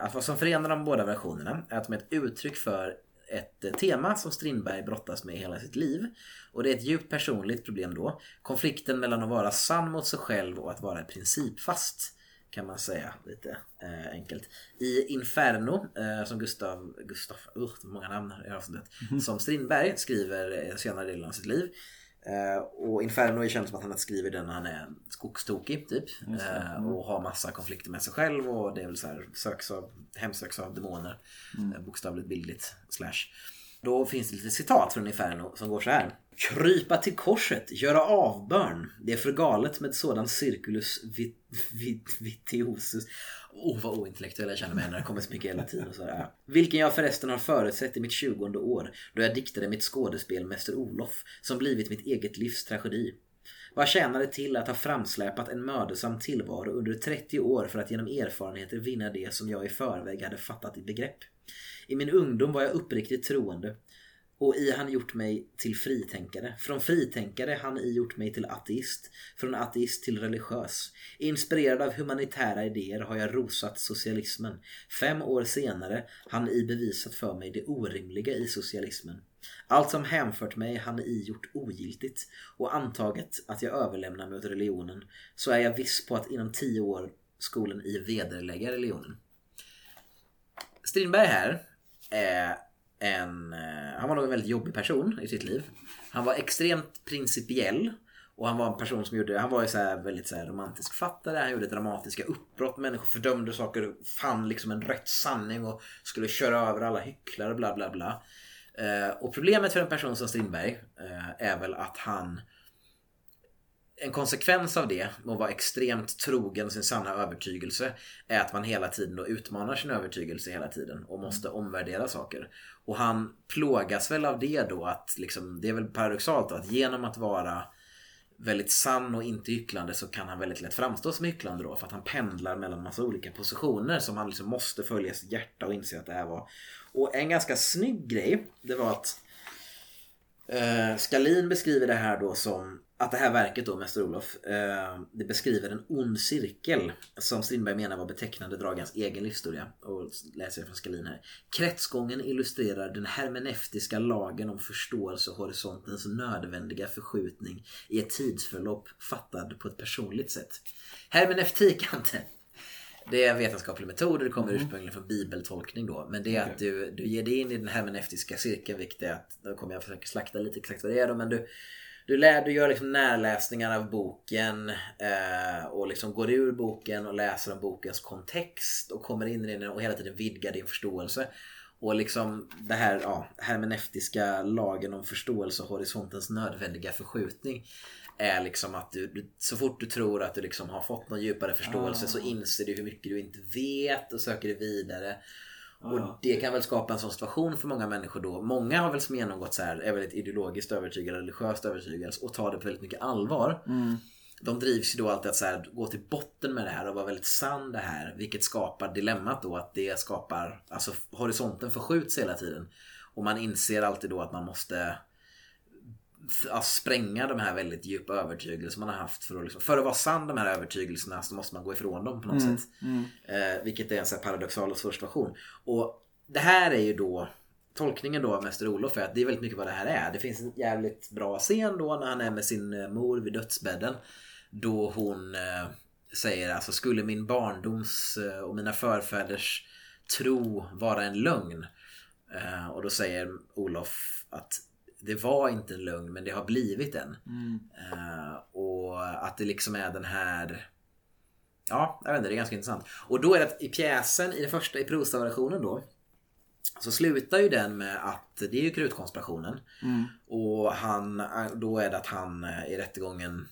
Speaker 2: att vad som förenar de båda versionerna är att de är ett uttryck för ett tema som Strindberg brottas med i hela sitt liv. Och det är ett djupt personligt problem då. Konflikten mellan att vara sann mot sig själv och att vara principfast. Kan man säga lite eh, enkelt. I Inferno, eh, som Gustav, Gustav, uh, många namn i avsnittet. Som Strindberg skriver eh, senare delen av sitt liv. Eh, och Inferno är känt som att han skriver den när han är skogstokig typ. Eh, och har massa konflikter med sig själv och det är väl så här söks av, hemsöks av demoner. Eh, bokstavligt bildligt slash. Då finns det lite citat från Inferno som går så här. Krypa till korset, göra avbörn. Det är för galet med sådan circulus vit, vit, vitiosus. Åh, vad ointellektuell jag känner mig när det kommer så mycket hela tiden. Och sådär. Vilken jag förresten har förutsett i mitt tjugonde år då jag diktade mitt skådespel Mäster Olof som blivit mitt eget livs tragedi. Vad tjänar det till att ha framsläpat en mödosam tillvaro under 30 år för att genom erfarenheter vinna det som jag i förväg hade fattat i begrepp? I min ungdom var jag uppriktigt troende och i han gjort mig till fritänkare. Från fritänkare han i gjort mig till ateist. Från ateist till religiös. Inspirerad av humanitära idéer har jag rosat socialismen. Fem år senare han i bevisat för mig det orimliga i socialismen. Allt som hänfört mig han i gjort ogiltigt och antaget att jag överlämnar mig åt religionen så är jag viss på att inom tio år skolan i vederlägga religionen. Strindberg här eh, en... Eh, han var nog en väldigt jobbig person i sitt liv. Han var extremt principiell. Och han var en person som gjorde, han var ju så här väldigt så här romantisk fattare, han gjorde dramatiska uppbrott, människor fördömde saker, fann liksom en rätt sanning och skulle köra över alla hycklare bla bla bla. Eh, och problemet för en person som Strindberg eh, är väl att han en konsekvens av det, att vara extremt trogen sin sanna övertygelse, är att man hela tiden då utmanar sin övertygelse hela tiden och måste omvärdera saker. Och han plågas väl av det då att liksom, det är väl paradoxalt då, att genom att vara väldigt sann och inte hycklande så kan han väldigt lätt framstå som hycklande då för att han pendlar mellan massa olika positioner som han liksom måste följa sitt hjärta och inse att det här var. Och en ganska snygg grej, det var att Eh, Skalin beskriver det här då som att det här verket då, Mäster Olof, eh, det beskriver en ond cirkel som Strindberg menar var betecknande drag i hans egen livshistoria. Och läser jag från Skalin här. Kretsgången illustrerar den hermeneutiska lagen om förståelsehorisontens nödvändiga förskjutning i ett tidsförlopp fattad på ett personligt sätt. Hermeneutik, Ante. Det är en vetenskaplig metod och det kommer ursprungligen från bibeltolkning då. Men det är att du, du ger dig in i den hermeneutiska cirkeln vilket är att, nu kommer jag försöka slakta lite exakt vad det är då, men du, du, lär, du gör liksom närläsningar av boken eh, och liksom går ur boken och läser om bokens kontext och kommer in i den och hela tiden vidgar din förståelse. Och liksom det här ja, hermeneutiska lagen om förståelse och horisontens nödvändiga förskjutning är liksom att du, du, så fort du tror att du liksom har fått någon djupare förståelse
Speaker 9: Ah.
Speaker 2: så inser du hur mycket du inte vet och söker dig vidare. Och det kan väl skapa en sån situation för många människor då. Många har väl som genomgått så här, är väldigt ideologiskt övertygade, religiöst övertygade och tar det på väldigt mycket allvar.
Speaker 9: Mm.
Speaker 2: De drivs ju då alltid att så här, gå till botten med det här och vara väldigt sann det här. Vilket skapar dilemmat då att det skapar, alltså horisonten förskjuts hela tiden. Och man inser alltid då att man måste ja, spränga de här väldigt djupa övertygelser man har haft. För att, liksom, för att vara sann de här övertygelserna så måste man gå ifrån dem på något
Speaker 9: Mm,
Speaker 2: sätt.
Speaker 9: mm.
Speaker 2: Eh, vilket är en så här paradoxal och svår situation. Och det här är ju då Tolkningen då av Mäster Olof är att det är väldigt mycket vad det här är. Det finns en jävligt bra scen då när han är med sin eh, mor vid dödsbädden. Då hon eh, säger alltså skulle min barndoms eh, och mina förfäders tro vara en lögn. Eh, och då säger Olof att det var inte en lögn men det har blivit en.
Speaker 9: Mm.
Speaker 2: Eh, och att det liksom är den här Ja, jag vet inte, det är ganska intressant. Och då är det att i pjäsen, i den första, i prosaversionen då så slutar ju den med att det är ju krutkonspirationen.
Speaker 9: Mm.
Speaker 2: Och han, då är det att han i rättegången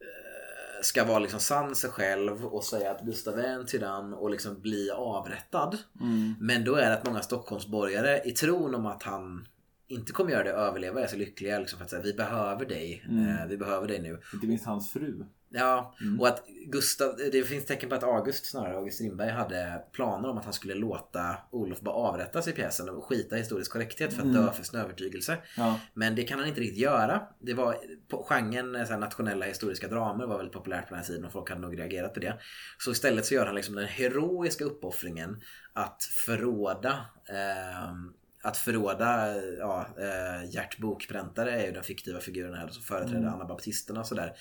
Speaker 2: eh, ska vara liksom sann sig själv och säga att Gustav är en tyrann och liksom bli avrättad.
Speaker 9: Mm.
Speaker 2: Men då är det att många Stockholmsborgare i tron om att han inte kommer göra det överleva är så lyckliga liksom för att säga vi behöver dig.
Speaker 9: Mm.
Speaker 2: Eh, vi behöver dig nu.
Speaker 9: Inte minst hans fru.
Speaker 2: Ja, och att Gustav, det finns tecken på att August snarare, August Strindberg hade planer om att han skulle låta Olof bara avrättas i pjäsen och skita i historisk korrekthet för att
Speaker 9: Mm.
Speaker 2: dö för sin övertygelse.
Speaker 9: Ja.
Speaker 2: Men det kan han inte riktigt göra. Det var, på, genren eh, så här, nationella historiska dramer var väldigt populärt på den här tiden och folk hade nog reagerat på det. Så istället så gör han liksom den heroiska uppoffringen att förråda ehm, att förråda ja, eh, Gert Bokpräntare är ju den fiktiva figuren här som företräder
Speaker 9: Mm.
Speaker 2: Anabaptisterna och sådär.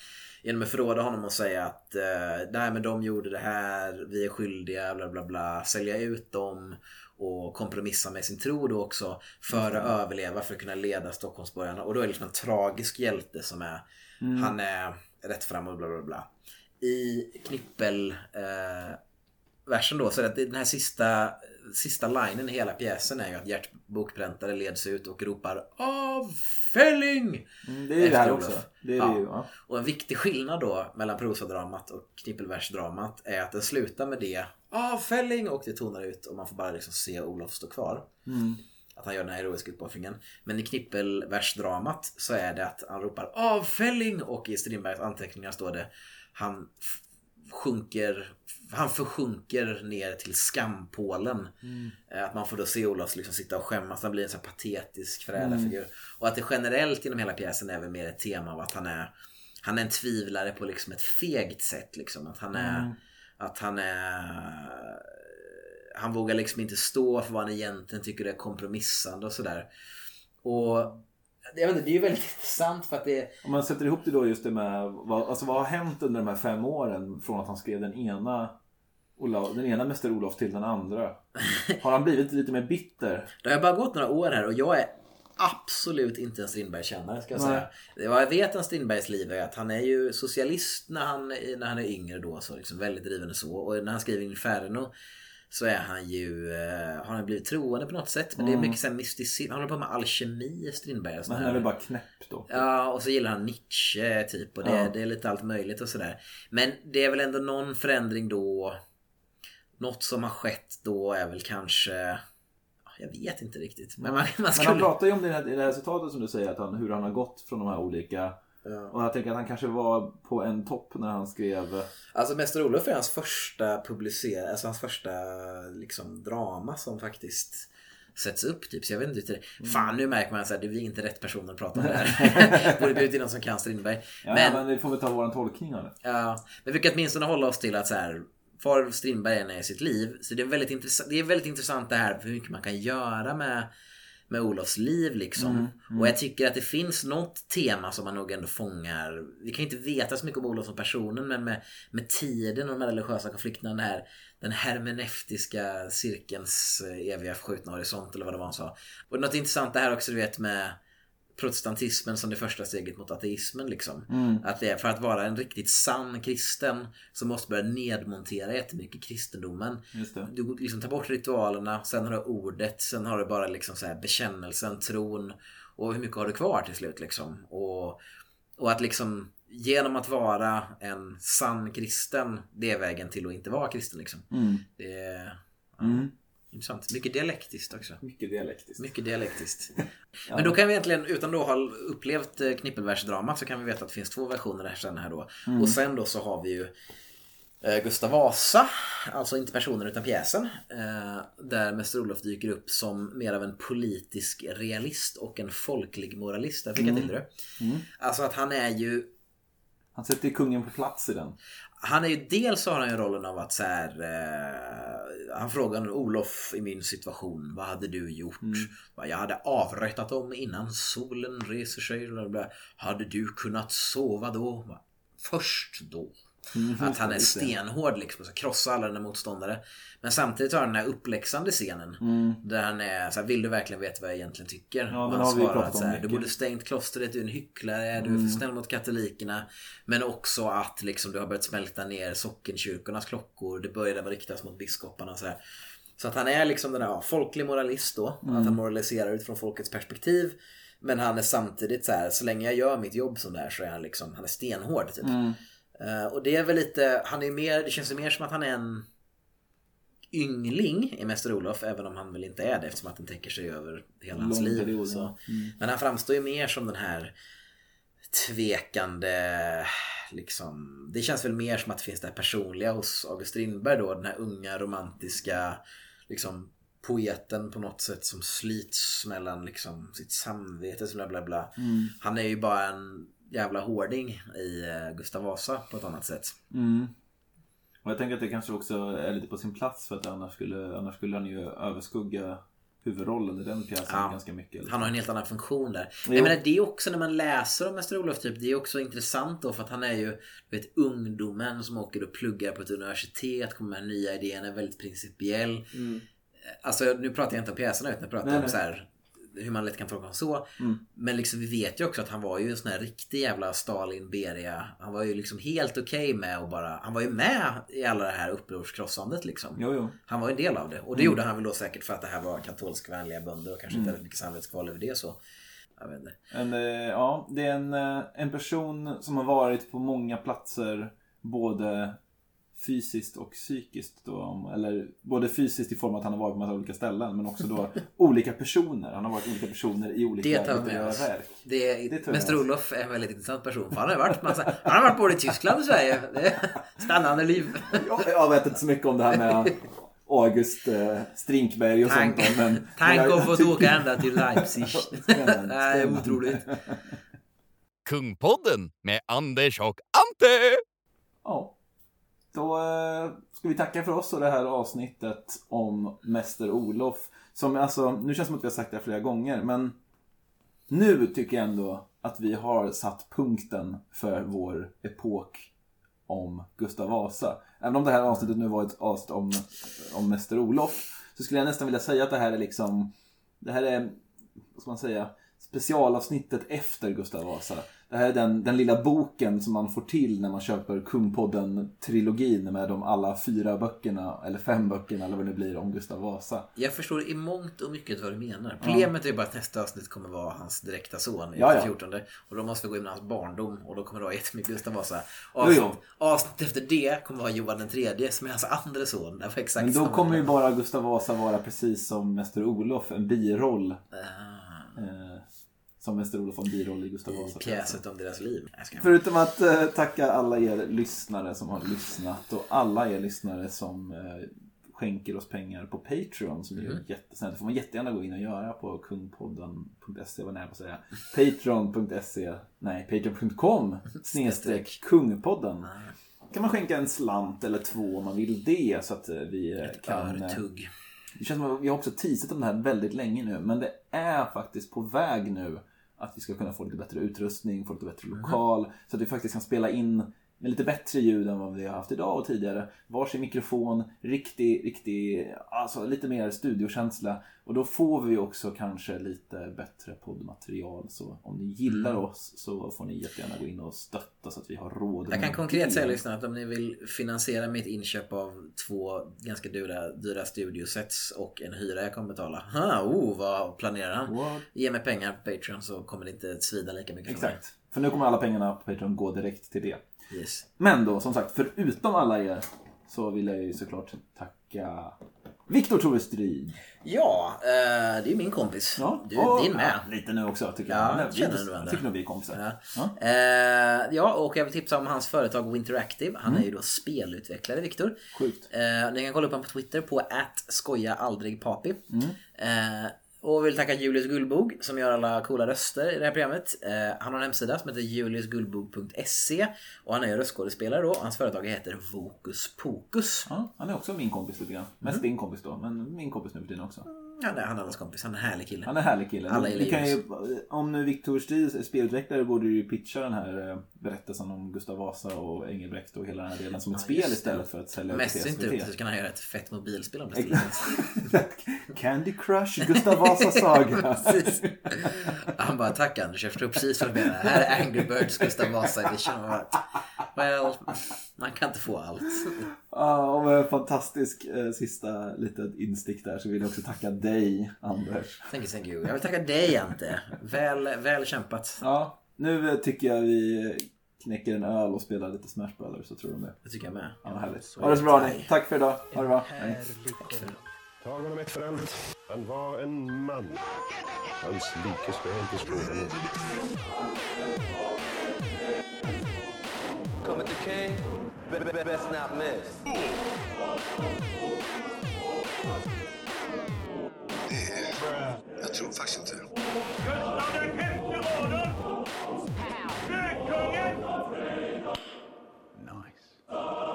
Speaker 2: Genom att förråda honom och säga att eh, nej men de gjorde det här, vi är skyldiga, bla bla bla. Sälja ut dem och kompromissa med sin tro då också för att överleva, för att kunna leda Stockholmsborgarna. Och då är det liksom en tragisk hjälte som är,
Speaker 9: Mm.
Speaker 2: han är rätt fram och bla bla bla. I knippel eh, versen då så är det den här sista, sista linen i hela pjäsen är ju att Gert Bokpräntare leds ut och ropar Avfälling!
Speaker 9: Mm, det är ju det här
Speaker 2: Efter
Speaker 9: också.
Speaker 2: Olof.
Speaker 9: Det är
Speaker 2: Ja.
Speaker 9: det ju. Ja.
Speaker 2: Och en viktig skillnad då mellan prosadramat och knippelversdramat är att den slutar med det avfälling och det tonar ut och man får bara liksom se Olof stå kvar.
Speaker 9: Mm.
Speaker 2: Att han gör den här heroiska uppoffringen. Men i knippelversdramat så är det att han ropar avfälling och i Strindbergs anteckningar står det han sjunker han försjunker ner till skampålen. Eh, Att man får då se Olof liksom sitta och skämmas. Han blir en sån här patetisk förrädarfigur. Och att det generellt inom hela pjäsen är väl mer ett tema av att han är Han är en tvivlare på liksom ett fegt sätt liksom. Att han är
Speaker 9: Mm.
Speaker 2: Att han är Han vågar liksom inte stå för vad han egentligen tycker är kompromissande och sådär. Och jag vet inte, det är ju väldigt intressant för att det
Speaker 9: Om man sätter ihop det då just det med vad, alltså vad har hänt under de här fem åren från att han skrev den ena Olof, den ena Mäster Olof till den andra. Har han blivit lite mer bitter?
Speaker 2: Det har bara gått några år här och jag är absolut inte en Strindberg-kännare ska jag säga. Vad jag vet om Strindbergs liv är att han är ju socialist när han, när han är yngre då. Så liksom väldigt driven så. Och när han skriver Inferno så är han ju, eh, har han blivit troende på något sätt. Men det är
Speaker 9: Mm.
Speaker 2: mycket så här mysticism. Han håller på med alkemi Strindberg. Och
Speaker 9: Men han är väl bara knäpp då?
Speaker 2: Ja, och så gillar han Nietzsche typ. Och det,
Speaker 9: Ja.
Speaker 2: det är lite allt möjligt och sådär. Men det är väl ändå någon förändring då. Något som har skett då är väl kanske... ja, Jag vet inte riktigt. Men man, man
Speaker 9: Men
Speaker 2: skulle...
Speaker 9: han pratar ju om det här, i det här citatet som du säger, att han, hur han har gått från de här olika...
Speaker 2: Ja.
Speaker 9: Och jag tänker att han kanske var på en topp när han skrev...
Speaker 2: Alltså Mäster Olof är hans första publicerade, alltså hans första liksom drama som faktiskt sätts upp typ. Så jag vet inte riktigt.
Speaker 9: Mm.
Speaker 2: Fan nu märker man att du är inte rätt person att prata om det här. Borde bjuda in någon som kan Strindberg.
Speaker 9: Ja,
Speaker 2: men,
Speaker 9: men, vi får väl ta vår tolkning av det.
Speaker 2: Ja, men vi kan åtminstone hålla oss till att så här var Strindberg än är i sitt liv. Så det är väldigt intressant, det är väldigt intressant det här hur mycket man kan göra med, med Olofs liv liksom.
Speaker 9: Mm, mm.
Speaker 2: Och jag tycker att det finns något tema som man nog ändå fångar. Vi kan inte veta så mycket om Olof som personen men med, med tiden och de här religiösa konflikterna. Den här, den hermeneutiska cirkelns eh, eviga förskjutna horisont eller vad det var han sa. Och något intressant det här också du vet med protestantismen som det första steget mot ateismen. Liksom.
Speaker 1: Mm.
Speaker 2: Att det är, för att vara en riktigt sann kristen så måste börja nedmontera jättemycket kristendomen. Du liksom tar bort ritualerna, sen har du ordet, sen har du bara liksom så här bekännelsen, tron och hur mycket har du kvar till slut liksom. Och, och att liksom genom att vara en sann kristen, det är vägen till att inte vara kristen liksom.
Speaker 1: Mm.
Speaker 2: Det ja,
Speaker 1: Mm.
Speaker 2: Intressant. Mycket dialektiskt också.
Speaker 1: Mycket dialektiskt.
Speaker 2: Mycket dialektiskt. Men då kan vi egentligen, utan då ha upplevt eh, knippelversdramat så kan vi veta att det finns två versioner här sen här då.
Speaker 1: Mm.
Speaker 2: Och sen då så har vi ju eh, Gustav Vasa, alltså inte personen utan pjäsen. Eh, där Mäster Olof dyker upp som mer av en politisk realist och en folklig moralist. Jag fick jag till det.
Speaker 1: Mm.
Speaker 2: Alltså att han är ju
Speaker 1: Han sätter kungen på plats i den.
Speaker 2: Han är ju dels har han ju rollen av att så här, eh, Han frågar Olof i min situation Vad hade du gjort? Bara, Jag hade avrättat dem innan solen reser sig. Hade du kunnat sova då? Först då Att han är stenhård liksom, så krossa alla dina motståndare Men samtidigt har han den här uppläxande scenen Där han är så här, vill du verkligen veta vad jag egentligen tycker?
Speaker 1: Mm. Ja,
Speaker 2: Och han svarar att så här, du borde stängt klostret, du är en hycklare, du är
Speaker 1: Mm.
Speaker 2: för snäll mot katolikerna. Men också att liksom, du har börjat smälta ner sockenkyrkornas klockor, det började riktas mot biskoparna så här. Så att han är liksom den här folklig moralist då.
Speaker 1: Mm.
Speaker 2: Att han moraliserar utifrån folkets perspektiv. Men han är samtidigt så här, så länge jag gör mitt jobb som det här så är han liksom, han är stenhård typ. Eh, och det är väl lite, han är mer, det känns ju mer som att han är en yngling i Mäster Olof, även om han väl inte är det eftersom att den täcker sig över hela hans
Speaker 1: Lång
Speaker 2: liv.
Speaker 1: period, ja. Mm.
Speaker 2: Men han framstår ju mer som den här tvekande, liksom. Det känns väl mer som att det finns det här personliga hos August Strindberg då, den här unga romantiska, liksom poeten på något sätt som slits mellan liksom sitt samvete, så bla bla bla.
Speaker 1: Mm.
Speaker 2: Han är ju bara en jävla hårding i eh, Gustav Vasa på ett annat sätt.
Speaker 1: Mm. Och jag tänker att det kanske också är lite på sin plats för att annars skulle, annars skulle han ju överskugga huvudrollen i den pjäsen
Speaker 2: Ja.
Speaker 1: ganska mycket. liksom.
Speaker 2: Han har en helt annan funktion där.
Speaker 1: Jo.
Speaker 2: Jag menar det är också när man läser om Mäster Olof typ, det är också intressant då för att han är ju vet, ungdomen som åker och pluggar på ett universitet, kommer med nya idéer, är väldigt principiell. Alltså nu pratar jag inte om pjäserna utan jag pratar
Speaker 1: Nej,
Speaker 2: om
Speaker 1: nej.
Speaker 2: så här hur man lätt kan tolka honom så.
Speaker 1: Mm.
Speaker 2: Men liksom vi vet ju också att han var ju en sån här riktig jävla Stalin Beria. Han var ju liksom helt okej med att bara, han var ju med i alla det här upprorskrossandet liksom.
Speaker 1: Jo, jo.
Speaker 2: Han var en del av det. Och det
Speaker 1: Mm.
Speaker 2: gjorde han väl då säkert för att det här var katolskvänliga bönder och kanske inte hade mycket samvetskval över det så. Jag vet inte.
Speaker 1: En, eh, ja, det är en, eh, en person som har varit på många platser både fysiskt och psykiskt. Då, eller både fysiskt i form av att han har varit på massa olika ställen men också då olika personer. Han har varit olika personer i olika
Speaker 2: Det tar
Speaker 1: litterära verk.
Speaker 2: Det,
Speaker 1: Det tar vi
Speaker 2: Mäster. Olof är en väldigt intressant person. För han har varit, massa, han har varit både i Tyskland och Sverige. Det är spännande liv.
Speaker 1: Jag, jag vet inte så mycket om det här med August eh, Strinkberg och
Speaker 2: Tank-
Speaker 1: sånt. Men,
Speaker 2: Tänk
Speaker 1: men jag-
Speaker 2: att få åka ända till Leipzig.
Speaker 1: Spännande,
Speaker 2: Det är otroligt.
Speaker 7: Kungpodden med Anders och Ante!
Speaker 1: Ja. Då eh, ska vi tacka för oss och det här avsnittet om Mäster Olof. Som alltså, nu känns det som att vi har sagt det här flera gånger, men nu tycker jag ändå att vi har satt punkten för vår epok om Gustav Vasa. Även om det här avsnittet nu var ett avsnitt om, om Mäster Olof så skulle jag nästan vilja säga att det här är liksom det här är, vad ska man säga, specialavsnittet efter Gustav Vasa. Det här är den, den lilla boken som man får till när man köper Kungpodden-trilogin med de alla fyra böckerna, eller fem böckerna eller vad det blir, om Gustav Vasa.
Speaker 2: Jag förstår i mångt och mycket vad du menar. Problemet är bara att nästa avsnitt kommer vara hans direkta son i
Speaker 1: Ja, ja.
Speaker 2: 14. Och då måste vi gå in med hans barndom och då kommer det vara jättemycket Gustav Vasa. Avsnitt, avsnitt efter det kommer vara Johan den tredje som är hans andra son. Det var exakt
Speaker 1: Men då kommer ju bara Gustav Vasa vara precis som Mäster Olof, en biroll.
Speaker 2: Ah,
Speaker 1: Eh, som Mäster har en biroll i Gustav
Speaker 2: I
Speaker 1: Vasa.
Speaker 2: pjäset om deras liv.
Speaker 1: Förutom att eh, tacka alla er lyssnare som har lyssnat och alla er lyssnare som eh, skänker oss pengar på Patreon som är
Speaker 2: Mm.
Speaker 1: jättesnällt. Det får man jättegärna gå in och göra på kungpodden.se, vad nära på att säga. Patreon.se, nej, patreon.com snedstreck kungpodden. Kan man skänka en slant eller två om man vill det så att eh, vi eh, kan... eh,
Speaker 2: Örtugg.
Speaker 1: det känns som att vi har också teasat om det här väldigt länge nu. Men det är faktiskt på väg nu att vi ska kunna få lite bättre utrustning, få lite bättre lokal. Så att vi faktiskt kan spela in med lite bättre ljud än vad vi har haft idag och tidigare. Varsin mikrofon, riktig, riktig, alltså lite mer studiokänsla. Och då får vi också kanske lite bättre poddmaterial. Så om ni gillar
Speaker 2: Mm.
Speaker 1: oss så får ni jättegärna gå in och stötta så att vi har råd.
Speaker 2: Jag kan konkret säga lyssnarna att om ni vill finansiera mitt inköp av två ganska dyra, dyra studiosets och en hyra jag kommer betala. Ha, oh, vad planerar han?
Speaker 1: What?
Speaker 2: Ge mig pengar på Patreon så kommer det inte svida lika mycket.
Speaker 1: Exakt. För nu kommer alla pengarna på Patreon gå direkt till det.
Speaker 2: Yes.
Speaker 1: Men då, som sagt, förutom alla er så vill jag ju såklart tacka Viktor Tore Strid.
Speaker 2: Ja, eh, det är min kompis. Du,
Speaker 1: och-
Speaker 2: din med.
Speaker 1: Ja, lite nu också tycker
Speaker 2: Ja,
Speaker 1: jag. Men
Speaker 2: känner
Speaker 1: vi-
Speaker 2: du
Speaker 1: tycker nog vi är kompisar.
Speaker 2: Ja.
Speaker 1: Ja.
Speaker 2: Eh, ja, och jag vill tipsa om hans företag Winteractive. Han
Speaker 1: Mm.
Speaker 2: är ju då spelutvecklare, Viktor.
Speaker 1: Sjukt.
Speaker 2: Eh, ni kan kolla upp honom på Twitter på @skojaaldrigpapi.
Speaker 1: Mm.
Speaker 2: Och vill tacka Julius Gullbog som gör alla coola röster i det här programmet. Eh, han har en hemsida som heter juliusgullbog.se och han är röstskådespelare då. och Hans företag heter Vokus Pokus.
Speaker 1: Ja, han är också min kompis lite grann. Mest
Speaker 2: Mm.
Speaker 1: din kompis då, men min kompis nu för tiden också.
Speaker 2: Han är, han är allas kompis, han är en härlig kille.
Speaker 1: Han är en härlig kille.
Speaker 2: Alla
Speaker 1: du kan ju, om nu Viktor Strid är spelutvecklare borde du ju pitcha den här eh, berättelsen om Gustav Vasa och Engelbrekt och hela den här delen som ett
Speaker 2: Ja,
Speaker 1: spel istället för att sälja
Speaker 2: Mest
Speaker 1: till
Speaker 2: inte
Speaker 1: SVT.
Speaker 2: så kan han göra ett fett mobilspel om det.
Speaker 1: Candy Crush, Gustav Vasa saga.
Speaker 2: Han bara tack Anders, jag förstår precis vad du menar. Här är Angry Birds Gustav Vasa edition. Bara, Well, man kan inte få allt.
Speaker 1: Ja, och med en fantastisk eh, sista litet instick där så vill jag också tacka dig, Anders.
Speaker 2: Thank you, thank you. Jag vill tacka dig Ante. Väl, väl kämpat.
Speaker 1: Ja, nu eh, tycker jag vi knäcker en öl och spelar lite Smash Brothers så tror de det.
Speaker 2: Det tycker jag med.
Speaker 1: Ja, härligt. Ha det så bra ni.
Speaker 2: tack.
Speaker 1: För idag. Ha det bra. Hej.
Speaker 4: Tag honom ett för allt. Han var en man. Hans like ska jag inte
Speaker 5: to King, be- be- be- best not miss.
Speaker 10: Yeah, jag tror faktiskt!
Speaker 11: Nice.